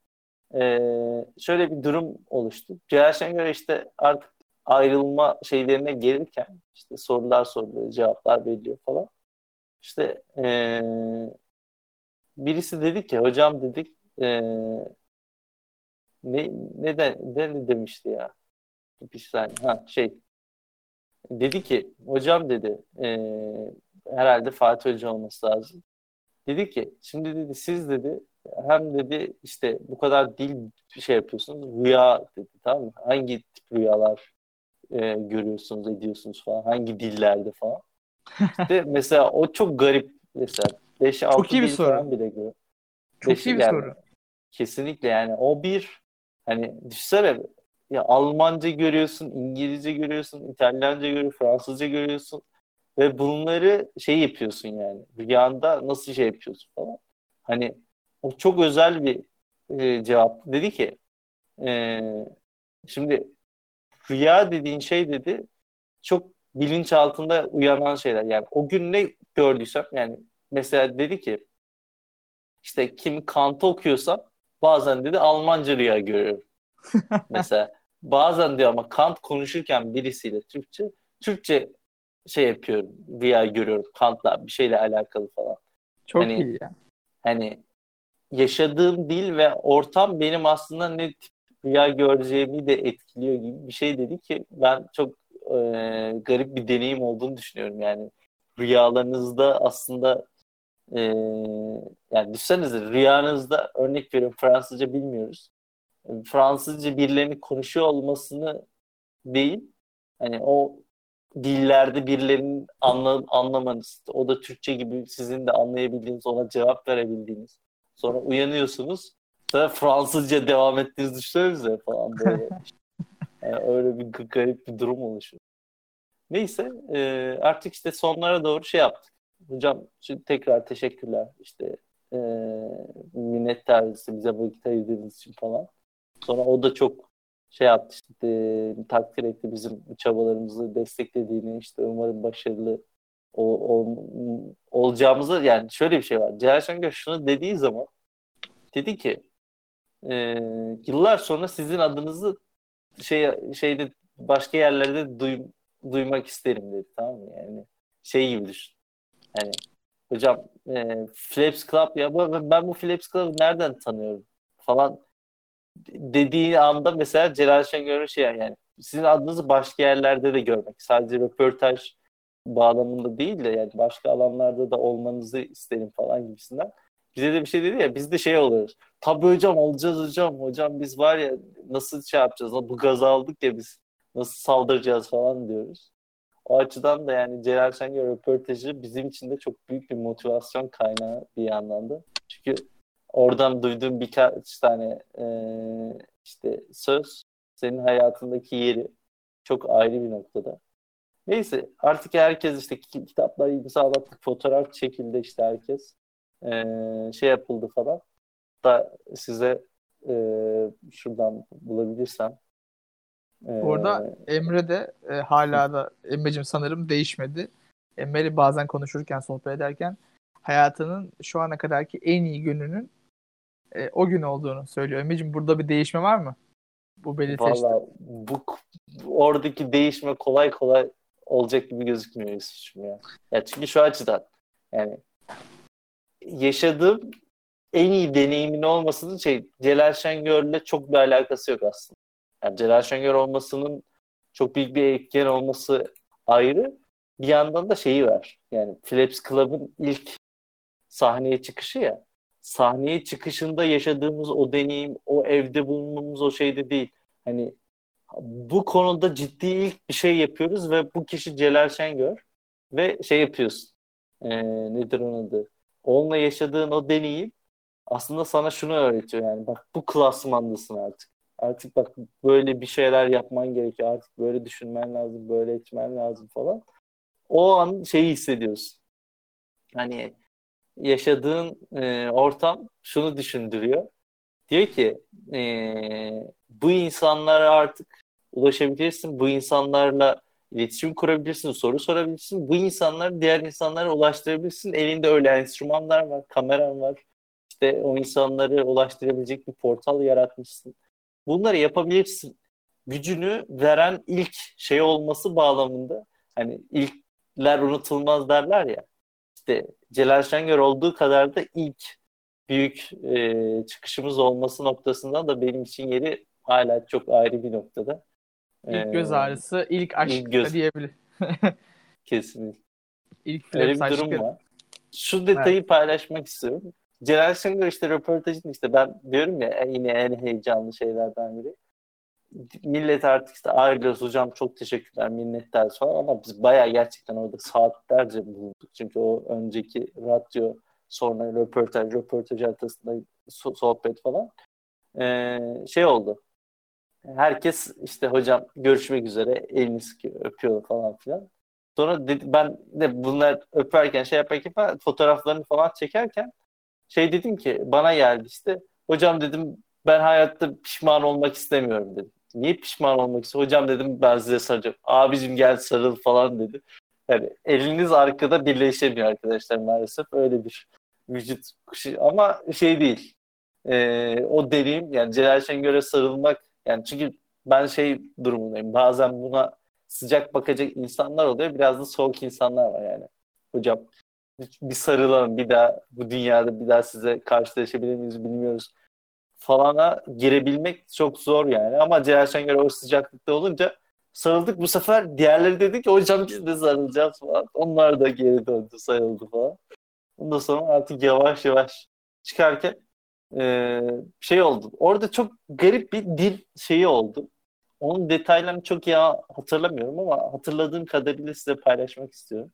Ee, şöyle bir durum oluştu. Celal Şengör işte artık ayrılma şeylerine gelirken işte sorular soruluyor, cevaplar veriliyor falan. İşte ee, birisi dedi ki hocam dedik ee, ne neden ne demişti ya? Bir saniye. Ha şey dedi ki hocam dedi ee, herhalde Fatih Hoca olması lazım. Dedi ki şimdi dedi siz dedi hem dedi işte bu kadar dil şey yapıyorsunuz rüya dedi tamam mı? Hangi tip rüyalar e, görüyorsunuz, ediyorsunuz falan. Hangi dillerde falan. <laughs> İşte mesela o çok garip mesela. 5 6 çok iyi bir soru. falan bile görüyor. Çok iyi bir yani, soru. Kesinlikle yani o bir hani düşünsene ya Almanca görüyorsun, İngilizce görüyorsun, İtalyanca görüyorsun, Fransızca görüyorsun ve bunları şey yapıyorsun yani rüyanda nasıl şey yapıyorsun falan. Hani o çok özel bir e, cevap. Dedi ki e, şimdi rüya dediğin şey dedi çok bilinç altında uyanan şeyler. Yani o gün ne gördüysem yani mesela dedi ki işte kim Kant'ı okuyorsam bazen dedi Almanca rüya görüyorum. <laughs> mesela bazen diyor ama Kant konuşurken birisiyle Türkçe Türkçe şey yapıyorum rüya görüyorum Kant'la bir şeyle alakalı falan. Çok hani, iyi ya. Hani yaşadığım dil ve ortam benim aslında ne tip rüya göreceğimi de etkiliyor gibi bir şey dedi ki ben çok e, garip bir deneyim olduğunu düşünüyorum yani rüyalarınızda aslında e, yani düşünsenize rüyanızda örnek veriyorum Fransızca bilmiyoruz Fransızca birilerinin konuşuyor olmasını değil hani o dillerde birilerinin anla, anlamanız o da Türkçe gibi sizin de anlayabildiğiniz ona cevap verebildiğiniz sonra uyanıyorsunuz Sonra Fransızca devam ettiğinizi düşünsenize falan böyle. <laughs> yani öyle bir garip bir durum oluşuyor. Neyse e, artık işte sonlara doğru şey yaptık. Hocam şimdi tekrar teşekkürler. İşte e, minnettarız bize vakit ayırdığınız için falan. Sonra o da çok şey yaptı işte e, takdir etti bizim çabalarımızı desteklediğini işte umarım başarılı o, o, olacağımızı yani şöyle bir şey var. Celal Şengör şunu dediği zaman dedi ki e, yıllar sonra sizin adınızı şey şeyde başka yerlerde duy, duymak isterim dedi tamam mı yani şey gibi düşün yani hocam e, Flaps Club ya bu, ben bu Flaps Club'ı nereden tanıyorum falan dediği anda mesela Celal Şengör'ün şey yani sizin adınızı başka yerlerde de görmek sadece röportaj bağlamında değil de yani başka alanlarda da olmanızı isterim falan gibisinden bize de bir şey dedi ya biz de şey oluyoruz. Tabii hocam olacağız hocam. Hocam biz var ya nasıl şey yapacağız? Bu gazı aldık ya biz nasıl saldıracağız falan diyoruz. O açıdan da yani Celal Şengör röportajı bizim için de çok büyük bir motivasyon kaynağı bir yandan da. Çünkü oradan duyduğum birkaç tane e, işte söz senin hayatındaki yeri çok ayrı bir noktada. Neyse artık herkes işte kitaplar imzalattık, fotoğraf çekildi işte herkes. Ee, şey yapıldı falan. Da size e, şuradan bulabilirsem. Orada Emre de e, hala da Emre'cim sanırım değişmedi. Emre bazen konuşurken, sohbet ederken hayatının şu ana kadarki en iyi gününün e, o gün olduğunu söylüyor. Emre'cim burada bir değişme var mı? Bu belirteçte. Valla bu oradaki değişme kolay kolay olacak gibi gözükmüyor Yusuf'cum ya. ya. Çünkü şu açıdan yani yaşadığım en iyi deneyimin olmasının şey Celal Şengör'le çok bir alakası yok aslında. Yani Celal Şengör olmasının çok büyük bir etken olması ayrı. Bir yandan da şeyi var. Yani Philips Club'ın ilk sahneye çıkışı ya. Sahneye çıkışında yaşadığımız o deneyim, o evde bulunmamız o şeyde değil. Hani bu konuda ciddi ilk bir şey yapıyoruz ve bu kişi Celal Şengör ve şey yapıyorsun. Ee, nedir onun adı? Onunla yaşadığın o deneyim aslında sana şunu öğretiyor yani bak bu klasmandasın artık. Artık bak böyle bir şeyler yapman gerekiyor. Artık böyle düşünmen lazım, böyle etmen lazım falan. O an şeyi hissediyorsun. Hani yaşadığın e, ortam şunu düşündürüyor. Diyor ki e, bu insanlara artık ulaşabilirsin. Bu insanlarla iletişim kurabilirsin, soru sorabilirsin. Bu insanları diğer insanlara ulaştırabilirsin. Elinde öyle enstrümanlar var, kameran var. İşte o insanları ulaştırabilecek bir portal yaratmışsın. Bunları yapabilirsin. Gücünü veren ilk şey olması bağlamında hani ilkler unutulmaz derler ya. İşte Celal Şengör olduğu kadar da ilk büyük e, çıkışımız olması noktasından da benim için yeri hala çok ayrı bir noktada. İlk ee, göz ağrısı, ilk aşk ilk göz... diyebilir. Kesinlikle. İlk Öyle bir durum var. Şu detayı evet. paylaşmak istiyorum. Celal Şengör işte röportajın işte ben diyorum ya yine en heyecanlı şeylerden biri. Millet artık işte ayrılıyoruz hocam çok teşekkürler minnettar falan ama biz bayağı gerçekten orada saatlerce bulunduk. Çünkü o önceki radyo sonra röportaj, röportaj arasında sohbet falan. Ee, şey oldu herkes işte hocam görüşmek üzere elini sıkıyor, öpüyor falan filan. Sonra dedi, ben de bunlar öperken şey yaparken fotoğraflarını falan çekerken şey dedim ki bana geldi işte hocam dedim ben hayatta pişman olmak istemiyorum dedim. Niye pişman olmak istiyorsun? Hocam dedim ben size saracağım. Abicim gel sarıl falan dedi. Yani eliniz arkada birleşemiyor arkadaşlar maalesef. Öyle bir vücut ama şey değil. Ee, o deneyim yani Celal Şengör'e sarılmak yani çünkü ben şey durumundayım. Bazen buna sıcak bakacak insanlar oluyor. Biraz da soğuk insanlar var yani. Hocam bir sarılalım bir daha bu dünyada bir daha size karşılaşabilir miyiz bilmiyoruz falana girebilmek çok zor yani. Ama Celal Şengör o sıcaklıkta olunca sarıldık. Bu sefer diğerleri dedi ki hocam biz de sarılacağız falan. Onlar da geri döndü sayıldı falan. Ondan sonra artık yavaş yavaş çıkarken e, şey oldu. Orada çok garip bir dil şeyi oldu. Onun detaylarını çok iyi hatırlamıyorum ama hatırladığım kadarıyla size paylaşmak istiyorum.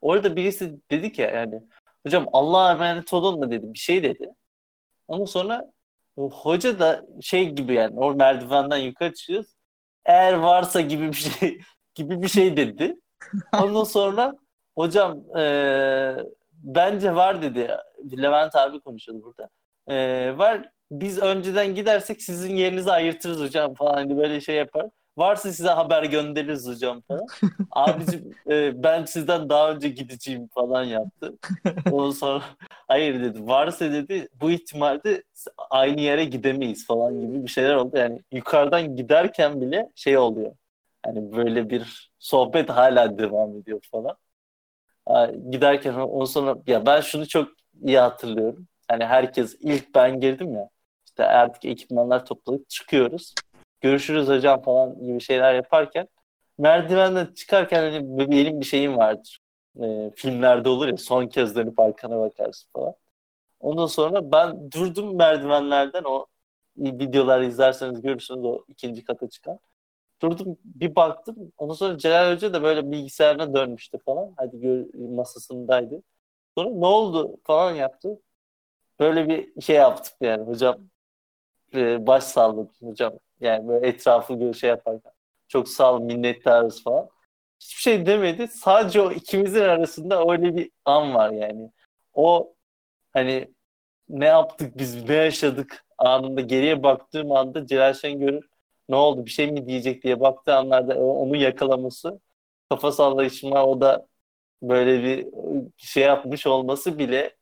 Orada birisi dedi ki yani hocam Allah'a emanet olun mu dedi bir şey dedi. Ama sonra hoca da şey gibi yani o merdivenden yukarı çıkıyoruz. Eğer varsa gibi bir şey <laughs> gibi bir şey dedi. Ondan sonra hocam e, bence var dedi. Levent abi konuşuyordu burada. E, var biz önceden gidersek sizin yerinizi ayırtırız hocam falan hani böyle şey yapar. Varsa size haber göndeririz hocam falan. <laughs> Abicim e, ben sizden daha önce gideceğim falan yaptı. Ondan sonra hayır dedi. Varsa dedi bu ihtimalde aynı yere gidemeyiz falan gibi bir şeyler oldu. Yani yukarıdan giderken bile şey oluyor. Hani böyle bir sohbet hala devam ediyor falan. Giderken ondan sonra ya ben şunu çok iyi hatırlıyorum. Hani herkes ilk ben girdim ya. İşte artık ekipmanlar topladık çıkıyoruz. Görüşürüz hocam falan gibi şeyler yaparken merdivenden çıkarken hani benim bir şeyim vardır. E, filmlerde olur ya son kez dönüp arkana bakarsın falan. Ondan sonra ben durdum merdivenlerden o videolar izlerseniz görürsünüz o ikinci kata çıkan. durdum bir baktım. Ondan sonra Celal Hoca da böyle bilgisayarına dönmüştü falan. Hadi gör, masasındaydı. Sonra ne oldu falan yaptı. Böyle bir şey yaptık yani hocam. E, baş salladım hocam. Yani böyle etrafı şey yaparken. Çok sağ ol minnettarız falan. Hiçbir şey demedi. Sadece o ikimizin arasında öyle bir an var yani. O hani ne yaptık biz ne yaşadık anında geriye baktığım anda Celal Şengör'ün ne oldu bir şey mi diyecek diye baktığı anlarda onu yakalaması kafa sallayışıma o da böyle bir şey yapmış olması bile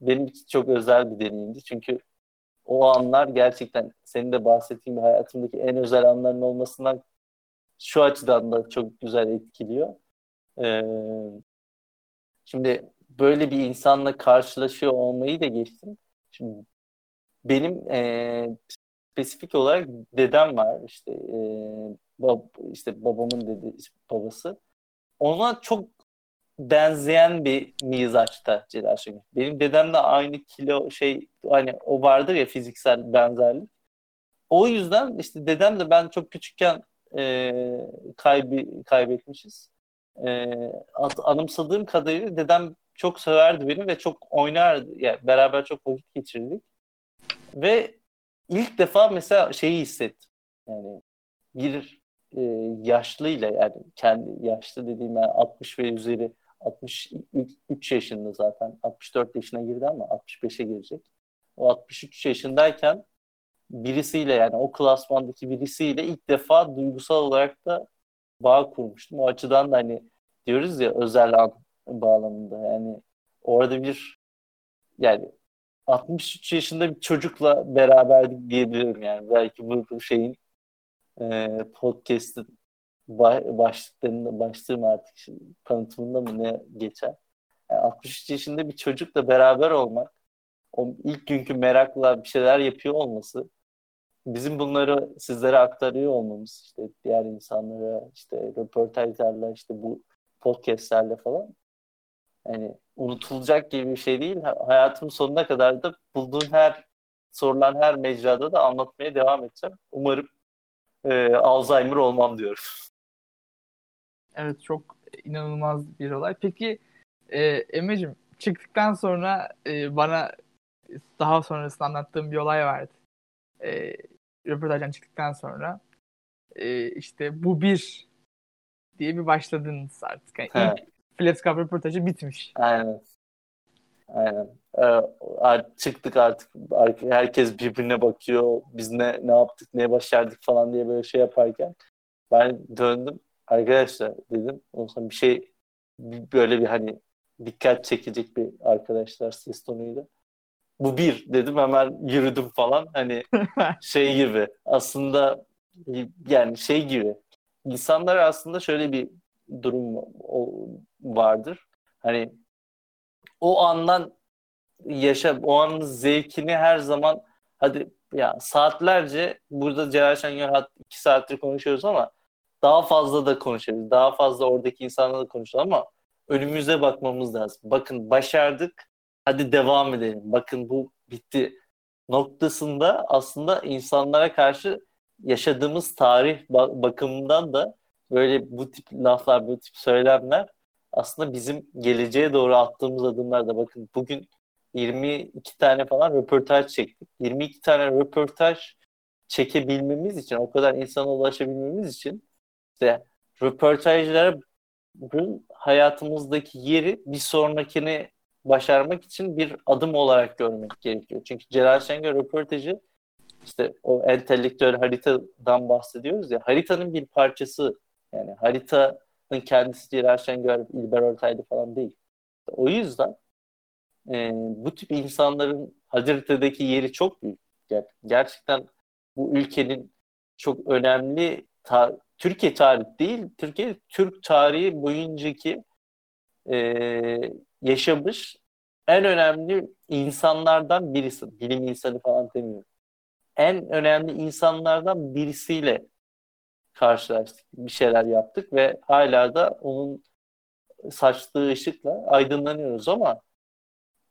benim için çok özel bir deneyimdi. Çünkü o anlar gerçekten senin de bahsettiğin hayatımdaki en özel anların olmasından şu açıdan da çok güzel etkiliyor. Ee, şimdi böyle bir insanla karşılaşıyor olmayı da geçtim. Şimdi benim e, spesifik olarak dedem var işte e, bab, işte babamın dedi babası. Ona çok benzeyen bir mizaçta Celal Şengör. Benim dedem de aynı kilo şey hani o vardır ya fiziksel benzerlik. O yüzden işte dedem de ben çok küçükken e, kaybi, kaybetmişiz. E, anımsadığım kadarıyla dedem çok severdi beni ve çok oynardı. Yani beraber çok vakit geçirdik. Ve ilk defa mesela şeyi hissettim. Yani bir e, yaşlıyla yani kendi yaşlı dediğim yani 60 ve üzeri 63 yaşında zaten 64 yaşına girdi ama 65'e girecek. O 63 yaşındayken birisiyle yani o klasmandaki birisiyle ilk defa duygusal olarak da bağ kurmuştum. O açıdan da hani diyoruz ya özel an bağlamında yani orada bir yani 63 yaşında bir çocukla beraberdik diyebilirim yani. Belki bu, bu şeyin e, podcast'ın başlıklarında başlığım artık şimdi, tanıtımında mı ne geçer. Yani 63 yaşında bir çocukla beraber olmak, o ilk günkü merakla bir şeyler yapıyor olması, bizim bunları sizlere aktarıyor olmamız, işte diğer insanlara, işte röportajlarla, işte bu podcastlerle falan yani unutulacak gibi bir şey değil. Hayatımın sonuna kadar da bulduğum her sorulan her mecrada da anlatmaya devam edeceğim. Umarım e, Alzheimer olmam diyorum. <laughs> Evet çok inanılmaz bir olay. Peki e, Emre'cim çıktıktan sonra e, bana daha sonrasında anlattığım bir olay vardı. E, röportajdan çıktıktan sonra e, işte bu bir diye bir başladınız artık. Yani ilk Flaps Cup röportajı bitmiş. Aynen. Aynen. Ee, çıktık artık. Herkes birbirine bakıyor. Biz ne ne yaptık, ne başardık falan diye böyle şey yaparken ben döndüm. Arkadaşlar dedim. Ondan bir şey böyle bir hani dikkat çekecek bir arkadaşlar ses tonuyla. Bu bir dedim hemen yürüdüm falan. Hani <laughs> şey gibi aslında yani şey gibi. İnsanlar aslında şöyle bir durum vardır. Hani o andan yaşa, o anın zevkini her zaman hadi ya saatlerce burada Celal Şengör iki saattir konuşuyoruz ama daha fazla da konuşabiliriz. Daha fazla oradaki insanlarla da konuşalım ama önümüze bakmamız lazım. Bakın başardık. Hadi devam edelim. Bakın bu bitti noktasında aslında insanlara karşı yaşadığımız tarih bakımından da böyle bu tip laflar, bu tip söylemler aslında bizim geleceğe doğru attığımız adımlar da bakın bugün 22 tane falan röportaj çektik. 22 tane röportaj çekebilmemiz için, o kadar insana ulaşabilmemiz için işte röportajların hayatımızdaki yeri bir sonrakini başarmak için bir adım olarak görmek gerekiyor. Çünkü Celal Şengör röportajı işte o entelektüel haritadan bahsediyoruz ya haritanın bir parçası yani haritanın kendisi Celal Şengör, İlber Ortaylı falan değil. O yüzden e, bu tip insanların haritadaki yeri çok büyük. Yani gerçekten bu ülkenin çok önemli ta- Türkiye tarihi değil, Türkiye Türk tarihi boyuncaki e, yaşamış en önemli insanlardan birisi. Bilim insanı falan demiyorum. En önemli insanlardan birisiyle karşılaştık. Bir şeyler yaptık ve hala da onun saçtığı ışıkla aydınlanıyoruz ama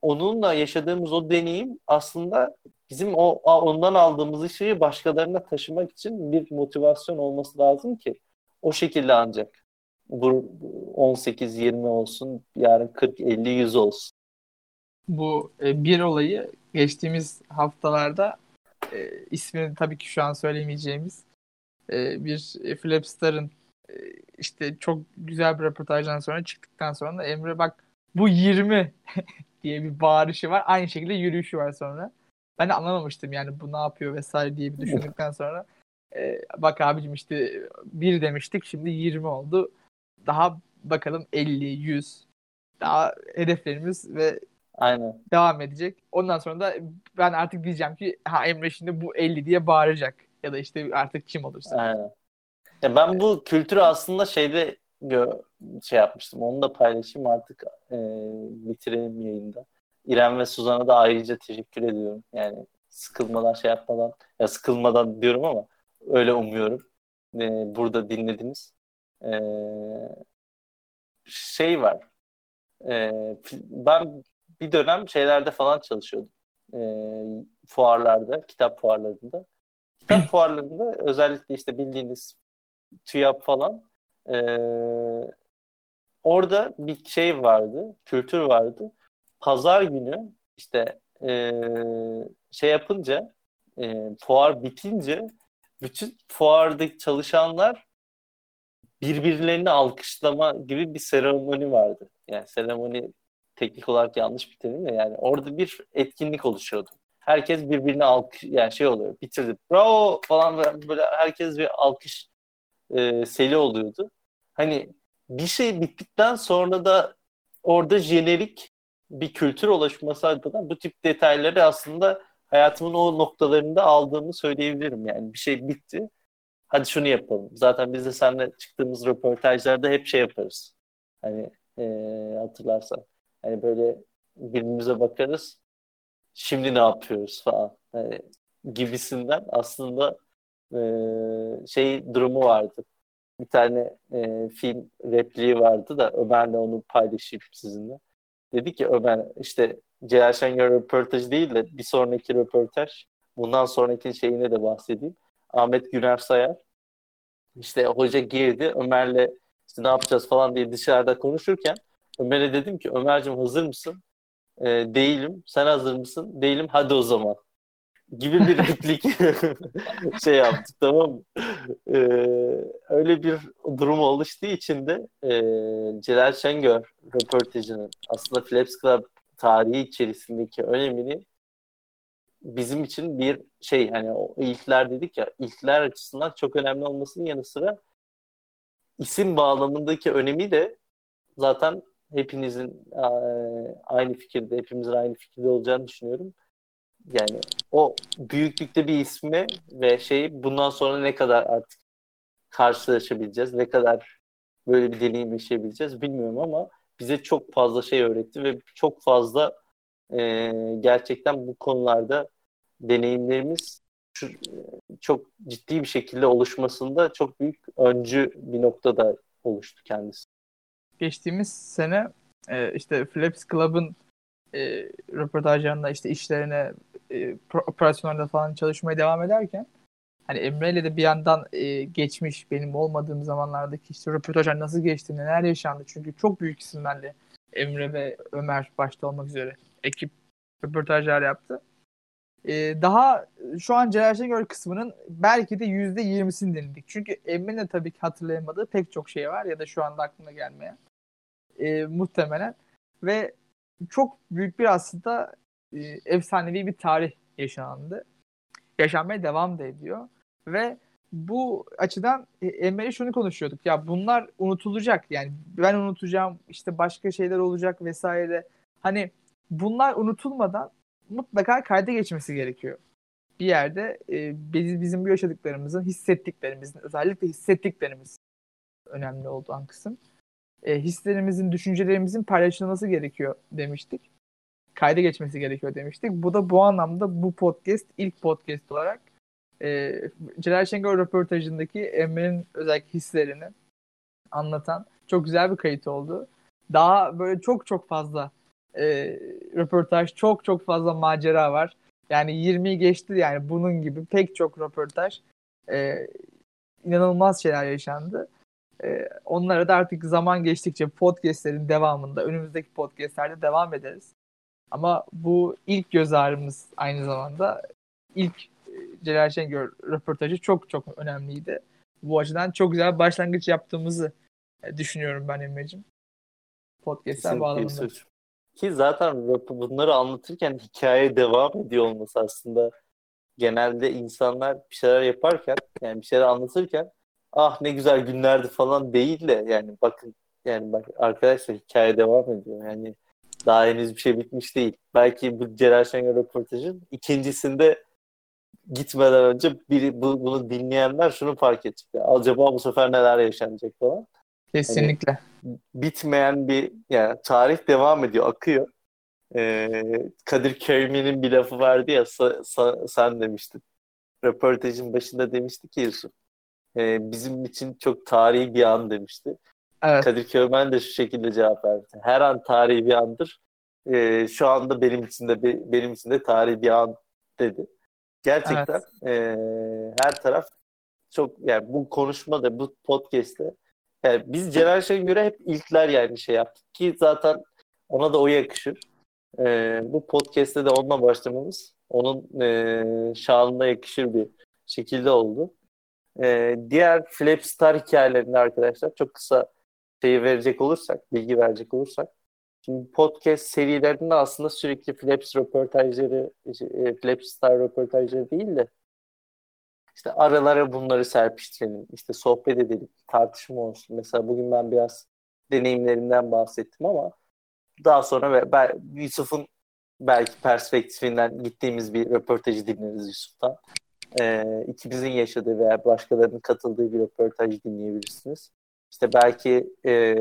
onunla yaşadığımız o deneyim aslında bizim o ondan aldığımız ışığı başkalarına taşımak için bir motivasyon olması lazım ki o şekilde ancak bu 18-20 olsun yarın 40-50-100 olsun. Bu e, bir olayı geçtiğimiz haftalarda e, ismini tabii ki şu an söylemeyeceğimiz e, bir e, Flapstar'ın e, işte çok güzel bir röportajdan sonra çıktıktan sonra Emre bak bu 20 <laughs> diye bir bağırışı var. Aynı şekilde yürüyüşü var sonra. Ben de anlamamıştım yani bu ne yapıyor vesaire diye bir düşündükten sonra e, bak abicim işte bir demiştik şimdi 20 oldu. Daha bakalım 50, 100 daha hedeflerimiz ve Aynen. devam edecek. Ondan sonra da ben artık diyeceğim ki ha Emre şimdi bu 50 diye bağıracak ya da işte artık kim olursa. Aynen. Ya ben bu kültürü aslında şeyde şey yapmıştım. Onu da paylaşayım artık e, bitirelim yayında. İrem ve Suzan'a da ayrıca teşekkür ediyorum. Yani sıkılmadan şey yapmadan ya sıkılmadan diyorum ama öyle umuyorum. E, burada dinlediniz. E, şey var. E, ben bir dönem şeylerde falan çalışıyordum. E, fuarlarda, kitap fuarlarında. Kitap fuarlarında özellikle işte bildiğiniz TÜYAP falan e, orada bir şey vardı, kültür vardı. Pazar günü işte e, şey yapınca e, fuar bitince bütün fuardaki çalışanlar birbirlerini alkışlama gibi bir seremoni vardı. Yani seremoni teknik olarak yanlış bir terim de yani orada bir etkinlik oluşuyordu. Herkes birbirine alkış yani şey oluyor bitirdi bravo falan böyle, böyle herkes bir alkış e, seli oluyordu. Hani bir şey bittikten sonra da orada jenerik bir kültür oluşması adına bu tip detayları aslında hayatımın o noktalarında aldığımı söyleyebilirim. Yani bir şey bitti. Hadi şunu yapalım. Zaten biz de seninle çıktığımız röportajlarda hep şey yaparız. Hani e, hatırlarsan. Hani böyle birbirimize bakarız. Şimdi ne yapıyoruz falan. Hani gibisinden aslında e, şey durumu vardı. Bir tane e, film repliği vardı da Ömer'le onu paylaşayım sizinle. Dedi ki Ömer işte Celal Şengör röportajı değil de bir sonraki röportaj bundan sonraki şeyine de bahsedeyim. Ahmet Güner Sayar işte hoca girdi Ömer'le işte ne yapacağız falan diye dışarıda konuşurken Ömer'e dedim ki Ömer'cim hazır mısın? E, değilim. Sen hazır mısın? Değilim. Hadi o zaman. Gibi bir <laughs> replik <laughs> şey yaptık tamam mı? E, öyle bir durum oluştuğu için de e, Celal Şengör röportajının aslında Flaps Club tarihi içerisindeki önemini bizim için bir şey hani o ilkler dedik ya ilkler açısından çok önemli olmasının yanı sıra isim bağlamındaki önemi de zaten hepinizin aynı fikirde, hepimizin aynı fikirde olacağını düşünüyorum. Yani o büyüklükte bir ismi ve şey bundan sonra ne kadar artık karşılaşabileceğiz, ne kadar böyle bir deneyim yaşayabileceğiz bilmiyorum ama bize çok fazla şey öğretti ve çok fazla e, gerçekten bu konularda deneyimlerimiz çok ciddi bir şekilde oluşmasında çok büyük öncü bir noktada oluştu kendisi. Geçtiğimiz sene e, işte Flaps Club'ın e, röportajlarında işte işlerine e, operasyonlarda falan çalışmaya devam ederken hani Emre ile de bir yandan e, geçmiş benim olmadığım zamanlardaki işte röportajlar nasıl geçti neler yaşandı çünkü çok büyük isimlerle Emre ve Ömer başta olmak üzere ekip röportajlar yaptı. Ee, daha şu an Celal Şengör kısmının belki de yüzde yirmisini dinledik. Çünkü Emre'nin de tabii ki hatırlayamadığı pek çok şey var ya da şu anda aklına gelmeyen e, muhtemelen ve çok büyük bir aslında e, efsanevi bir tarih yaşandı. Yaşanmaya devam da ediyor ve bu açıdan e, Emre'yle şunu konuşuyorduk. Ya bunlar unutulacak. Yani ben unutacağım. işte başka şeyler olacak vesaire. Hani bunlar unutulmadan mutlaka kayda geçmesi gerekiyor. Bir yerde e, biz, bizim bu yaşadıklarımızın, hissettiklerimizin, özellikle hissettiklerimiz önemli olduğu kısım e, hislerimizin, düşüncelerimizin paylaşılması gerekiyor demiştik. Kayda geçmesi gerekiyor demiştik. Bu da bu anlamda bu podcast ilk podcast olarak e, Celal Şengör röportajındaki Emre'nin özellikle hislerini anlatan çok güzel bir kayıt oldu. Daha böyle çok çok fazla e, röportaj, çok çok fazla macera var. Yani 20'yi geçti yani bunun gibi pek çok röportaj. E, inanılmaz şeyler yaşandı. E, onlara da artık zaman geçtikçe podcastlerin devamında önümüzdeki podcastlerde devam ederiz. Ama bu ilk göz ağrımız aynı zamanda ilk e, Celal Şengör röportajı çok çok önemliydi. Bu açıdan çok güzel başlangıç yaptığımızı e, düşünüyorum ben Emre'cim. Podcast'ler bağlamında. Ki zaten bunları anlatırken hikaye devam ediyor olması aslında genelde insanlar bir şeyler yaparken yani bir şeyler anlatırken ah ne güzel günlerdi falan değil de yani bakın yani bak arkadaşlar hikaye devam ediyor. Yani daha henüz bir şey bitmiş değil. Belki bu Celal Şengör röportajın ikincisinde gitmeden önce biri bu, bunu dinleyenler şunu fark edecek. Acaba bu sefer neler yaşanacak falan. Kesinlikle. Yani bitmeyen bir yani tarih devam ediyor, akıyor. Ee, Kadir Köymi'nin bir lafı vardı ya sa, sa, sen demiştin. Röportajın başında demişti ki Yusuf. E, bizim için çok tarihi bir an demişti. Evet. Kadir Köymen de şu şekilde cevap verdi. Her an tarihi bir andır. E, şu anda benim için de benim için de tarihi bir an dedi. Gerçekten evet. e, her taraf çok yani bu konuşmada bu podcast'te yani biz Celal Şengör'e hep ilkler yani şey yaptık ki zaten ona da o yakışır. E, bu podcast'te de onunla başlamamız onun e, şanına yakışır bir şekilde oldu. E, diğer Flapstar hikayelerinde arkadaşlar çok kısa şeyi verecek olursak, bilgi verecek olursak Şimdi podcast serilerinde aslında sürekli Flaps röportajları, e, Flapstar röportajları değil de işte aralara bunları serpiştirelim, işte sohbet edelim, tartışma olsun. Mesela bugün ben biraz deneyimlerimden bahsettim ama daha sonra ben, Yusuf'un belki perspektifinden gittiğimiz bir röportajı dinleriz Yusuf'tan. Ee, ikimizin yaşadığı veya başkalarının katıldığı bir röportaj dinleyebilirsiniz. İşte belki e,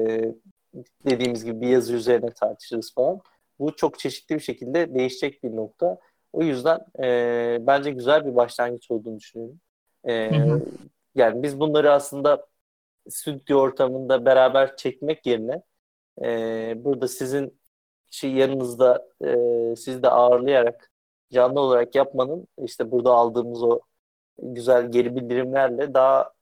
dediğimiz gibi bir yazı üzerine tartışırız falan. Bu çok çeşitli bir şekilde değişecek bir nokta. O yüzden e, bence güzel bir başlangıç olduğunu düşünüyorum. E, hı hı. Yani biz bunları aslında stüdyo ortamında beraber çekmek yerine e, burada sizin şey yanınızda e, sizi de ağırlayarak canlı olarak yapmanın işte burada aldığımız o güzel geri bildirimlerle daha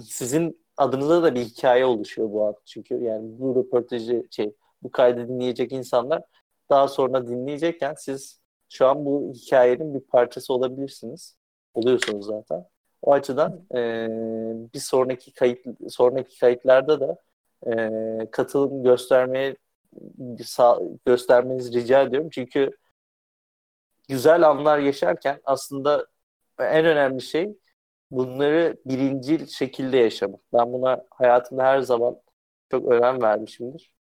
sizin adınıza da bir hikaye oluşuyor bu an. Çünkü yani bu röportajı şey bu kaydı dinleyecek insanlar daha sonra dinleyecekken siz şu an bu hikayenin bir parçası olabilirsiniz. Oluyorsunuz zaten. O açıdan e, bir sonraki kayıt sonraki kayıtlarda da e, katılım göstermeye göstermenizi rica ediyorum. Çünkü güzel anlar yaşarken aslında en önemli şey bunları birincil şekilde yaşamak. Ben buna hayatımda her zaman çok önem vermişimdir.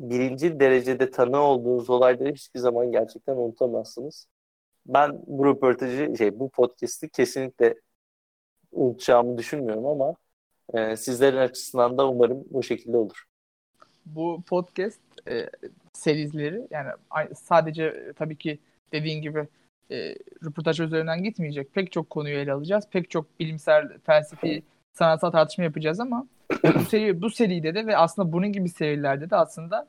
Birinci derecede tanı olduğunuz olayları hiçbir zaman gerçekten unutamazsınız. Ben bu röportajı, şey, bu podcast'i kesinlikle unutacağımı düşünmüyorum ama e, sizlerin açısından da umarım bu şekilde olur. Bu podcast e, serizleri yani sadece tabii ki dediğin gibi e, röportaj üzerinden gitmeyecek. Pek çok konuyu ele alacağız. Pek çok bilimsel, felsefi, sanatsal tartışma yapacağız ama bu <coughs> seri bu seride de ve aslında bunun gibi serilerde de aslında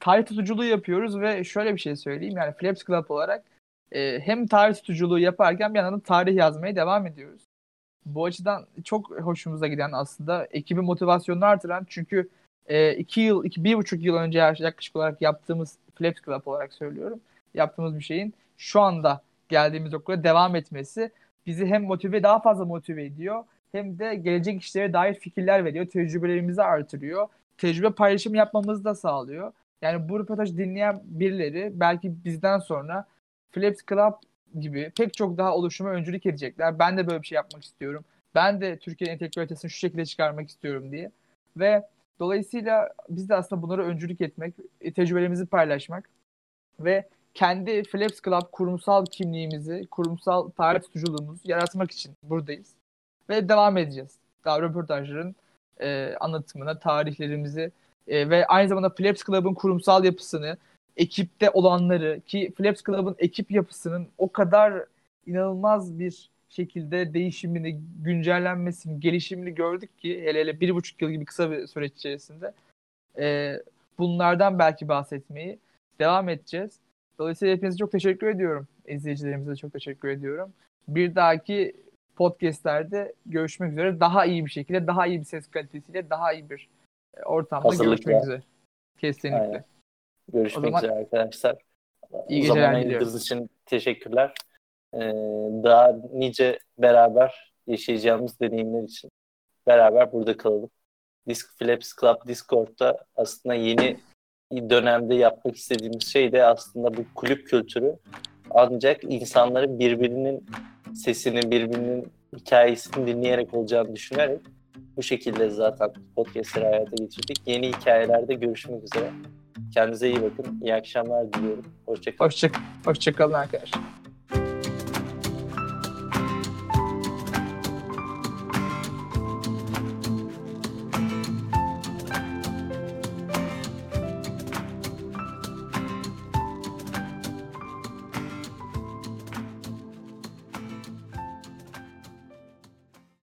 tarih tutuculuğu yapıyoruz ve şöyle bir şey söyleyeyim yani Flaps Club olarak e, hem tarih tutuculuğu yaparken bir yandan da tarih yazmaya devam ediyoruz. Bu açıdan çok hoşumuza giden aslında ekibi motivasyonunu artıran çünkü e, iki yıl, iki, bir buçuk yıl önce yaklaşık olarak yaptığımız Flaps Club olarak söylüyorum. Yaptığımız bir şeyin şu anda geldiğimiz okula devam etmesi bizi hem motive daha fazla motive ediyor hem de gelecek işlere dair fikirler veriyor. Tecrübelerimizi artırıyor. Tecrübe paylaşımı yapmamızı da sağlıyor. Yani bu röportajı dinleyen birileri belki bizden sonra Flaps Club gibi pek çok daha oluşuma öncülük edecekler. Ben de böyle bir şey yapmak istiyorum. Ben de Türkiye'nin entelektüelitesini şu şekilde çıkarmak istiyorum diye. Ve dolayısıyla biz de aslında bunlara öncülük etmek, tecrübelerimizi paylaşmak ve kendi Flaps Club kurumsal kimliğimizi, kurumsal tarih tutuculuğumuzu yaratmak için buradayız. Ve devam edeceğiz. Daha röportajların e, anlatımına, tarihlerimizi e, ve aynı zamanda Flaps Club'ın kurumsal yapısını, ekipte olanları ki Flaps Club'ın ekip yapısının o kadar inanılmaz bir şekilde değişimini, güncellenmesini, gelişimini gördük ki hele hele bir buçuk yıl gibi kısa bir süreç içerisinde e, bunlardan belki bahsetmeyi devam edeceğiz. Dolayısıyla hepinize çok teşekkür ediyorum. izleyicilerimize de çok teşekkür ediyorum. Bir dahaki podcastlerde görüşmek üzere. Daha iyi bir şekilde, daha iyi bir ses kalitesiyle, daha iyi bir e, ortamda Hazırlıkla. görüşmek üzere. Kesinlikle. Aynen. Görüşmek O zaman- üzere arkadaşlar. İyi geceler diliyorum. için teşekkürler. Ee, daha nice beraber yaşayacağımız deneyimler için beraber burada kalalım. Disc Flaps Club Discord'da aslında yeni dönemde yapmak istediğimiz şey de aslında bu kulüp kültürü ancak insanların birbirinin sesini, birbirinin hikayesini dinleyerek olacağını düşünerek bu şekilde zaten podcastleri hayata geçirdik. Yeni hikayelerde görüşmek üzere. Kendinize iyi bakın. İyi akşamlar diliyorum. Hoşçakalın. Hoşça, hoşça kalın arkadaşlar.